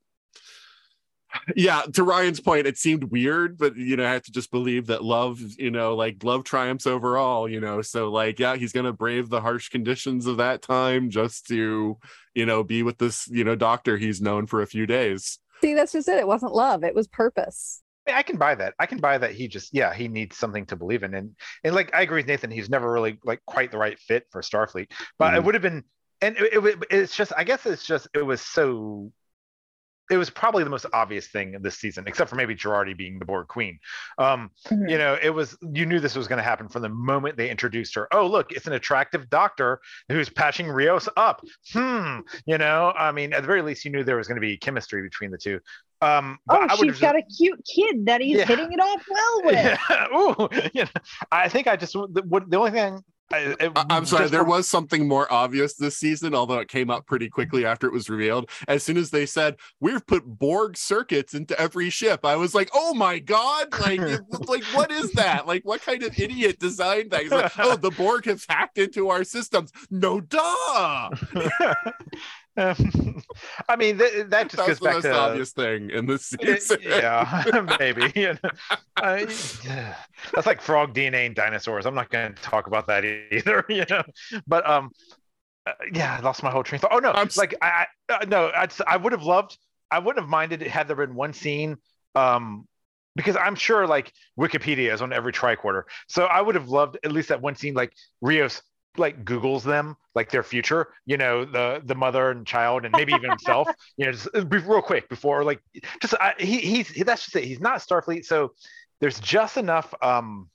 yeah to ryan's point it seemed weird but you know i have to just believe that love you know like love triumphs overall you know so like yeah he's gonna brave the harsh conditions of that time just to you know be with this you know doctor he's known for a few days See, that's just it. It wasn't love, it was purpose. I, can buy that. I can buy that. He just, yeah, he needs something to believe in, and and like I agree with Nathan. He's never really like quite the right fit for Starfleet, but it Mhm. would have been. And it, it, would- it's just, I guess it's just, it was so. It was probably the most obvious thing this season, except for maybe Jurati being the Borg Queen. Um, Mhm. you know, it was you knew this was going to happen from the moment they introduced her. Oh, look, it's an attractive doctor who's patching Rios up. Hmm, you know, I mean, at the very least, you knew there was going to be chemistry between the two. Um, oh, I she's got a cute kid that he's Yeah. hitting it off well with. yeah. Ooh, you know, I think I just the, what, the only thing. I, it- I- I'm sorry, there was something more obvious this season, although it came up pretty quickly after it was revealed. As soon as they said, We've put Borg circuits into every ship, I was like, Oh my god, like like what is that? Like what kind of idiot designed that? He's like, Oh, the Borg have hacked into our systems. No duh. Um, I mean, th- that just That's goes the back most to obvious thing in this season. yeah, maybe. You know, I- that's like frog DNA and dinosaurs. I'm not going to talk about that either. You know, but um, uh, yeah, I lost my whole train of thought. Oh no, I'm like I, I uh, no, I'd, s- I would have loved. I wouldn't have minded it had there been one scene. Um, because I'm sure like Wikipedia is on every tricorder, so I would have loved at least that one scene. Like Rios like Googles them, like their future. You know, the the mother and child, and maybe even himself. You know, just uh, real quick before like just I, he he's he, that's just it. He's not Starfleet, so there's just enough um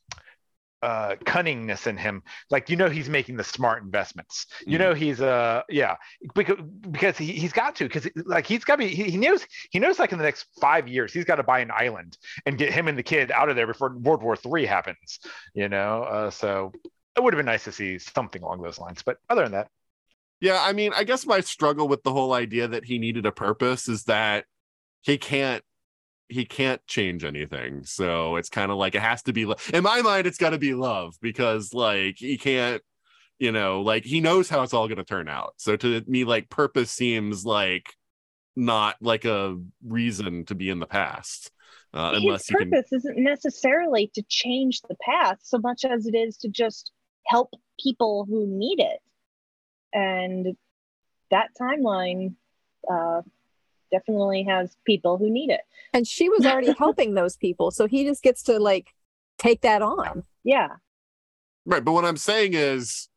uh cunningness in him like you know he's making the smart investments you know he's uh yeah because because he, he's got to because like he's got to be he, he knows he knows like in the next five years he's got to buy an island and get him and the kid out of there before world war three happens you know uh so it would have been nice to see something along those lines but other than that Yeah, I mean, I guess my struggle with the whole idea that he needed a purpose is that he can't he can't change anything. So it's kind of like it has to be lo- in my mind it's got to be love because like he can't you know, like he knows how it's all going to turn out. So to me like purpose seems like not like a reason to be in the past. Uh, unless His you can purpose isn't necessarily to change the past so much as it is to just help people who need it. And that timeline uh, definitely has people who need it. And she was already helping those people. So he just gets to like take that on. Yeah. Right, but what I'm saying is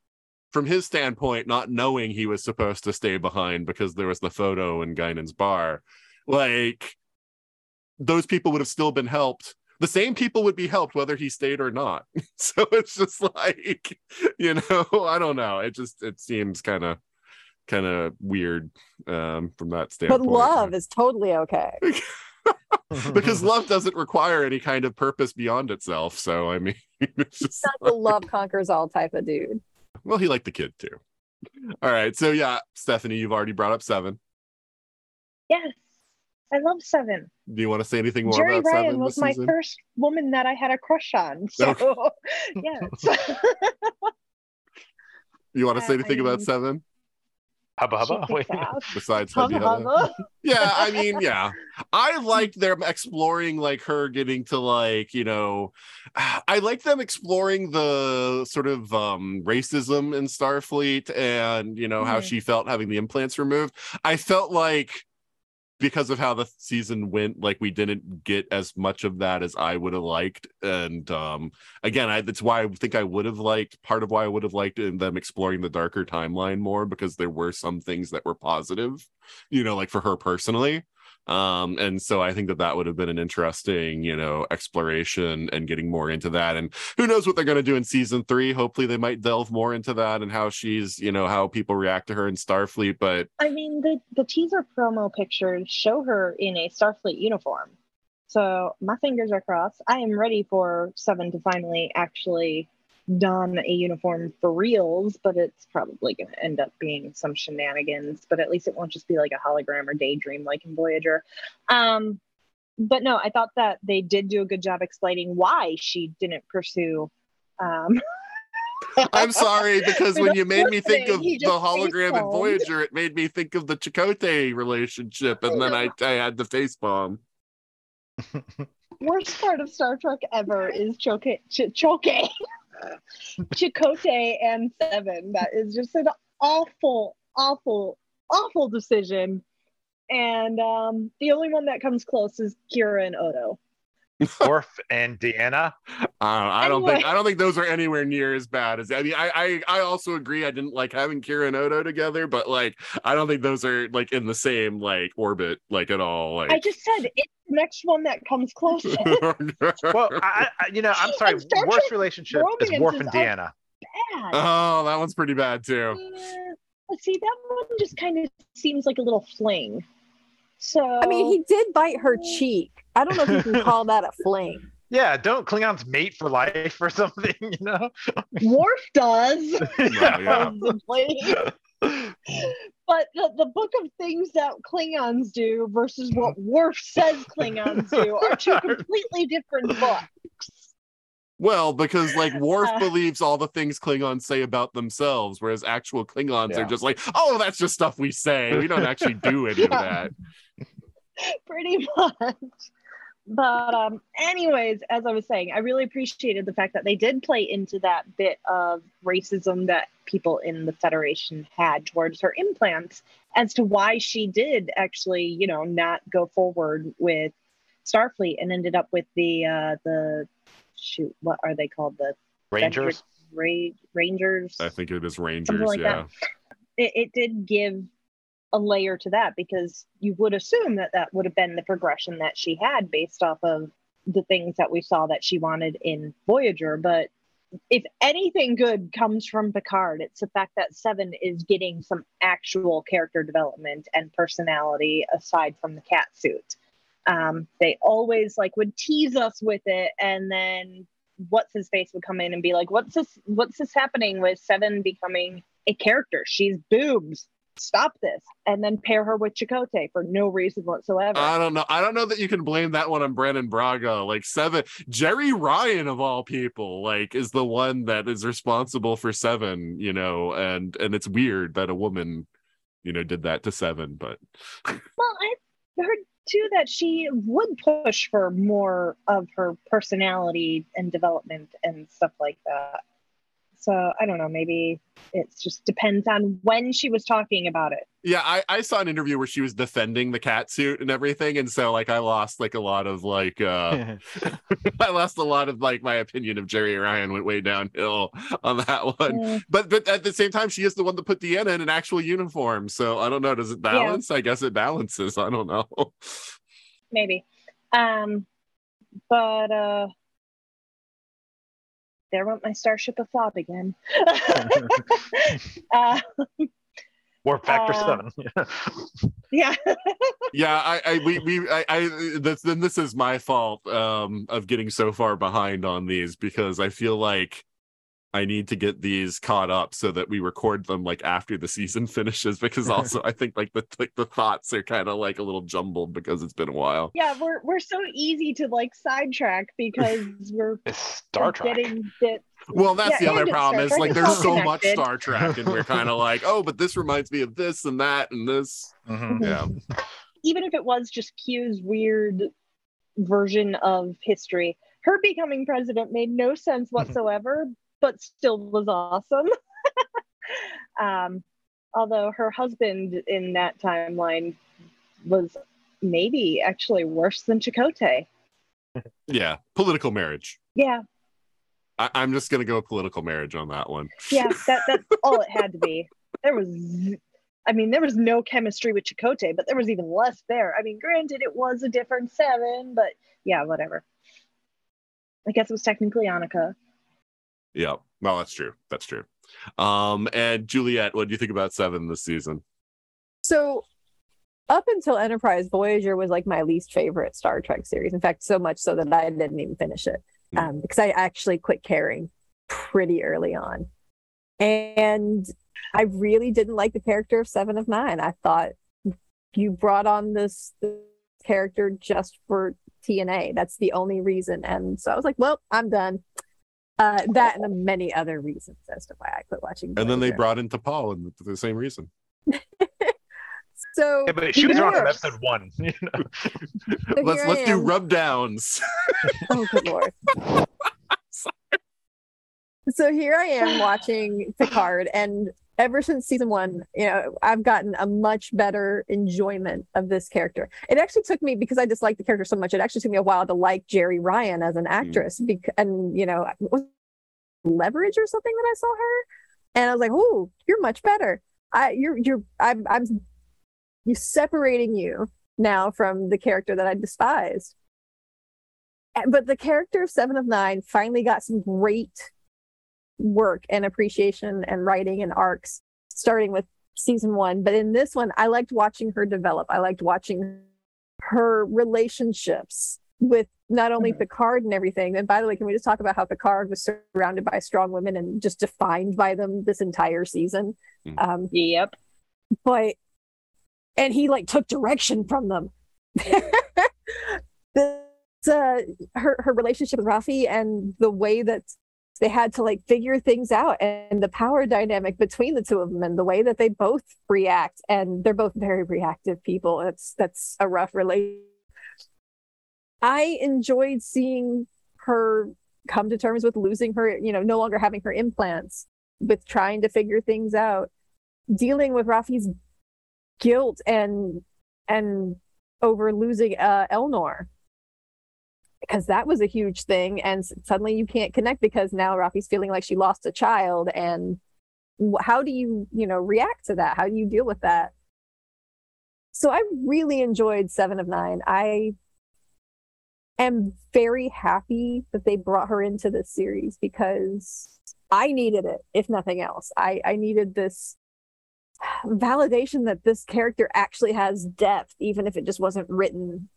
from his standpoint, not knowing he was supposed to stay behind because there was the photo in Guinan's bar, like those people would have still been helped. The same people would be helped whether he stayed or not. so it's just like, you know, I don't know. It just it seems kind of kind of weird um from that standpoint. But love is totally okay. because love doesn't require any kind of purpose beyond itself. So I mean, it's He's just not the love conquers all type of dude. Well, he liked the kid too. All right. So yeah, Stephanie, you've already brought up seven. Yes. I love Seven. Do you want to say anything more Jeri about Ryan seven was this my season? first woman that I had a crush on. So, yes. You want to say anything about Um, seven? Hubba hubba. Wait. Besides Hubba Hubba. hubba. yeah i mean yeah i liked them exploring like her getting to like you know i like them exploring the sort of um racism in starfleet and you know how Mhm. she felt having the implants removed i felt like because of how the season went like we didn't get as much of that as i would have liked. And um again I, that's why i think i would have liked part of why i would have liked them exploring the darker timeline more because there were some things that were positive you know like for her personally um and so i think that that would have been an interesting you know exploration and getting more into that and who knows what they're going to do in season three hopefully they might delve more into that and how she's you know how people react to her in starfleet but I mean, the, the teaser promo pictures show her in a Starfleet uniform. So my fingers are crossed. I am ready for Seven to finally actually don a uniform for reals, but it's probably going to end up being some shenanigans. But at least it won't just be like a hologram or daydream like in Voyager. Um, but no, I thought that they did do a good job explaining why she didn't pursue. Um, i'm sorry because when you made me think of the hologram in voyager it made me think of the Chakotay relationship and then i i had the face bomb worst part of Star Trek ever is Choke, Ch- Choke, Chakotay and Seven. That is just an awful, awful, awful decision. And um, the only one that comes close is Kira and Odo. Worf and Deanna. Uh, I don't Anyway. think I don't think those are anywhere near as bad as I mean I, I I also agree I didn't like having Kira and Odo together but like I don't think those are like in the same like orbit like at all like I just said it's the next one that comes close. Well, I, I, you know, I'm sorry. And Star Worst relationship is Worf and Deanna. Bad. oh that one's pretty bad too Uh, see, that one just kind of seems like a little fling. So I mean, he did bite her cheek. I don't know if you can call that a fling. Yeah, don't Klingons mate for life or something? You know. Worf does. yeah. supposedly. But the, the book of things that Klingons do versus what Worf says Klingons do are two completely different books. well because like Worf Uh. believes all the things Klingons say about themselves whereas actual Klingons are just like oh that's just stuff we say we don't actually do any of that Pretty much. But um, anyways, as I was saying, I really appreciated the fact that they did play into that bit of racism that people in the Federation had towards her implants as to why she did actually, you know, not go forward with Starfleet and ended up with the uh the shoot, what are they called? The Rangers. Ra- Rangers. I think it is Rangers like yeah it, it did give a layer to that because you would assume that that would have been the progression that she had based off of the things that we saw that she wanted in Voyager. But if anything good comes from Picard, it's the fact that Seven is getting some actual character development and personality aside from the cat suit. Um, they always like would tease us with it, and then what's his face would come in and be like, "What's this? What's this happening with Seven becoming a character? She's boobs. Stop this!" And then pair her with Chakotay for no reason whatsoever. I don't know. I don't know that you can blame that one on Brannon Braga. Like seven, Jeri Ryan of all people, like is the one that is responsible for seven. You know, and and it's weird that a woman, you know, did that to seven. But Well, I heard too that she would push for more of her personality and development and stuff like that. So I don't know. Maybe it just depends on when she was talking about it. yeah, I I saw an interview where she was defending the cat suit and everything, and so like I lost like a lot of like uh I lost a lot of like my opinion of Jeri Ryan went way downhill on that one. Mm, But but at the same time, she is the one that put Deanna in an actual uniform. So I don't know. Does it balance? I guess it balances. I don't know. maybe. Um, but uh, there went my Starship afloat again. uh, Warp factor Uh, seven. yeah. yeah, I, I we we I, I this then this is my fault um of getting so far behind on these because I feel like I need to get these caught up so that we record them like after the season finishes because also I think like the like the thoughts are kind of like a little jumbled because it's been a while. Yeah, we're we're so easy to like sidetrack because we're It's Star Trek. getting bits. Well, that's Yeah, the other problem is like there's so all much. Star Trek and we're kind of like, oh, but this reminds me of this and that and this. Mhm. Yeah. Even if it was just Q's weird version of history, her becoming president made no sense whatsoever, but still was awesome. um, although her husband in that timeline was maybe actually worse than Chakotay. Yeah. Political marriage. Yeah, I- I'm just gonna go political marriage on that one. yeah, that that's all it had to be. There was, I mean, there was no chemistry with Chakotay, but there was even less there. I mean, granted, it was a different seven, but yeah, whatever. I guess it was technically Annika. Yeah. Well, that's true. That's true. Um, and Juliette, what do you think about seven this season? So up until Enterprise Voyager was like my least favorite Star Trek series. In fact, so much so that I didn't even finish it Hmm. um, because I actually quit caring pretty early on. And I really didn't like the character of Seven of Nine. I thought you brought on this, this character just for TNA. That's the only reason. And so I was like, well, I'm done. Uh, that and many other reasons as to why I quit watching. And then they brought in T'Pol and for the same reason. so Yeah, but she was here- around from episode one. You know? so let's let's do am. rub downs. Oh, good lord. so here I am watching Picard, and ever since season one, you know, I've gotten a much better enjoyment of this character. It actually took me because I disliked the character so much. It actually took me a while to like Jeri Ryan as an hmm. actress, bec- and you know, was Leverage or something that I saw her, and I was like, "Oh, you're much better. I, you're, you're, I'm, I'm, you separating you now from the character that I despised." Eh, but the character of Seven of Nine finally got some great work and appreciation and writing and arcs, starting with season one. But in this one, I liked watching her develop. I liked watching her relationships with not only Mhm. Picard and everything. And by the way, can we just talk about how Picard was surrounded by strong women and just defined by them this entire season? Mhm. Um, Yep. but and he like took direction from them. this, uh, her her relationship with Raffi and the way that they had to like figure things out and the power dynamic between the two of them and the way that they both react and they're both very reactive people. That's that's a rough relation. I enjoyed seeing her come to terms with losing her, you know, no longer having her implants, with trying to figure things out, dealing with Raffi's guilt and and over losing uh Elnor because that was a huge thing and suddenly you can't connect because now Raffi's feeling like she lost a child and how do you you know react to that? How do you deal with that? So I really enjoyed 7 of 9 I am very happy that they brought her into this series because I needed it if nothing else. I I needed this validation that this character actually has depth, even if it just wasn't written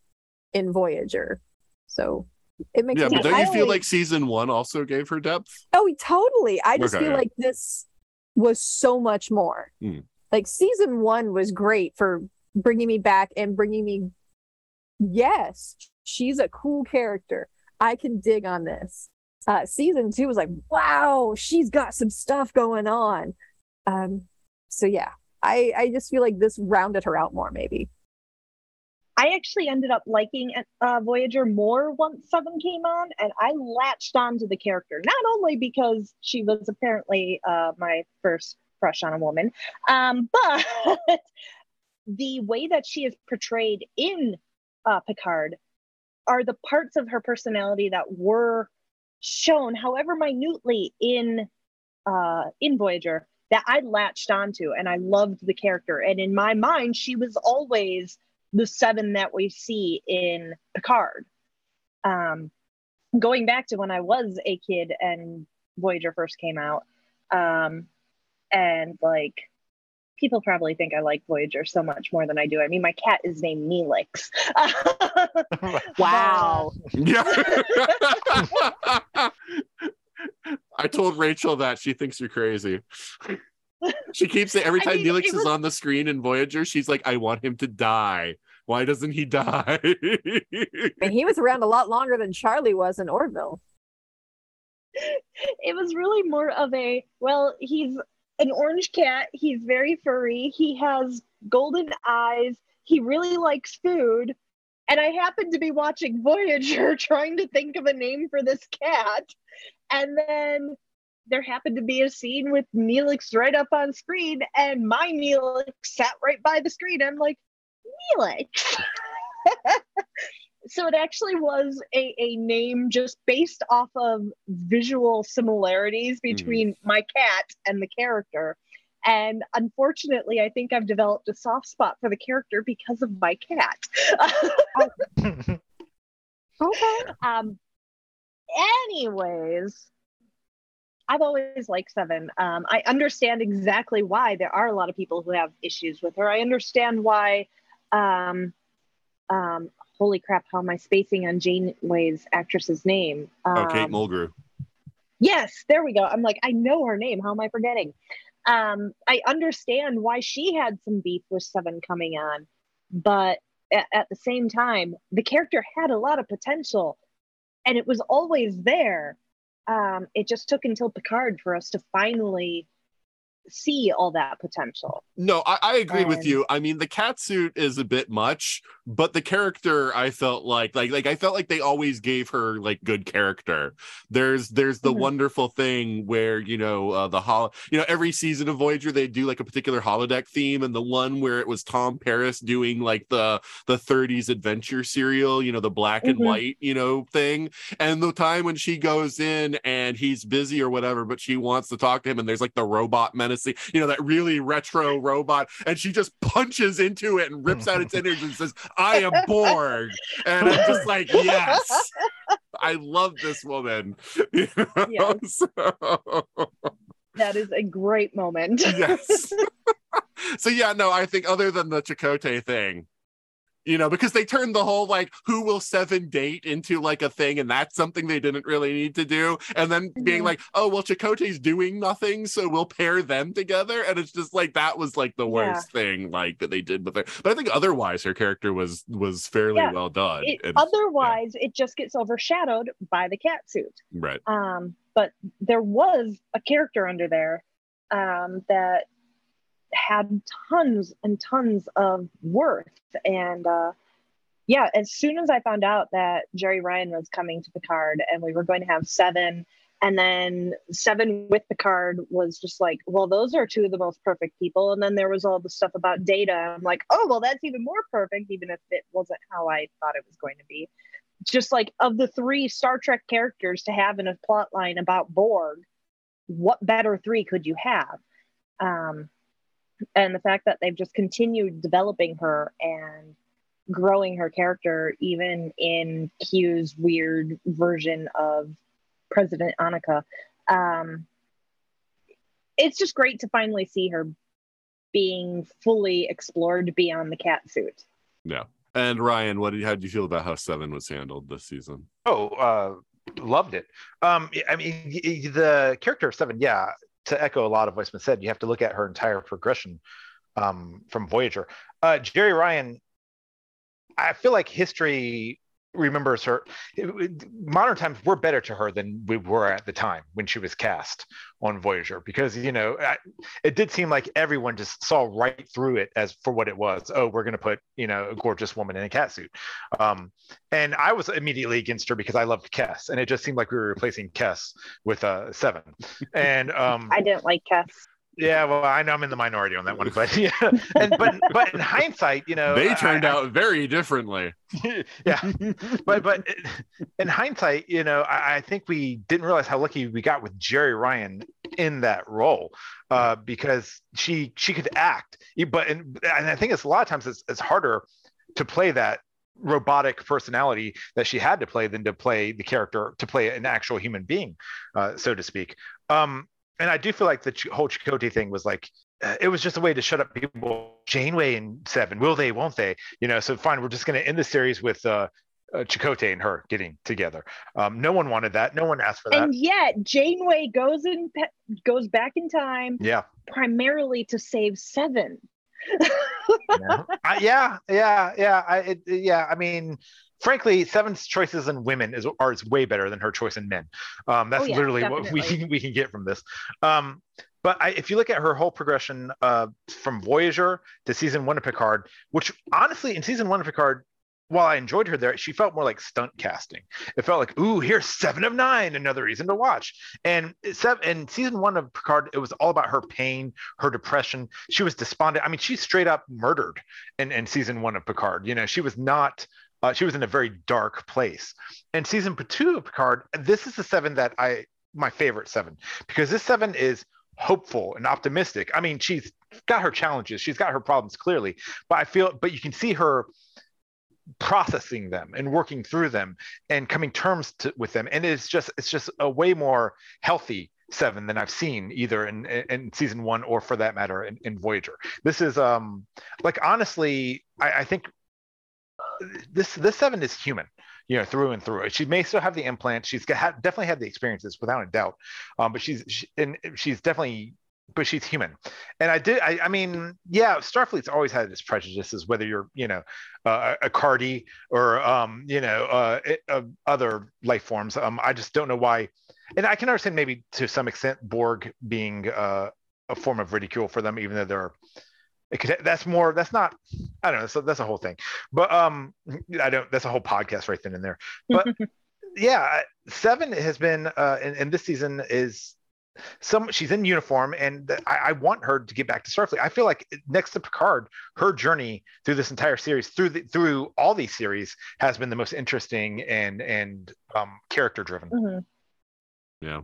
in Voyager. So it makes Yeah, sense. but don't I you feel only- like season one also gave her depth? oh totally. I just Okay, feel yeah. like this was so much more. Hmm. Like season one was great for bringing me back and bringing me. Yes, she's a cool character. I can dig on this. Uh, season two was like, wow, she's got some stuff going on. Um, so yeah, I I just feel like this rounded her out more, maybe. I actually ended up liking uh, Voyager more once Seven came on, and I latched onto the character not only because she was apparently uh, my first crush on a woman, um, but the way that she is portrayed in uh, Picard are the parts of her personality that were shown, however minutely, in uh, in Voyager that I latched onto, and I loved the character. And in my mind, she was always the seven that we see in Picard. Um, going back to when I was a kid and Voyager first came out, um, and like people probably think I like Voyager so much more than I do. I mean, my cat is named Neelix. Wow. Yeah. I told Rachel that she thinks you're crazy. She keeps saying every I time mean, Neelix it is was- on the screen in Voyager, she's like, I want him to die. Why doesn't he die? and he was around a lot longer than Charlie was in Orville. it was really more of a well he's an orange cat he's very furry he has golden eyes he really likes food and i happened to be watching voyager trying to think of a name for this cat and then there happened to be a scene with neelix right up on screen and my neelix sat right by the screen. I'm like neelix? So it actually was a, a name just based off of visual similarities between my cat and the character. And unfortunately i think i've developed a soft spot for the character because of my cat. Okay. um anyways i've always liked seven um i understand exactly why there are a lot of people who have issues with her i understand why um um holy crap how am i spacing on janeway's actress's name um, oh, Kate Mulgrew. Yes, there we go. I'm like, I know her name. How am I forgetting? Um, I understand why she had some beef with Seven coming on, but at, at the same time, the character had a lot of potential and it was always there. Um, it just took until Picard for us to finally see all that potential. No, I, I agree with you. I mean, the cat suit is a bit much, but the character I felt like like like I felt like they always gave her like good character. There's there's the Mhm. wonderful thing where you know uh, the hol you know every season of Voyager they do like a particular holodeck theme, and the one where it was Tom Paris doing like the the 30s adventure serial, you know, the black and Mhm. white you know thing, and the time when she goes in and he's busy or whatever, but she wants to talk to him, and there's like the robot you know, that really retro robot, and she just punches into it and rips out its innards and says, "I am Borg," and I'm just like, yes, I love this woman. You know? Yes. So- That is a great moment. yes. so yeah, no, I think other than the Chakotay thing, you know, because they turned the whole like who will seven date into like a thing, and that's something they didn't really need to do. And then being Mhm. like, oh well, Chakotay's doing nothing, so we'll pair them together. And it's just like that was like the Yeah. worst thing like that they did with her. But I think otherwise her character was was fairly Yeah. well done. It, And- otherwise, it just gets overshadowed by the cat suit. right. Um, but there was a character under there um, that had tons and tons of worth. And uh, yeah, as soon as I found out that Jeri Ryan was coming to Picard and we were going to have seven, and then seven with Picard was just like, well, those are two of the most perfect people. And then there was all the stuff about data. I'm like, oh, well, that's even more perfect, even if it wasn't how I thought it was going to be just like of the three Star Trek characters to have in a plot line about Borg, what better three could you have? Um, and the fact that they've just continued developing her and growing her character, even in Q's weird version of President Annika, um, it's just great to finally see her being fully explored beyond the cat suit. Yeah. And Ryan, what did how did you feel about how Seven was handled this season? Oh, uh, loved it. Um, I mean, y- y- the character of Seven, yeah. To echo a lot of what's been said, you have to look at her entire progression um, from Voyager. Uh, Jeri Ryan, I feel like history remembers her. Modern times, we're better to her than we were at the time when she was cast on Voyager, because you know it did seem like everyone just saw right through it as for what it was. Oh, we're going to put you know a gorgeous woman in a cat suit. Um, and I was immediately against her because I loved Kes, and it just seemed like we were replacing Kes with uh, Seven. And um, I didn't like Kes. Yeah, well, I know I'm in the minority on that one, but yeah, and but but in hindsight, you know, they turned I- out very differently. yeah, but but in hindsight, you know, I, I think we didn't realize how lucky we got with Jeri Ryan in that role, uh, because she she could act, but and, and I think it's a lot of times it's, it's harder to play that robotic personality that she had to play than to play the character to play an actual human being, uh, so to speak. Um, and I do feel like the Ch- whole Chakotay thing was like uh, it was just a way to shut up people. Janeway and Seven, will they? Won't they? You know. So fine, we're just going to end the series with uh, uh, Chakotay and her getting together. Um, no one wanted that. No one asked for that. And yet Janeway goes in goes back in time yeah, primarily to save Seven. yeah, I, yeah, yeah, yeah. I, it, yeah. I mean, frankly, Seven's choices in women is are is way better than her choice in men. Um, that's Oh, yeah, literally what we can, we can get from this. Um, but I, if you look at her whole progression uh, from Voyager to season one of Picard, which honestly in season one of Picard, while I enjoyed her there, she felt more like stunt casting. It felt like, ooh, here's seven of nine, another reason to watch. And seven, in season one of Picard, it was all about her pain, her depression. She was despondent. I mean, she straight up murdered in, in season one of Picard. You know, she was not. Uh, she was in a very dark place. And season two of Picard, this is the seven that I my favorite seven because this seven is hopeful and optimistic. I mean, she's got her challenges, she's got her problems clearly, but I feel, but you can see her processing them and working through them and coming terms to, with them and it's just it's just a way more healthy seven than i've seen either in in season one or for that matter in, in voyager this is um like honestly i, I think this this seven is human you know through and through. She may still have the implant she's got, definitely had the experiences without a doubt. Um but she's she, and she's definitely but she's human. And i did i, I mean yeah starfleet's always had its prejudices whether you're you know uh, a cardi or um you know uh, it, uh other life forms. Um i just don't know why. And i can understand maybe to some extent borg being uh, a form of ridicule for them even though they're it could that's more that's not i don't know so that's a whole thing but um i don't that's a whole podcast right then and there but yeah seven has been uh and, and this season is some she's in uniform and I, I want her to get back to starfleet i feel like next to picard her journey through this entire series through the, through all these series has been the most interesting and and um character driven Mhm. Yeah.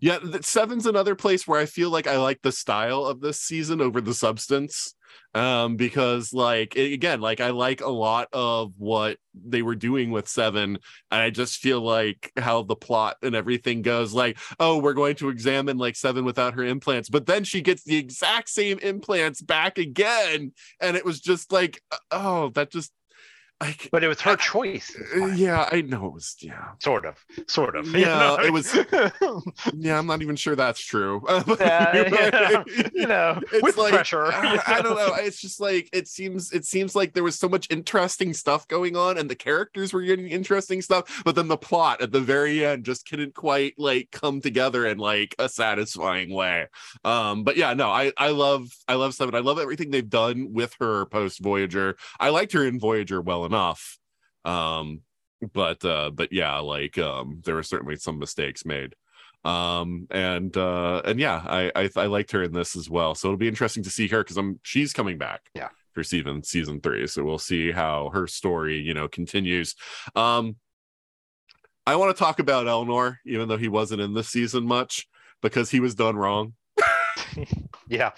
Yeah, Seven's another place where I feel like I like the style of this season over the substance. Um, because like again, like I like a lot of what they were doing with Seven, and I just feel like how the plot and everything goes, like, oh, we're going to examine like Seven without her implants, but then she gets the exact same implants back again, and it was just like, oh, that just like but it was her I- choice uh, yeah, I know it was yeah. sort of sort of Yeah, it was Yeah, I'm not even sure that's true. yeah, you know It's with like, pressure I, I don't know. It's just like it seems. It seems like there was so much interesting stuff going on, and the characters were getting interesting stuff, but then the plot at the very end just couldn't quite like come together in like a satisfying way. Um, but yeah, no, I I love I love Seven. I love everything they've done with her post Voyager. I liked her in Voyager well enough. Um, but uh, but yeah, like um, there were certainly some mistakes made. Um and uh and yeah I, I i liked her in this as well. So it'll be interesting to see her because i'm she's coming back Yeah. for season season three. So we'll see how her story you know continues. Um i want to talk about elnor even though he wasn't in this season much because he was done wrong yeah.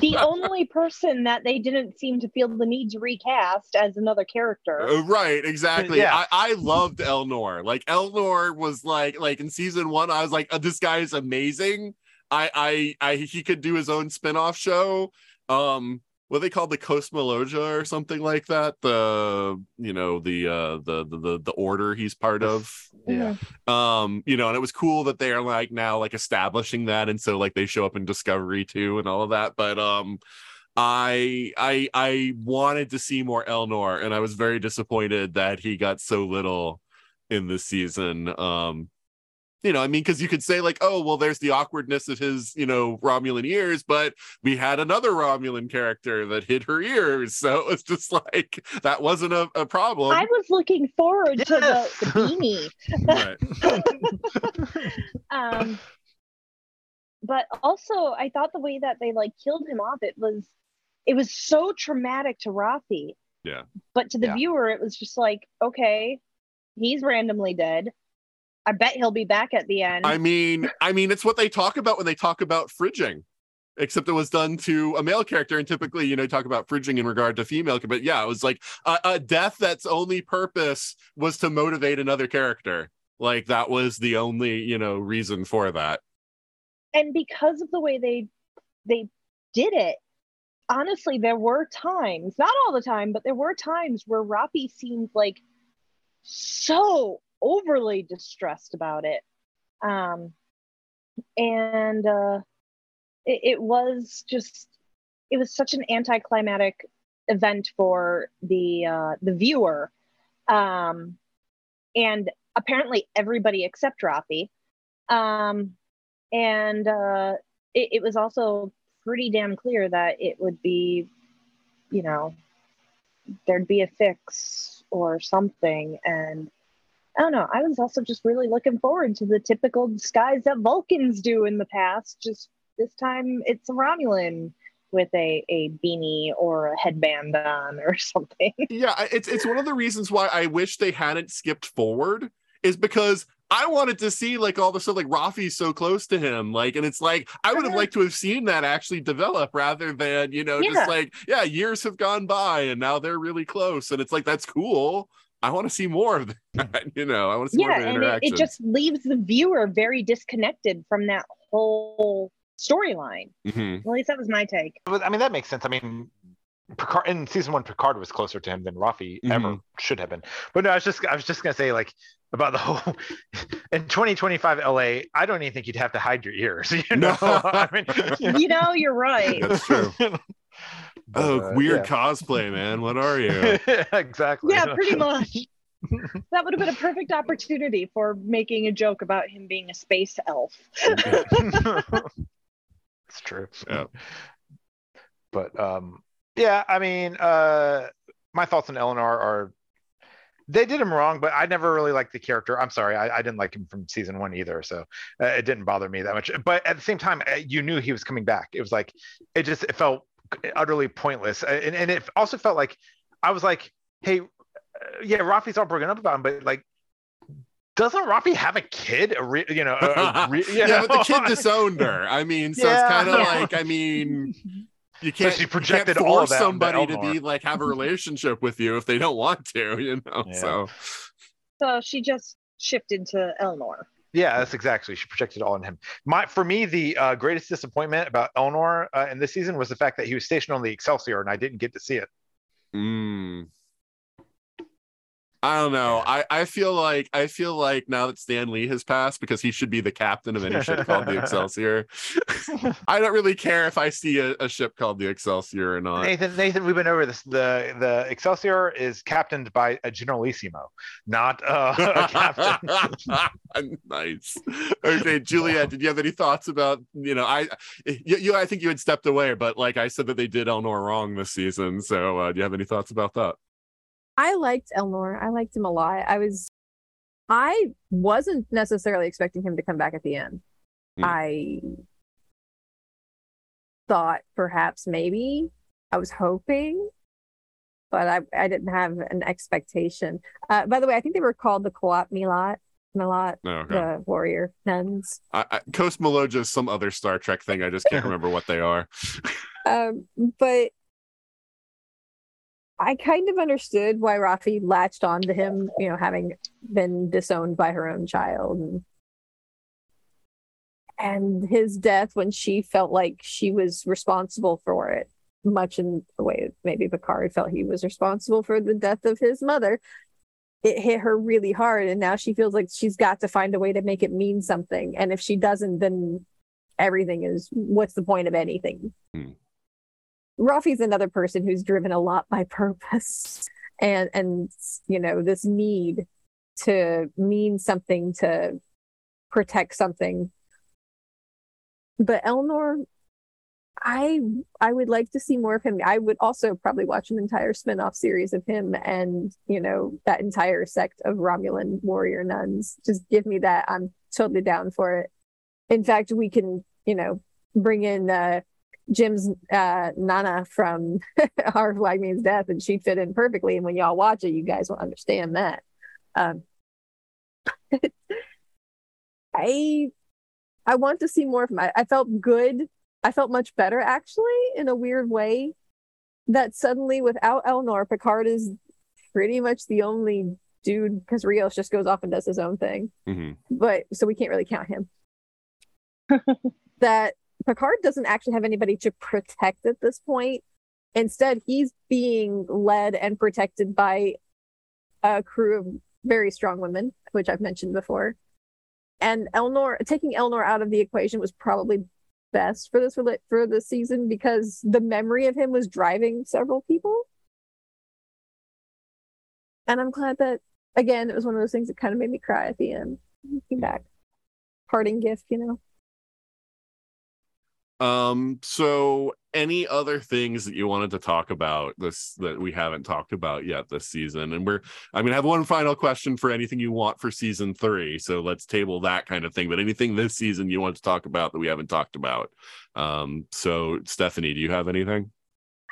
The only person that they didn't seem to feel the need to recast as another character. Uh, right exactly. Yeah. I, I loved elnor. Like elnor was like like in season one i was like oh, this guy is amazing. I, I i he could do his own spin-off show. Um what they called the cosmologia or something like that the you know the uh the the the, the order he's part of. yeah. um you know and it was cool that they're like now like establishing that and so like they show up in discovery too and all of that but um i i i wanted to see more elnor and i was very disappointed that he got so little in this season. Um you know i mean because you could say like oh well there's the awkwardness of his you know romulan ears but we had another romulan character that hid her ears so it's just like that wasn't a, a problem I was looking forward to the, the beanie. um but also i thought the way that they like killed him off it was it was so traumatic to raffi Yeah. but to the Yeah. viewer it was just like okay he's randomly dead i bet he'll be back at the end I mean, I mean, it's what they talk about when they talk about fridging, except it was done to a male character, and typically, you know, talk about fridging in regard to female. But yeah, it was like a, a death that's only purpose was to motivate another character. Like that was the only, you know, reason for that. and because of the way they they did it honestly there were times not all the time but there were times where raffi seemed like so overly distressed about it. Um, and uh, it, it was just, it was such an anticlimactic event for the uh, the viewer, um, and apparently everybody except Raffi. Um, and uh, it, it was also pretty damn clear that it would be, you know, there'd be a fix or something. And I don't know. I was also just really looking forward to the typical disguise that Vulcans do in the past. Just this time it's a Romulan with a, a beanie or a headband on or something. Yeah, it's it's one of the reasons why I wish they hadn't skipped forward is because I wanted to see like all the stuff like Raffi's so close to him, like, and it's like I would have Uh-huh. liked to have seen that actually develop rather than you know Yeah. just like yeah, years have gone by and now they're really close, and it's like that's cool. I want to see more of that, you know. I want to see more yeah, of the and it, interaction. it just leaves the viewer very disconnected from that whole storyline. Mhm. At least that was my take. But I mean, that makes sense. I mean, Picard in season one, Picard was closer to him than Raffi ever Mhm. should have been. But no, I was just I was just gonna say like about the whole in 2025 LA. I don't even think you'd have to hide your ears. You know, No. I mean, you know. You know, you're right. That's true. But, Oh, uh, weird yeah. cosplay, man. What are you? exactly. yeah, pretty much. That would have been a perfect opportunity for making a joke about him being a space elf. it's true. Yeah. But um, yeah, I mean, uh, my thoughts on Elnor are they did him wrong, but I never really liked the character. I'm sorry, I, I didn't like him from season one either, so uh, it didn't bother me that much. But at the same time, uh, you knew he was coming back. It was like it just it felt utterly pointless, and, and it also felt like I was like, hey, uh, yeah, Raffi's all broken up about him, but like. Doesn't Raffi have a kid? A re, you know, a, a re, you yeah, but the kid disowned her. I mean, so Yeah. it's kind of Yeah. like, I mean, you can't, she you projected can't all force of somebody to be like have a relationship with you if they don't want to, you know. Yeah. So So she just shifted to Elnor. Yeah, that's exactly. She projected all on him. My for me, the uh, greatest disappointment about Elnor uh, in this season was the fact that he was stationed on the Excelsior and I didn't get to see it. Mm. I don't know. I, I feel like I feel like now that Stan Lee has passed because he should be the captain of any ship called the Excelsior. I don't really care if I see a, a ship called the Excelsior or not. Nathan, Nathan, we've been over this. The the Excelsior is captained by a Generalissimo, not uh, a captain. nice. Okay, Juliette, did you have any thoughts about you know I you, you I think you had stepped away, but like I said that they did Elnor wrong this season. So uh, do you have any thoughts about that? I liked Elnor. I liked him a lot. I was, I wasn't necessarily expecting him to come back at the end. Hmm. I thought perhaps maybe I was hoping, but I I didn't have an expectation. Uh, by the way, I think they were called the Co-op Milot. Milat, No, okay. the warrior nuns. I, I, Coast Maloja is some other Star Trek thing. I just can't remember what they are. Um, but I kind of understood why Raffi latched on to him, you know, having been disowned by her own child and and his death when she felt like she was responsible for it, much in the way maybe Picard felt he was responsible for the death of his mother. It hit her really hard, and now she feels like she's got to find a way to make it mean something. And if she doesn't, then everything is what's the point of anything? Hmm. Raffi's another person who's driven a lot by purpose and and you know this need to mean something to protect something. But Elnor, I I would like to see more of him. I would also probably watch an entire spin-off series of him and you know that entire sect of Romulan warrior nuns. Just give me that. I'm totally down for it. In fact, we can, you know, bring in uh Jim's uh, Nana from Our Flag Means Death, and she'd fit in perfectly. And when y'all watch it, you guys will understand that. Um, I I want to see more of him. I, I felt good. I felt much better actually, in a weird way. That suddenly, without Elnor, Picard is pretty much the only dude because Rios just goes off and does his own thing Mhm. but so we can't really count him. that Picard doesn't actually have anybody to protect at this point. Instead, he's being led and protected by a crew of very strong women, which I've mentioned before. And Elnor taking Elnor out of the equation was probably best for this for this season because the memory of him was driving several people. And I'm glad that again it was one of those things that kind of made me cry at the end. He came back. Parting gift, you know. Um, so any other things that you wanted to talk about this that we haven't talked about yet this season? And we're I'm gonna have one final question for anything you want for season three. So let's table that kind of thing. But anything this season you want to talk about that we haven't talked about. Um, so Stephanie, do you have anything?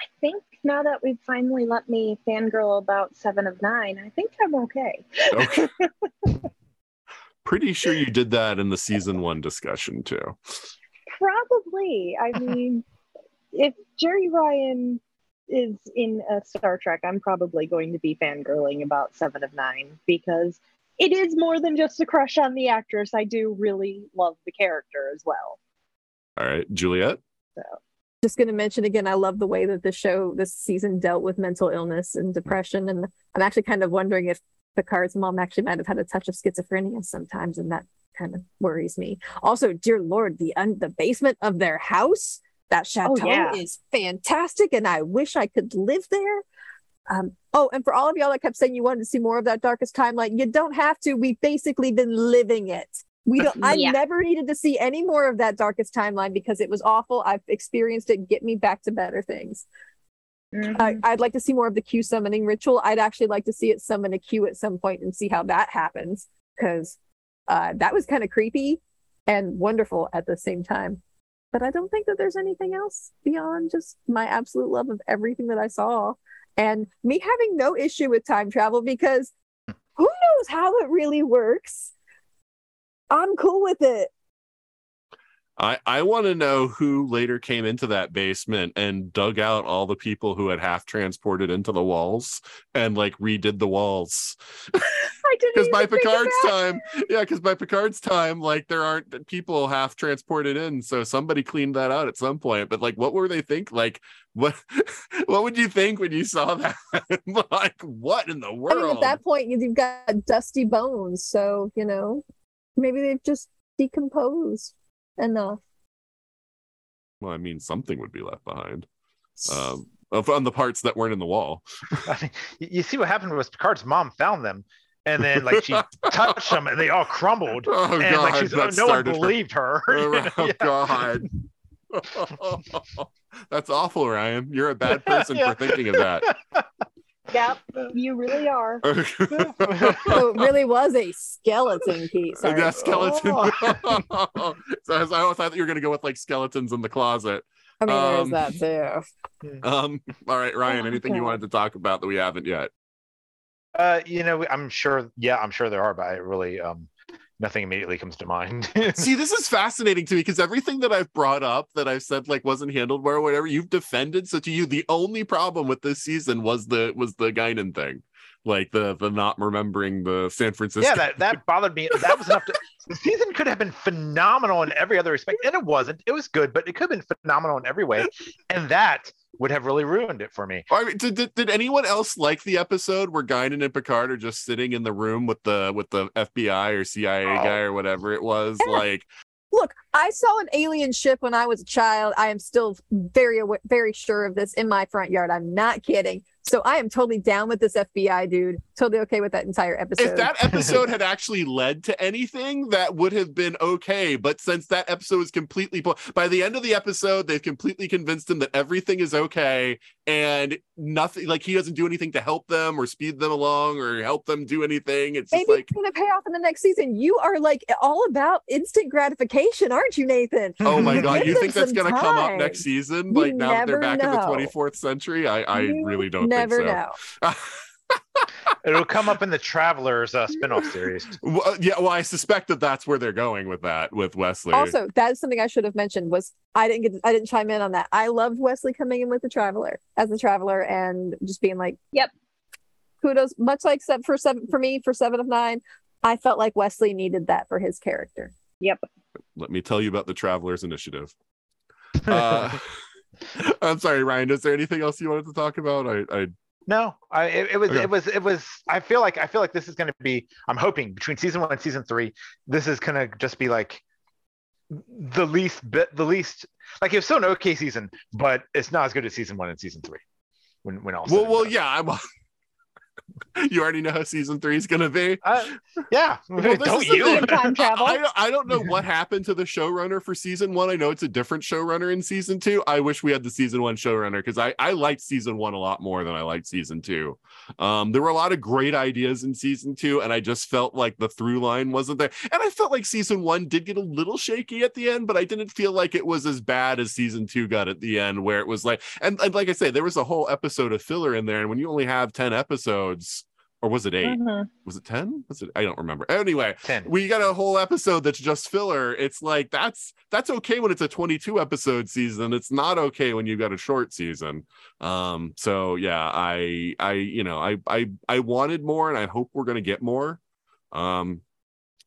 I think now that we've finally let me fangirl about seven of nine, I think I'm okay. Okay. Pretty sure you did that in the season one discussion too. Probably. I mean, if Jeri Ryan is in a Star Trek, I'm probably going to be fangirling about Seven of Nine because it is more than just a crush on the actress. I do really love the character as well. All right, Juliette. So. Just going to mention again, I love the way that the show this season dealt with mental illness and depression, and I'm actually kind of wondering if Picard's mom actually might have had a touch of schizophrenia sometimes, and that kind of worries me. Also, dear Lord, the un- the basement of their house, that chateau oh, yeah. is fantastic, and I wish I could live there. Um, oh, and for all of y'all that kept saying you wanted to see more of that darkest timeline, you don't have to. We've basically been living it. We don't. I never needed to see any more of that darkest timeline because it was awful. I've experienced it. Get me back to better things. Mm-hmm. Uh, I'd like to see more of the Q summoning ritual. I'd actually like to see it summon a Q at some point and see how that happens because uh, that was kind of creepy and wonderful at the same time. But I don't think that there's anything else beyond just my absolute love of everything that I saw and me having no issue with time travel because who knows how it really works. I'm cool with it. I, I want to know who later came into that basement and dug out all the people who had half transported into the walls and like redid the walls. Because by Picard's time, yeah, because by Picard's time, like there aren't people half transported in, so somebody cleaned that out at some point. But like, what were they think? Like, what what would you think when you saw that? like, what in the world? I mean, at that point, you've got dusty bones, so you know, maybe they've just decomposed enough. Well, I mean, something would be left behind. Um, on the parts that weren't in the wall. I mean, you see what happened was Picard's mom found them, and then like she touched them, and they all crumbled. Oh and, God! Like, she's, oh, no one believed her. her. Oh, God! That's awful, Ryan. You're a bad person yeah. for thinking of that. Yep, you really are. so it really was a skeleton piece. Sorry. Yeah, skeleton. Oh. so I thought you were going to go with like skeletons in the closet. I mean, um, there's that too. Um, all right, Ryan. Anything you wanted to talk about that we haven't yet? Uh, you know, I'm sure. Yeah, I'm sure there are, but I really um nothing immediately comes to mind. See, this is fascinating to me because everything that I've brought up that I've said like wasn't handled well or whatever, you've defended. So to you, the only problem with this season was the was the Guinan thing. Like the the not remembering the San Francisco. Yeah, that, that bothered me. That was enough to the season could have been phenomenal in every other respect. And it wasn't. It was good, but it could have been phenomenal in every way. And that would have really ruined it for me. I mean, did, did, did anyone else like the episode where Guinan and Picard are just sitting in the room with the with the FBI or CIA oh. guy or whatever it was? Like, look, I saw an alien ship when I was a child. I am still very very sure of this in my front yard. I'm not kidding. So I am totally down with this FBI dude. Totally okay with that entire episode. If that episode had actually led to anything, that would have been okay. But since that episode is completely by the end of the episode, they've completely convinced him that everything is okay and nothing like he doesn't do anything to help them or speed them along or help them do anything. It's maybe like, it's gonna pay off in the next season. You are like all about instant gratification, aren't you, Nathan? Oh my god, you think that's gonna time. come up next season? You like now that they're back know. in the 24th century? I, I really don't never so. know. It'll come up in the Travelers uh, spinoff series. Well, uh, yeah, well, I suspect that that's where they're going with that with Wesley. Also, that's something I should have mentioned was I didn't get I didn't chime in on that. I loved Wesley coming in with the Traveler as the Traveler and just being like, "Yep, kudos." Much like for seven for me for seven of nine, I felt like Wesley needed that for his character. Yep. Let me tell you about the Travelers Initiative. Uh, I'm sorry, Ryan. Is there anything else you wanted to talk about? I, I No, I it, it was Okay. it was it was. I feel like I feel like this is going to be. I'm hoping between season one and season three, this is going to just be like the least bit, the least like it was still an okay season, but it's not as good as season one and season three. When when all Well, well, done. yeah. I'm. You already know how season three is gonna be. Uh, yeah. Well, this Don't is you? Time travel. I, I don't know what happened to the showrunner for season one. I know it's a different showrunner in season two. I wish we had the season one showrunner because I, I liked season one a lot more than I liked season two. Um, there were a lot of great ideas in season two, and I just felt like the through line wasn't there. And I felt like season one did get a little shaky at the end, but I didn't feel like it was as bad as season two got at the end, where it was like, and, and like I say, there was a whole episode of filler in there. And when you only have 10 episodes, or was it 8 Mhm. Was it 10? Was it? I don't remember. Anyway, Ten. we got a whole episode that's just filler it's like that's that's okay when it's a 22 episode season it's not okay when you've got a short season um so yeah i i you know i i i wanted more and i hope we're gonna get more um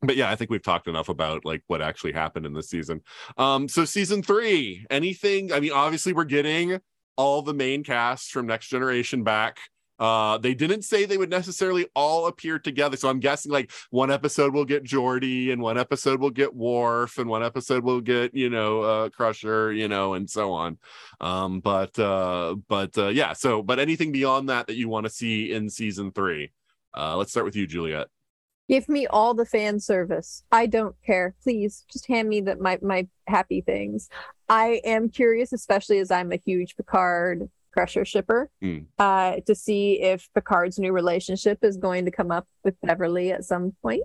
but yeah i think we've talked enough about like what actually happened in this season um so season three anything i mean obviously we're getting all the main cast from next generation back uh they didn't say they would necessarily all appear together so i'm guessing like one episode will get Geordi and one episode will get Worf and one episode will get you know uh Crusher you know and so on um but uh but uh yeah so but anything beyond that that you want to see in season 3 uh let's start with you Juliette Give me all the fan service. I don't care. Please just hand me that my my happy things. I am curious, especially as I'm a huge Picard Crusher shipper, Mm. uh, to see if Picard's new relationship is going to come up with Beverly at some point,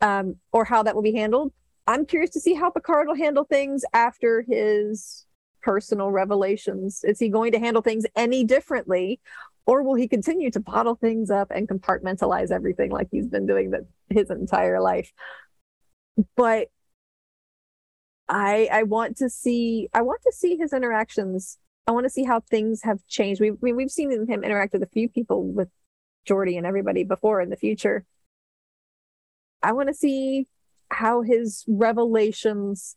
um, or how that will be handled. I'm curious to see how Picard will handle things after his personal revelations. Is he going to handle things any differently, or will he continue to bottle things up and compartmentalize everything like he's been doing that his entire life? But I I want to see I want to see his interactions. I want to see how things have changed. We've we, we've seen him interact with a few people with Geordi and everybody before in the future. I want to see how his revelations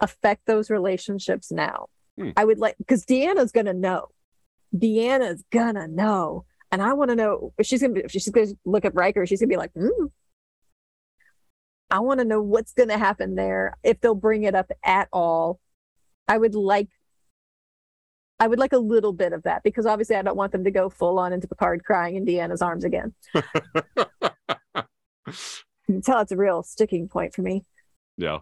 affect those relationships now. Hmm. I would like because Deanna's gonna know. Deanna's gonna know, and I want to know if she's gonna be, if she's gonna look at Riker. She's gonna be like, hmm. I want to know what's gonna happen there if they'll bring it up at all. I would like. I would like a little bit of that because obviously I don't want them to go full on into Picard crying in Deanna's arms again. You can tell it's a real sticking point for me. yeah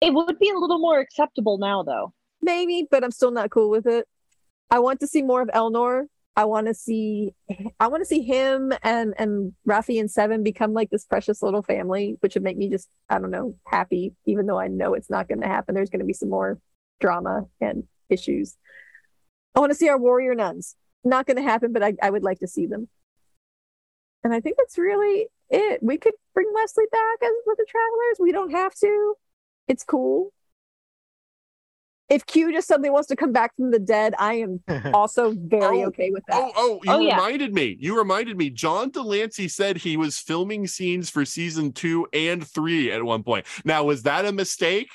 It would be a little more acceptable now, though. maybe, but I'm still not cool with it. I want to see more of Elnor. I want to see, I want to see him and and Raffi and Seven become like this precious little family, which would make me just, I don't know, happy. Even though I know it's not going to happen, there's going to be some more drama and issues. I want to see our warrior nuns. Not going to happen, but I, I would like to see them. And I think that's really it. We could bring Wesley back as with the travelers. We don't have to. It's cool if Q just suddenly wants to come back from the dead, I am also very Oh, okay with oh, that. Oh, oh, you Oh, yeah. reminded me. You reminded me. John de Lancie said he was filming scenes for season two and three at one point. Now, was that a mistake?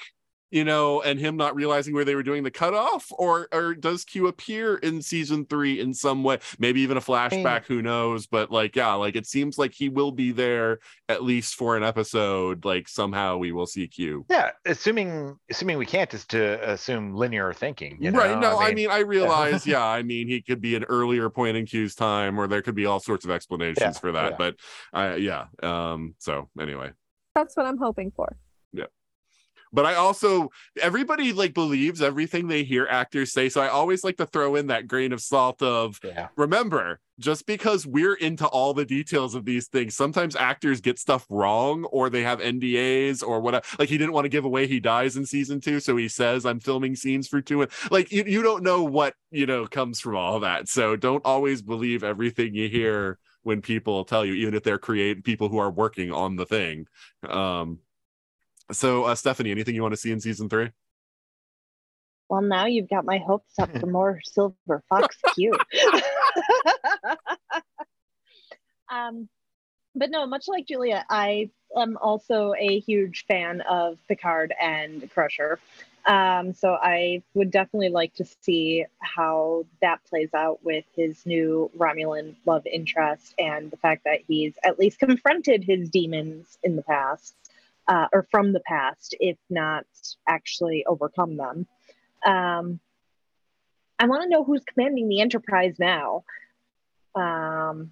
You know, and him not realizing where they were doing the cutoff, or or does Q appear in season three in some way? Maybe even a flashback. Who knows? But like, yeah, like it seems like he will be there at least for an episode. Like somehow we will see Q. Yeah, assuming assuming we can't is to assume linear thinking. You know? right. No, I mean, I realize, yeah, I mean, he could be an earlier point in Q's time, or there could be all sorts of explanations Yeah, for that. yeah. But I, yeah. Um, so anyway. That's what I'm hoping for. But I also everybody like believes everything they hear actors say. So I always like to throw in that grain of salt of yeah. remember, just because we're into all the details of these things, sometimes actors get stuff wrong or they have NDAs or whatever. Like he didn't want to give away he dies in season two, so he says I'm filming scenes for two. And like you, you don't know what you know comes from all that. So don't always believe everything you hear when people tell you, even if they're create people who are working on the thing. Um so uh, Stephanie, anything you want to see in season three? Well, now you've got my hopes up for more Silver Fox Q. um, but no, much like Julia, I am also a huge fan of Picard and Crusher. Um, so I would definitely like to see how that plays out with his new Romulan love interest and the fact that he's at least confronted his demons in the past, uh, or from the past, if not actually overcome them. Um, I want to know who's commanding the Enterprise now. Um,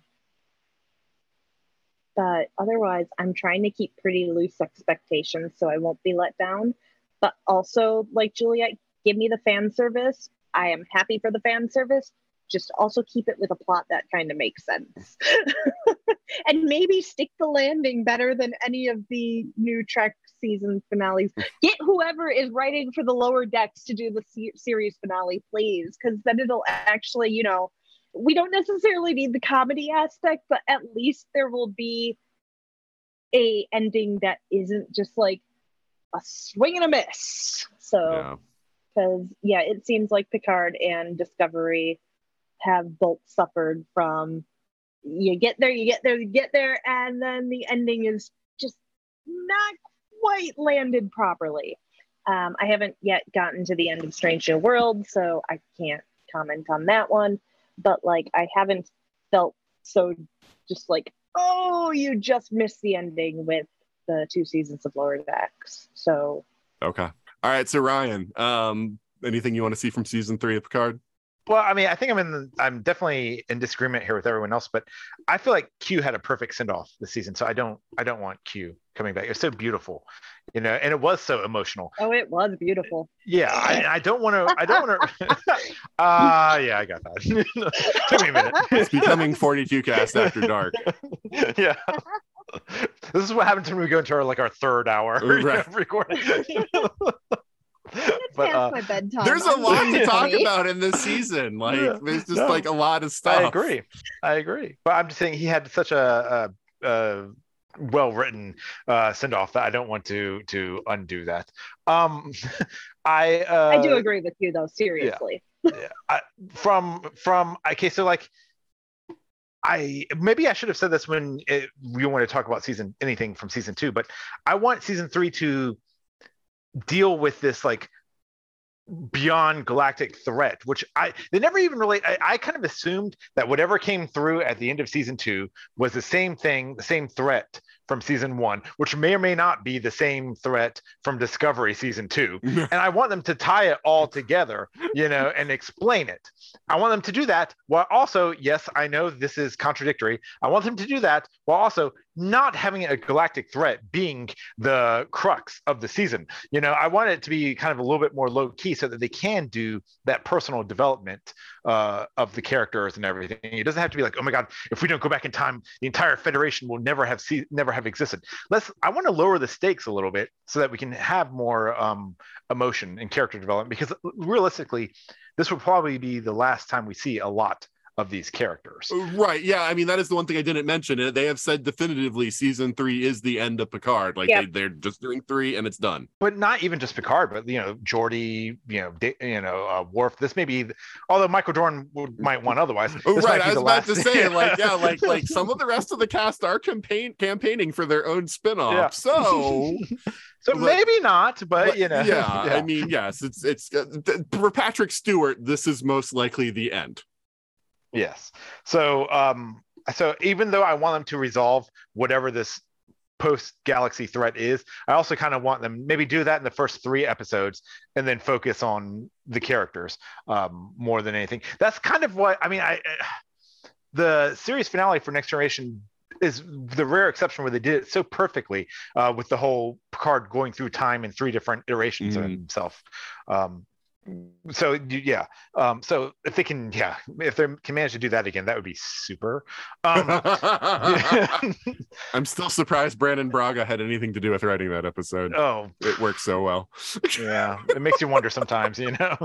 but otherwise, I'm trying to keep pretty loose expectations so I won't be let down but also like Juliette, give me the fan service. I am happy for the fan service. Just also keep it with a plot that kind of makes sense. and maybe stick the landing better than any of the new Trek season finales. Get whoever is writing for the lower decks to do the se- series finale, please, because then it'll actually, you know, we don't necessarily need the comedy aspect, but at least there will be a ending that isn't just like a swing and a miss. So, because yeah. yeah, it seems like Picard and Discovery have both suffered from you get there, you get there, you get there, and then the ending is just not quite landed properly. Um, I haven't yet gotten to the end of Strange New World, so I can't comment on that one. But like, I haven't felt so just like, oh, you just missed the ending with the two seasons of Lower Decks. So okay, all right. So Ryan, um, anything you want to see from season three of Picard? Well, I mean, I think I'm in. The, I'm definitely in disagreement here with everyone else, but I feel like Q had a perfect send off this season, so I don't. I don't want Q coming back. It was so beautiful, you know, and it was so emotional. Oh, it was beautiful. Yeah, I, I don't want to. I don't want to. Ah, uh, yeah, I got that. Took me a minute. It's becoming 42 cast after dark. yeah. this is what happens when we go into our like our third hour right. recording. But uh, my bedtime. there's a lot to talk about in this season. Like yeah. there's just no, like a lot of stuff. I agree. I agree. But I'm just saying he had such a, a, a well written uh, send off that I don't want to to undo that. Um, I uh, I do agree with you though. Seriously. Yeah. yeah. I, from from okay, so like I maybe I should have said this when it, we want to talk about season anything from season two, but I want season three to deal with this like beyond galactic threat which i they never even really I, I, kind of assumed that whatever came through at the end of season two was the same thing the same threat from season one which may or may not be the same threat from discovery season two and i want them to tie it all together you know and explain it i want them to do that while also yes i know this is contradictory i want them to do that while also not having a galactic threat being the crux of the season. You know, I want it to be kind of a little bit more low key so that they can do that personal development uh, of the characters and everything. It doesn't have to be like, oh my god, if we don't go back in time, the entire Federation will never have see- never have existed. Let's. I want to lower the stakes a little bit so that we can have more um, emotion and character development because realistically, this will probably be the last time we see a lot of these characters. Uh, right. Yeah. I mean, that is the one thing I didn't mention. They have said definitively season three is the end of Picard. Like yep. they, are just doing three and it's done. But not even just Picard, but you know, Geordi, you know, you know, uh, Worf. This may be, although Michael Dorn would, might want otherwise. Oh, right. I was about last... to say, like, yeah, like, like some of the rest of the cast are campaign campaigning for their own spinoff. Yeah. So. So but, maybe not, but, but you know, yeah, yeah, I mean, yes, it's it's uh, for Patrick Stewart. This is most likely the end. Yes. So um so even though I want them to resolve whatever this post galaxy threat is, I also kind of want them maybe do that in the first three episodes and then focus on the characters um, more than anything. That's kind of what I mean. I the series finale for Next Generation is the rare exception where they did it so perfectly uh, with the whole Picard going through time in three different iterations mm. of himself. Um, so yeah um so if they can yeah if they can manage to do that again that would be super um i'm still surprised brannon braga had anything to do with writing that episode oh it works so well yeah it makes you wonder sometimes you know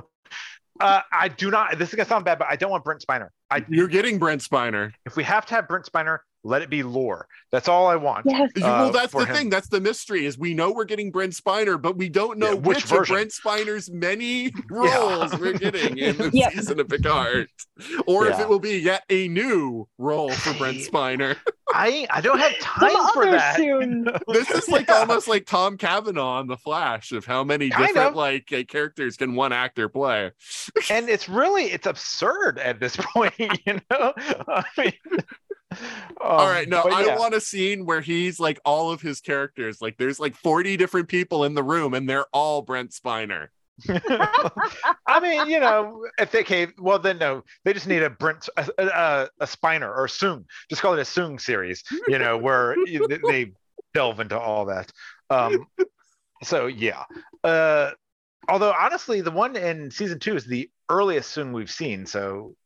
uh, I do not. This is gonna sound bad, but I don't want Brent Spiner. I, You're getting Brent Spiner. If we have to have Brent Spiner, let it be lore. That's all I want. Yes. Uh, well, that's the him. thing. That's the mystery. Is we know we're getting Brent Spiner, but we don't know yeah, which, which of Brent Spiner's many roles yeah. we're getting in the season of Picard, or yeah. if it will be yet a new role for Brent Spiner. I I don't have Some time for other that. soon. This is like Yeah. almost like Tom Cavanagh on The Flash of how many Kind different of. like uh, characters can one actor play. and it's really it's absurd at this point, you know. I mean, All um, right, no, I yeah. want a scene where he's like all of his characters. Like there's like 40 different people in the room and they're all Brent Spiner. I mean, you know, if they came, well, then no, they just need a Brent, a, a, a Spiner or Soong. Just call it a Soong series, you know, where they delve into all that. Um, so yeah. Uh, although honestly, the one in season two is the earliest Soong we've seen. So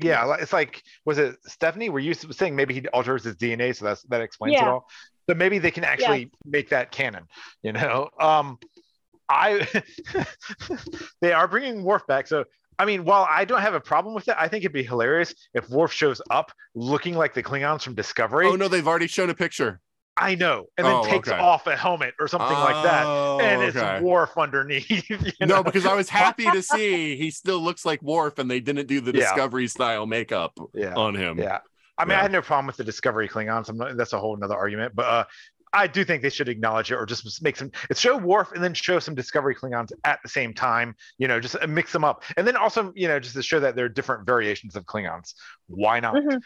yeah, it's like, was it Stephanie? Were you saying maybe he alters his DNA, so that's that explains it all. So maybe they can actually make that canon, you know. Um, I they are bringing Worf back, so I mean, while I don't have a problem with it, I think it'd be hilarious if Worf shows up looking like the Klingons from Discovery. Oh no, they've already shown a picture. I know, and then Oh, takes okay. off a helmet or something like that, Oh, and it's okay. Worf underneath. you No, because I was happy to see he still looks like Worf and they didn't do the Yeah. Discovery style makeup yeah, on him. yeah. I mean, Yeah. I had no problem with the Discovery Klingons. I'm not, that's a whole nother argument, but uh, I do think they should acknowledge it or just make some. It's show Worf and then show some Discovery Klingons at the same time. You know, just uh, mix them up, and then also you know just to show that there are different variations of Klingons. Why not? Mhm.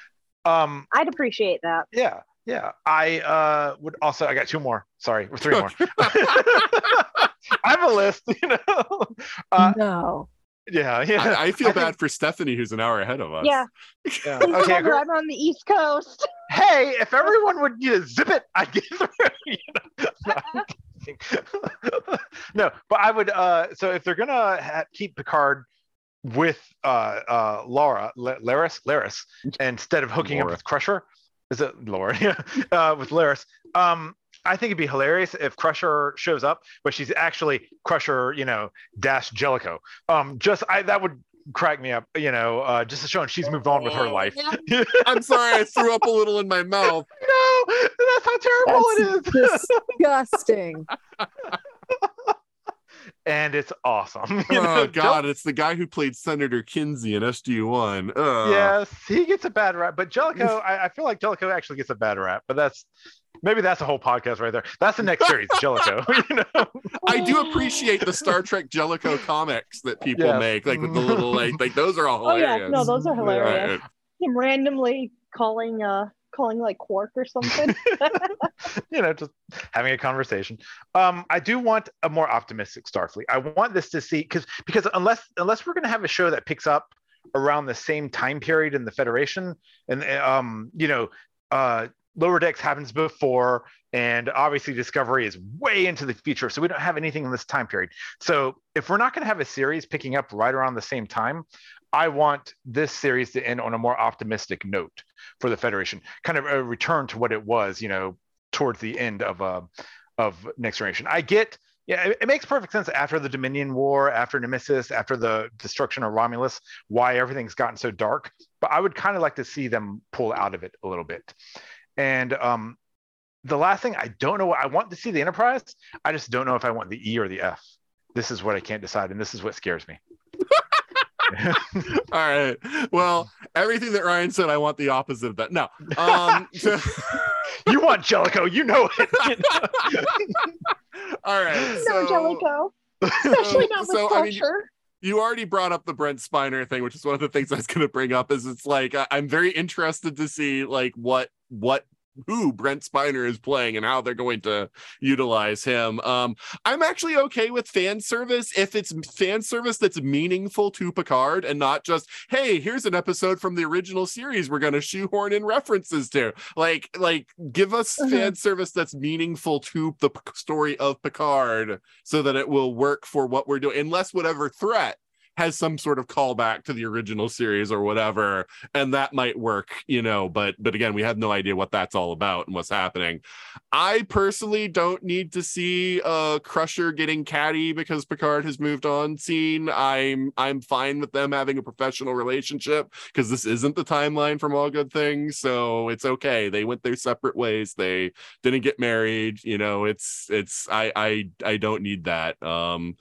Um, I'd appreciate that. yeah, yeah. I uh would also. I got two more. Sorry, or three more. I have a list. You know. Uh, no. yeah, yeah. I, I feel I think- bad for Stephanie, who's an hour ahead of us. Yeah. yeah. Okay, remember I'm on the East Coast. hey, if everyone would you know, zip it, I'd get through. you know? No, no, but I would. Uh, so if they're gonna ha- keep Picard with uh, uh, Laura, La- Laris, Laris, instead of hooking Laura. up with Crusher, is it Laura? Yeah, uh, with Laris. Um, I think it'd be hilarious if Crusher shows up, but she's actually Crusher, you know, dash Jellico. Um, just I that would crack me up, you know, uh, just showing she's moved on with her life. I'm sorry, I threw up a little in my mouth. no, that's how terrible it is. Disgusting. And it's awesome. you know? Oh god, it's the guy who played Senator Kinsey in SG1. Ugh. Yes, he gets a bad rap, but Jellico, I, I feel like Jellico actually gets a bad rap, but that's maybe that's a whole podcast right there. That's the next series, Jellico. you know? I do appreciate the Star Trek Jellico comics that people Yes. make, like with the little like like those are all Oh hilarious. yeah, no, those are hilarious. Right. Him randomly calling uh calling like Quark or something. you know, just having a conversation. Um, I do want a more optimistic Starfleet. I want this to see because because unless unless we're going to have a show that picks up around the same time period in the Federation, and um, you know, uh, Lower Decks happens before, and obviously Discovery is way into the future, so we don't have anything in this time period. So if we're not going to have a series picking up right around the same time. I want this series to end on a more optimistic note for the Federation, kind of a return to what it was, you know, towards the end of uh, of Next Generation. I get, yeah, it, it makes perfect sense after the Dominion War, after Nemesis, after the destruction of Romulus, why everything's gotten so dark. But I would kind of like to see them pull out of it a little bit. And um, the last thing, I don't know I want to see the Enterprise. I just don't know if I want the E or the F. This is what I can't decide, and this is what scares me. All right. Well, everything that Ryan said, I want the opposite of that. No. Um so- you want Jellico, you know it. all right. no, So, Jellico. Especially not with so, I mean, you already brought up the Brent Spiner thing, which is one of the things I was going to bring up. Is it's like I'm very interested to see like what what who Brent Spiner is playing and how they're going to utilize him. Um, I'm actually okay with fan service if it's fan service that's meaningful to Picard and not just hey, here's an episode from the original series we're going to shoehorn in references to. Like like give us Mhm. fan service that's meaningful to the story of Picard so that it will work for what we're doing unless whatever threat has some sort of callback to the original series or whatever and that might work you know but but again we have no idea what that's all about and what's happening. I personally don't need to see uh crusher getting catty because picard has moved on scene. I'm i'm fine with them having a professional relationship because this isn't the timeline from all good things so it's okay. They went their separate ways. They didn't get married you know it's it's i i i don't need that. Um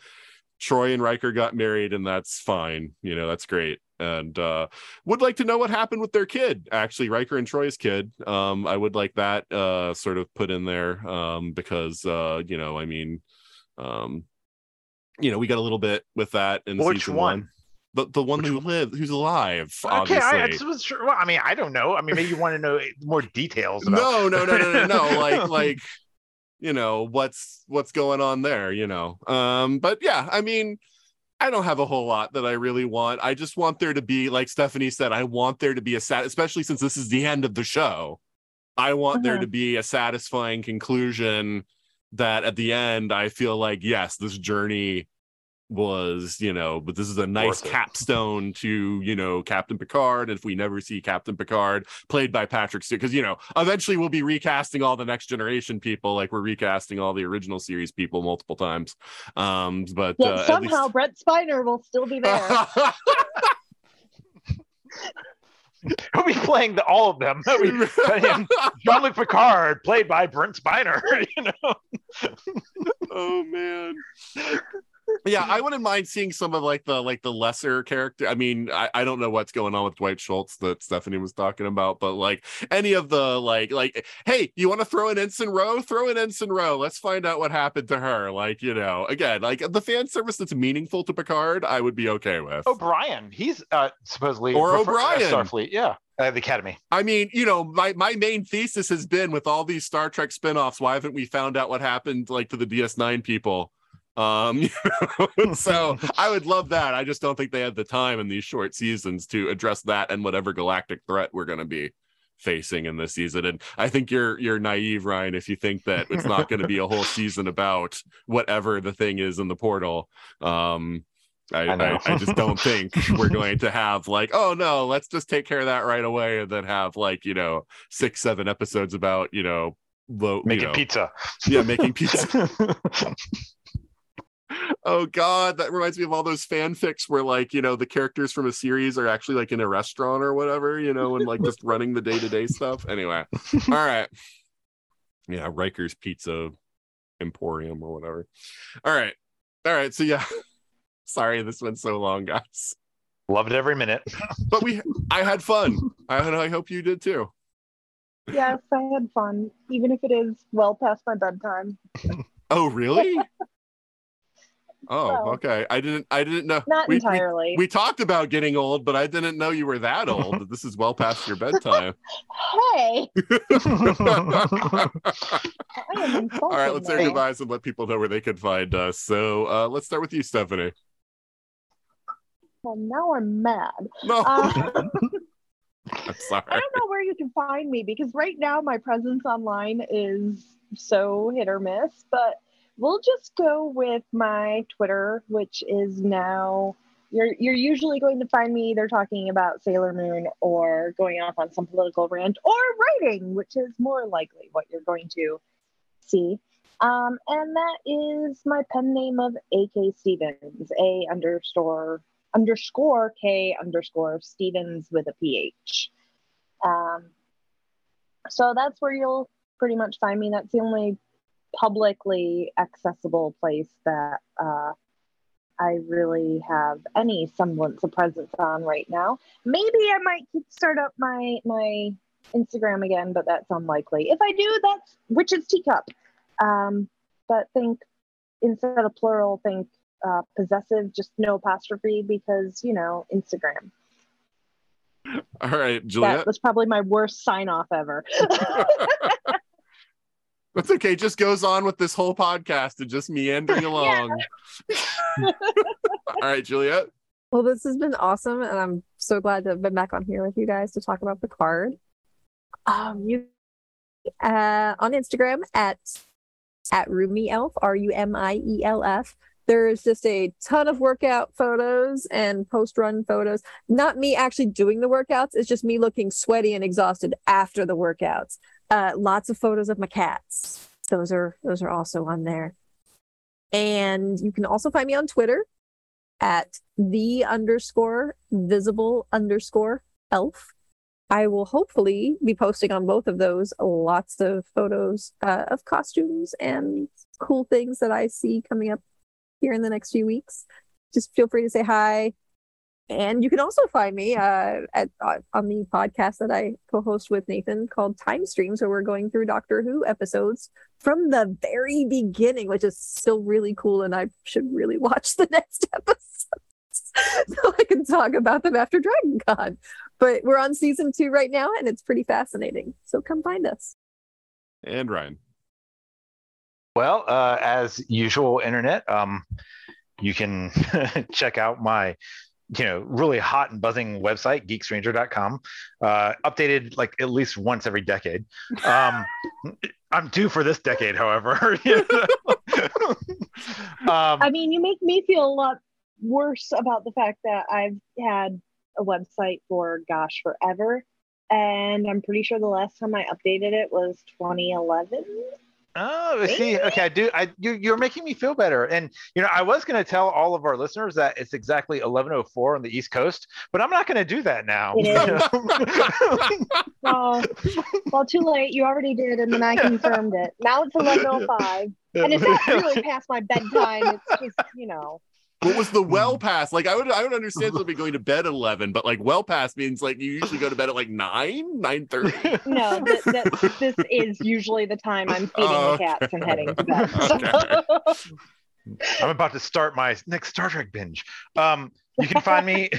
Troi and Riker got married, and that's fine. You know, that's great. and uh, would like to know what happened with their kid. Actually, Riker and Troi's kid. Um, I would like that uh, sort of put in there um, because uh, you know, I mean, um, you know, we got a little bit with that in Which season one? one. The, the one Which who lived, who's alive, Okay, obviously. I, I was sure. Well, I mean, I don't know. I mean, maybe you want to know more details. About... no no no no no no like like you know what's what's going on there you know? Um but yeah i mean i don't have a whole lot that i really want. I just want there to be like stephanie said i want there to be a sat especially since this is the end of the show. I want there Uh-huh. to be a satisfying conclusion that at the end i feel like yes this journey was you know but this is a nice capstone to you know captain picard and if we never see captain picard played by patrick stewart because you know eventually we'll be recasting all the next generation people like we're recasting all the original series people multiple times um but Yet uh, somehow least- Brent Spiner will still be there. He'll be playing the, all of them. He'll be playing Jean-Luc Picard, played by Brent Spiner. You know, oh man yeah i wouldn't mind seeing some of like the like the lesser character i mean I, I don't know what's going on with dwight schultz that stephanie was talking about but like any of the like like hey you want to throw an ensign Ro? throw an ensign Ro. let's find out what happened to her like you know again like the fan service that's meaningful to picard i would be okay with O'Brien. He's uh, supposedly Or O'Brien. Starfleet. Yeah, uh, the Academy. I mean, you know, my my main thesis has been with all these Star Trek spin-offs, why haven't we found out what happened like to the DS9 people? Um, you know, so I would love that. I just don't think they had the time in these short seasons to address that and whatever galactic threat we're going to be facing in this season. And I think you're you're naive, Ryan, if you think that it's not going to be a whole season about whatever the thing is in the portal. Um, I, I. I, I just don't think we're going to have like, oh no, let's just take care of that right away, and then have like you know six, seven episodes about you know low Making you know, pizza. Yeah, making pizza. Oh god, that reminds me of all those fanfics where like you know the characters from a series are actually like in a restaurant or whatever, you know, and like just running the day to day stuff. Anyway, all right, yeah, Riker's Pizza Emporium or whatever. All right, all right. So yeah, sorry this went so long, guys, Loved it every minute. but we I had fun. I I hope you did too. yes, I had fun, even if it is well past my bedtime. Oh really? Oh, Well, okay. I didn't. I didn't know. Not we, we entirely. we talked about getting old, but I didn't know you were that old. this is well past your bedtime. hey, I am All right, let's say now. goodbyes and let people know where they can find us. So uh, let's start with you, Stephanie. Well, now I'm mad. No, Uh, I'm sorry. I don't know where you can find me because right now my presence online is so hit or miss, but we'll just go with my Twitter, which is now you're you're usually going to find me either talking about Sailor Moon or going off on some political rant or writing, which is more likely what you're going to see. Um, and that is my pen name of AK Stevens, A underscore underscore K underscore Stevens with a PH. Um, so that's where you'll pretty much find me. That's the only publicly accessible place that uh, I really have any semblance of presence on right now. Maybe I might start up my my Instagram again, but that's unlikely. If I do, that's Witch's Teacup. Um, but think instead of plural, think uh, possessive, just no apostrophe because you know Instagram. All right, Juliette. That was probably my worst sign off ever. That's okay. Just goes on with this whole podcast and just meandering along. All right, Juliette. Well, this has been awesome, and I'm so glad to have been back on here with you guys to talk about the card. Um, you uh, on Instagram at at Rumi Elf, R U M I E L F. There's just a ton of workout photos and post run photos. Not me actually doing the workouts, it's just me looking sweaty and exhausted after the workouts. Uh, lots of photos of my cats. Those are those are also on there. And you can also find me on Twitter at the underscore visible underscore elf. I will hopefully be posting on both of those lots of photos uh, of costumes and cool things that I see coming up here in the next few weeks. Just feel free to say hi and you can also find me uh, at uh, on the podcast that I co-host with Nathan called Time Streams, where we're going through Doctor Who episodes from the very beginning, which is still really cool. And I should really watch the next episodes so I can talk about them after Dragon Con. But we're on season two right now, and it's pretty fascinating. So come find us. And Ryan. Well, uh, as usual, internet. Um, you can check out my you know really hot and buzzing website geekstranger.com uh, updated like at least once every decade. Um, i'm due for this decade however. Um, I mean, you make me feel a lot worse about the fact that I've had a website for gosh forever, and I'm pretty sure the last time I updated it was 2011. Oh, see, okay, I do. I you, you're making me feel better, and you know, I was going to tell all of our listeners that it's exactly 11:04 on the East Coast, but I'm not going to do that now. Well, well, too late. You already did, and then I confirmed it. Now it's 11:05, and it's not really past my bedtime. It's just you know. What was the well pass? Like I would I would understand somebody going to bed at eleven, but like well pass means like you usually go to bed at like nine, nine thirty. No, th- th- this is usually the time I'm feeding Oh, the cats and heading to bed. Okay. I'm about to start my next Star Trek binge. Um, you can find me.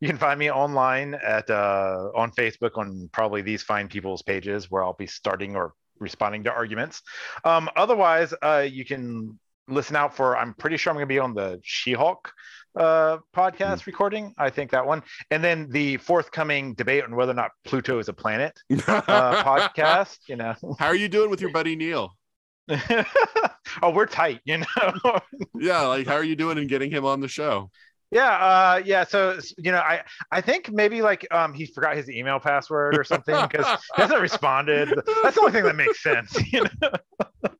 you can find me online at uh, on Facebook on probably these fine people's pages where I'll be starting or responding to arguments. Um, otherwise, uh, you can listen out for. I'm pretty sure I'm going to be on the She-Hulk uh, podcast recording. I think that one, and then the forthcoming debate on whether or not Pluto is a planet uh, podcast. You know. How are you doing with your buddy Neil? oh, we're tight, you know. Yeah, like how are you doing in getting him on the show? Yeah, uh, yeah. So you know, I I think maybe like um he forgot his email password or something because he hasn't responded. That's the only thing that makes sense. You know?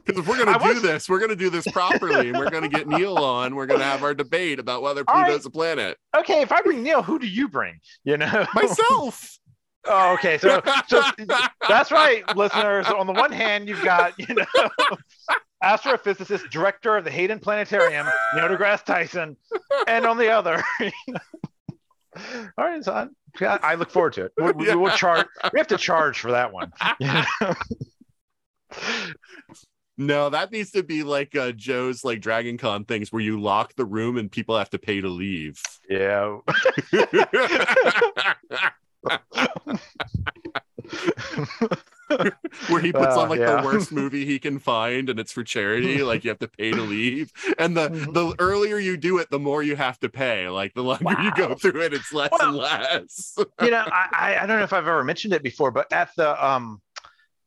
Because if we're gonna I do was- this, we're gonna do this properly, and we're gonna get Neil on. We're gonna have our debate about whether. Pluto's a planet. Okay, if I bring Neil, who do you bring? You know, Myself. Oh, okay. So, so that's right, listeners. On the one hand, you've got you know astrophysicist, director of the Hayden Planetarium, Neil deGrasse Tyson, and on the other. All right, son. Yeah, I look forward to it. We, we, will charge. We have to charge for that one. know? No, that needs to be like uh, Joe's like Dragon Con things where you lock the room and people have to pay to leave. Yeah. where he puts Uh, on like yeah. the worst movie he can find and it's for charity like you have to pay to leave and the Mhm. the earlier you do it the more you have to pay like the longer you go through it it's less and less you know, I, I I don't know if I've ever mentioned it before, but at the um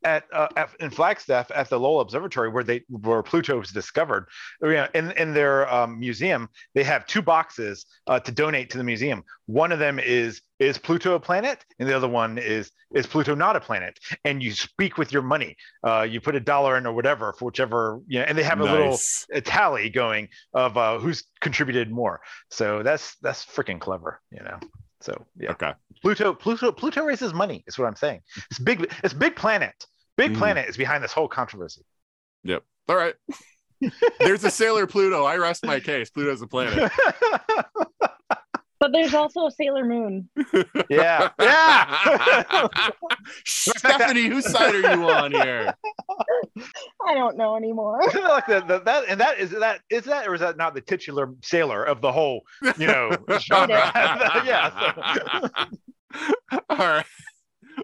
at, uh, at in Flagstaff at the Lowell Observatory where they where Pluto was discovered, in in their um, museum they have two boxes uh, to donate to the museum. One of them is is Pluto a planet, and the other one is is Pluto not a planet. And you speak with your money. Uh, you put a dollar in or whatever for whichever you know, and they have a little a tally going of uh, who's contributed more. So that's that's freaking clever, you know. So yeah. okay Pluto, Pluto, Pluto raises money. Is what I'm saying. It's big. It's big planet. Big Mm. planet is behind this whole controversy. Yep. All right there's a sailor pluto i rest my case pluto's a planet But there's also a Sailor Moon. yeah, yeah. stephanie whose side are you on here I don't know anymore. Like the, the, that and that is that is that or is that not the titular sailor of the whole you know genre? yeah. so- all right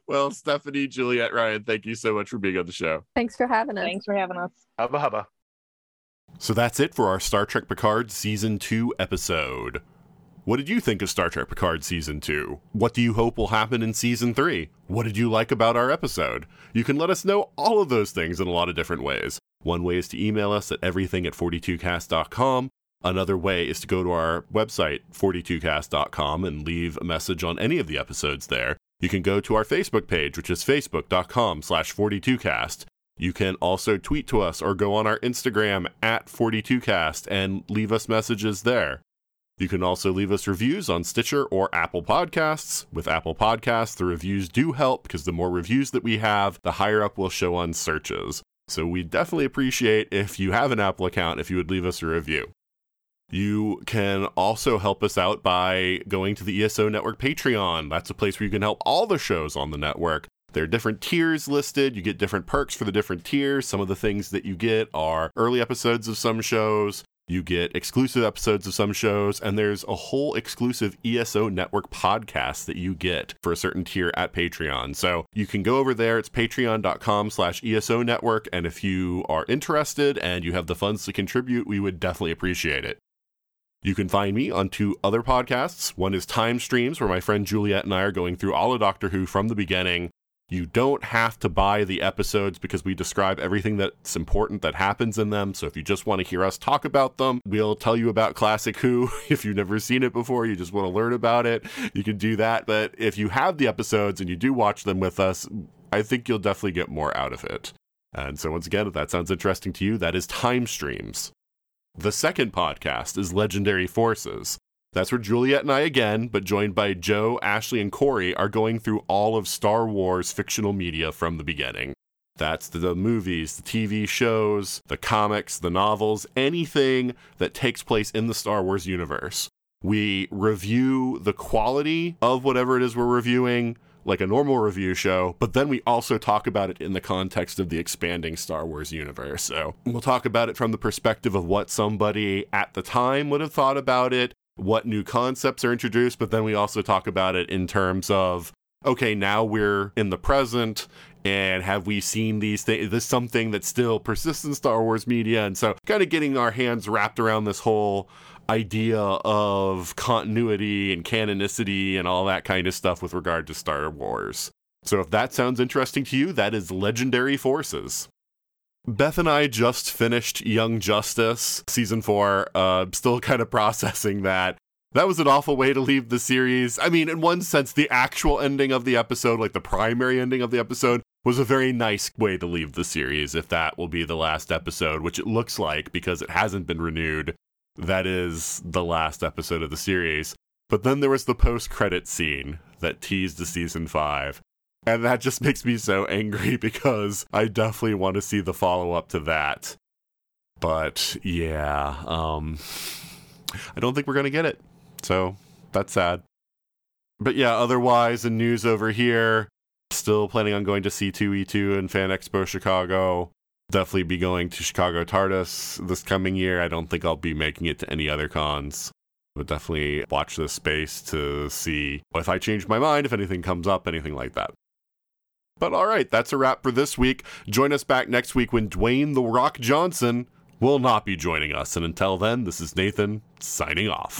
well stephanie juliette ryan thank you so much for being on the show Thanks for having us. Thanks for having us. hubba hubba. So that's it for our Star Trek Picard Season 2 episode. What did you think of Star Trek Picard Season 2? What do you hope will happen in Season 3? What did you like about our episode? You can let us know all of those things in a lot of different ways. One way is to email us at everything at 42cast.com. Another way is to go to our website, 42cast.com, and leave a message on any of the episodes there. You can go to our Facebook page, which is facebook.com slash 42cast. You can also tweet to us or go on our Instagram at 42cast and leave us messages there. You can also leave us reviews on Stitcher or Apple Podcasts. With Apple Podcasts, the reviews do help because the more reviews that we have, the higher up we'll show on searches. So we definitely appreciate if you have an Apple account if you would leave us a review. You can also help us out by going to the ESO Network Patreon. That's a place where you can help all the shows on the network. There are different tiers listed. You get different perks for the different tiers. Some of the things that you get are early episodes of some shows, you get exclusive episodes of some shows, and there's a whole exclusive ESO network podcast that you get for a certain tier at Patreon. So you can go over there. It's patreon.com slash ESO network. And if you are interested and you have the funds to contribute, we would definitely appreciate it. You can find me on two other podcasts. One is Time Streams, where my friend Juliette and I are going through all of Doctor Who from the beginning. You don't have to buy the episodes because we describe everything that's important that happens in them. So if you just want to hear us talk about them, we'll tell you about Classic Who. If you've never seen it before, you just want to learn about it, you can do that. But if you have the episodes and you do watch them with us, I think you'll definitely get more out of it. And so, once again, if that sounds interesting to you, that is Time Streams. The second podcast is Legendary Forces. That's where Juliette and I again, but joined by Joe, Ashley, and Corey, are going through all of Star Wars fictional media from the beginning. That's the movies, the TV shows, the comics, the novels, anything that takes place in the Star Wars universe. We review the quality of whatever it is we're reviewing, like a normal review show, but then we also talk about it in the context of the expanding Star Wars universe. So we'll talk about it from the perspective of what somebody at the time would have thought about it, what new concepts are introduced, but then we also talk about it in terms of okay, now we're in the present and have we seen these things? Is this something that still persists in Star Wars media? And so, kind of getting our hands wrapped around this whole idea of continuity and canonicity and all that kind of stuff with regard to Star Wars. So, if that sounds interesting to you, that is Legendary Forces. Beth and I just finished Young Justice season four. Uh, still kind of processing that. That was an awful way to leave the series. I mean, in one sense, the actual ending of the episode, like the primary ending of the episode, was a very nice way to leave the series if that will be the last episode, which it looks like because it hasn't been renewed. That is the last episode of the series. But then there was the post credit scene that teased the season five. And that just makes me so angry because I definitely want to see the follow up to that. But yeah, um, I don't think we're going to get it. So that's sad. But yeah, otherwise, in news over here, still planning on going to C2E2 and Fan Expo Chicago. Definitely be going to Chicago TARDIS this coming year. I don't think I'll be making it to any other cons. But definitely watch this space to see if I change my mind, if anything comes up, anything like that. But all right, that's a wrap for this week. Join us back next week when Dwayne The Rock Johnson will not be joining us. And until then, this is Nathan signing off.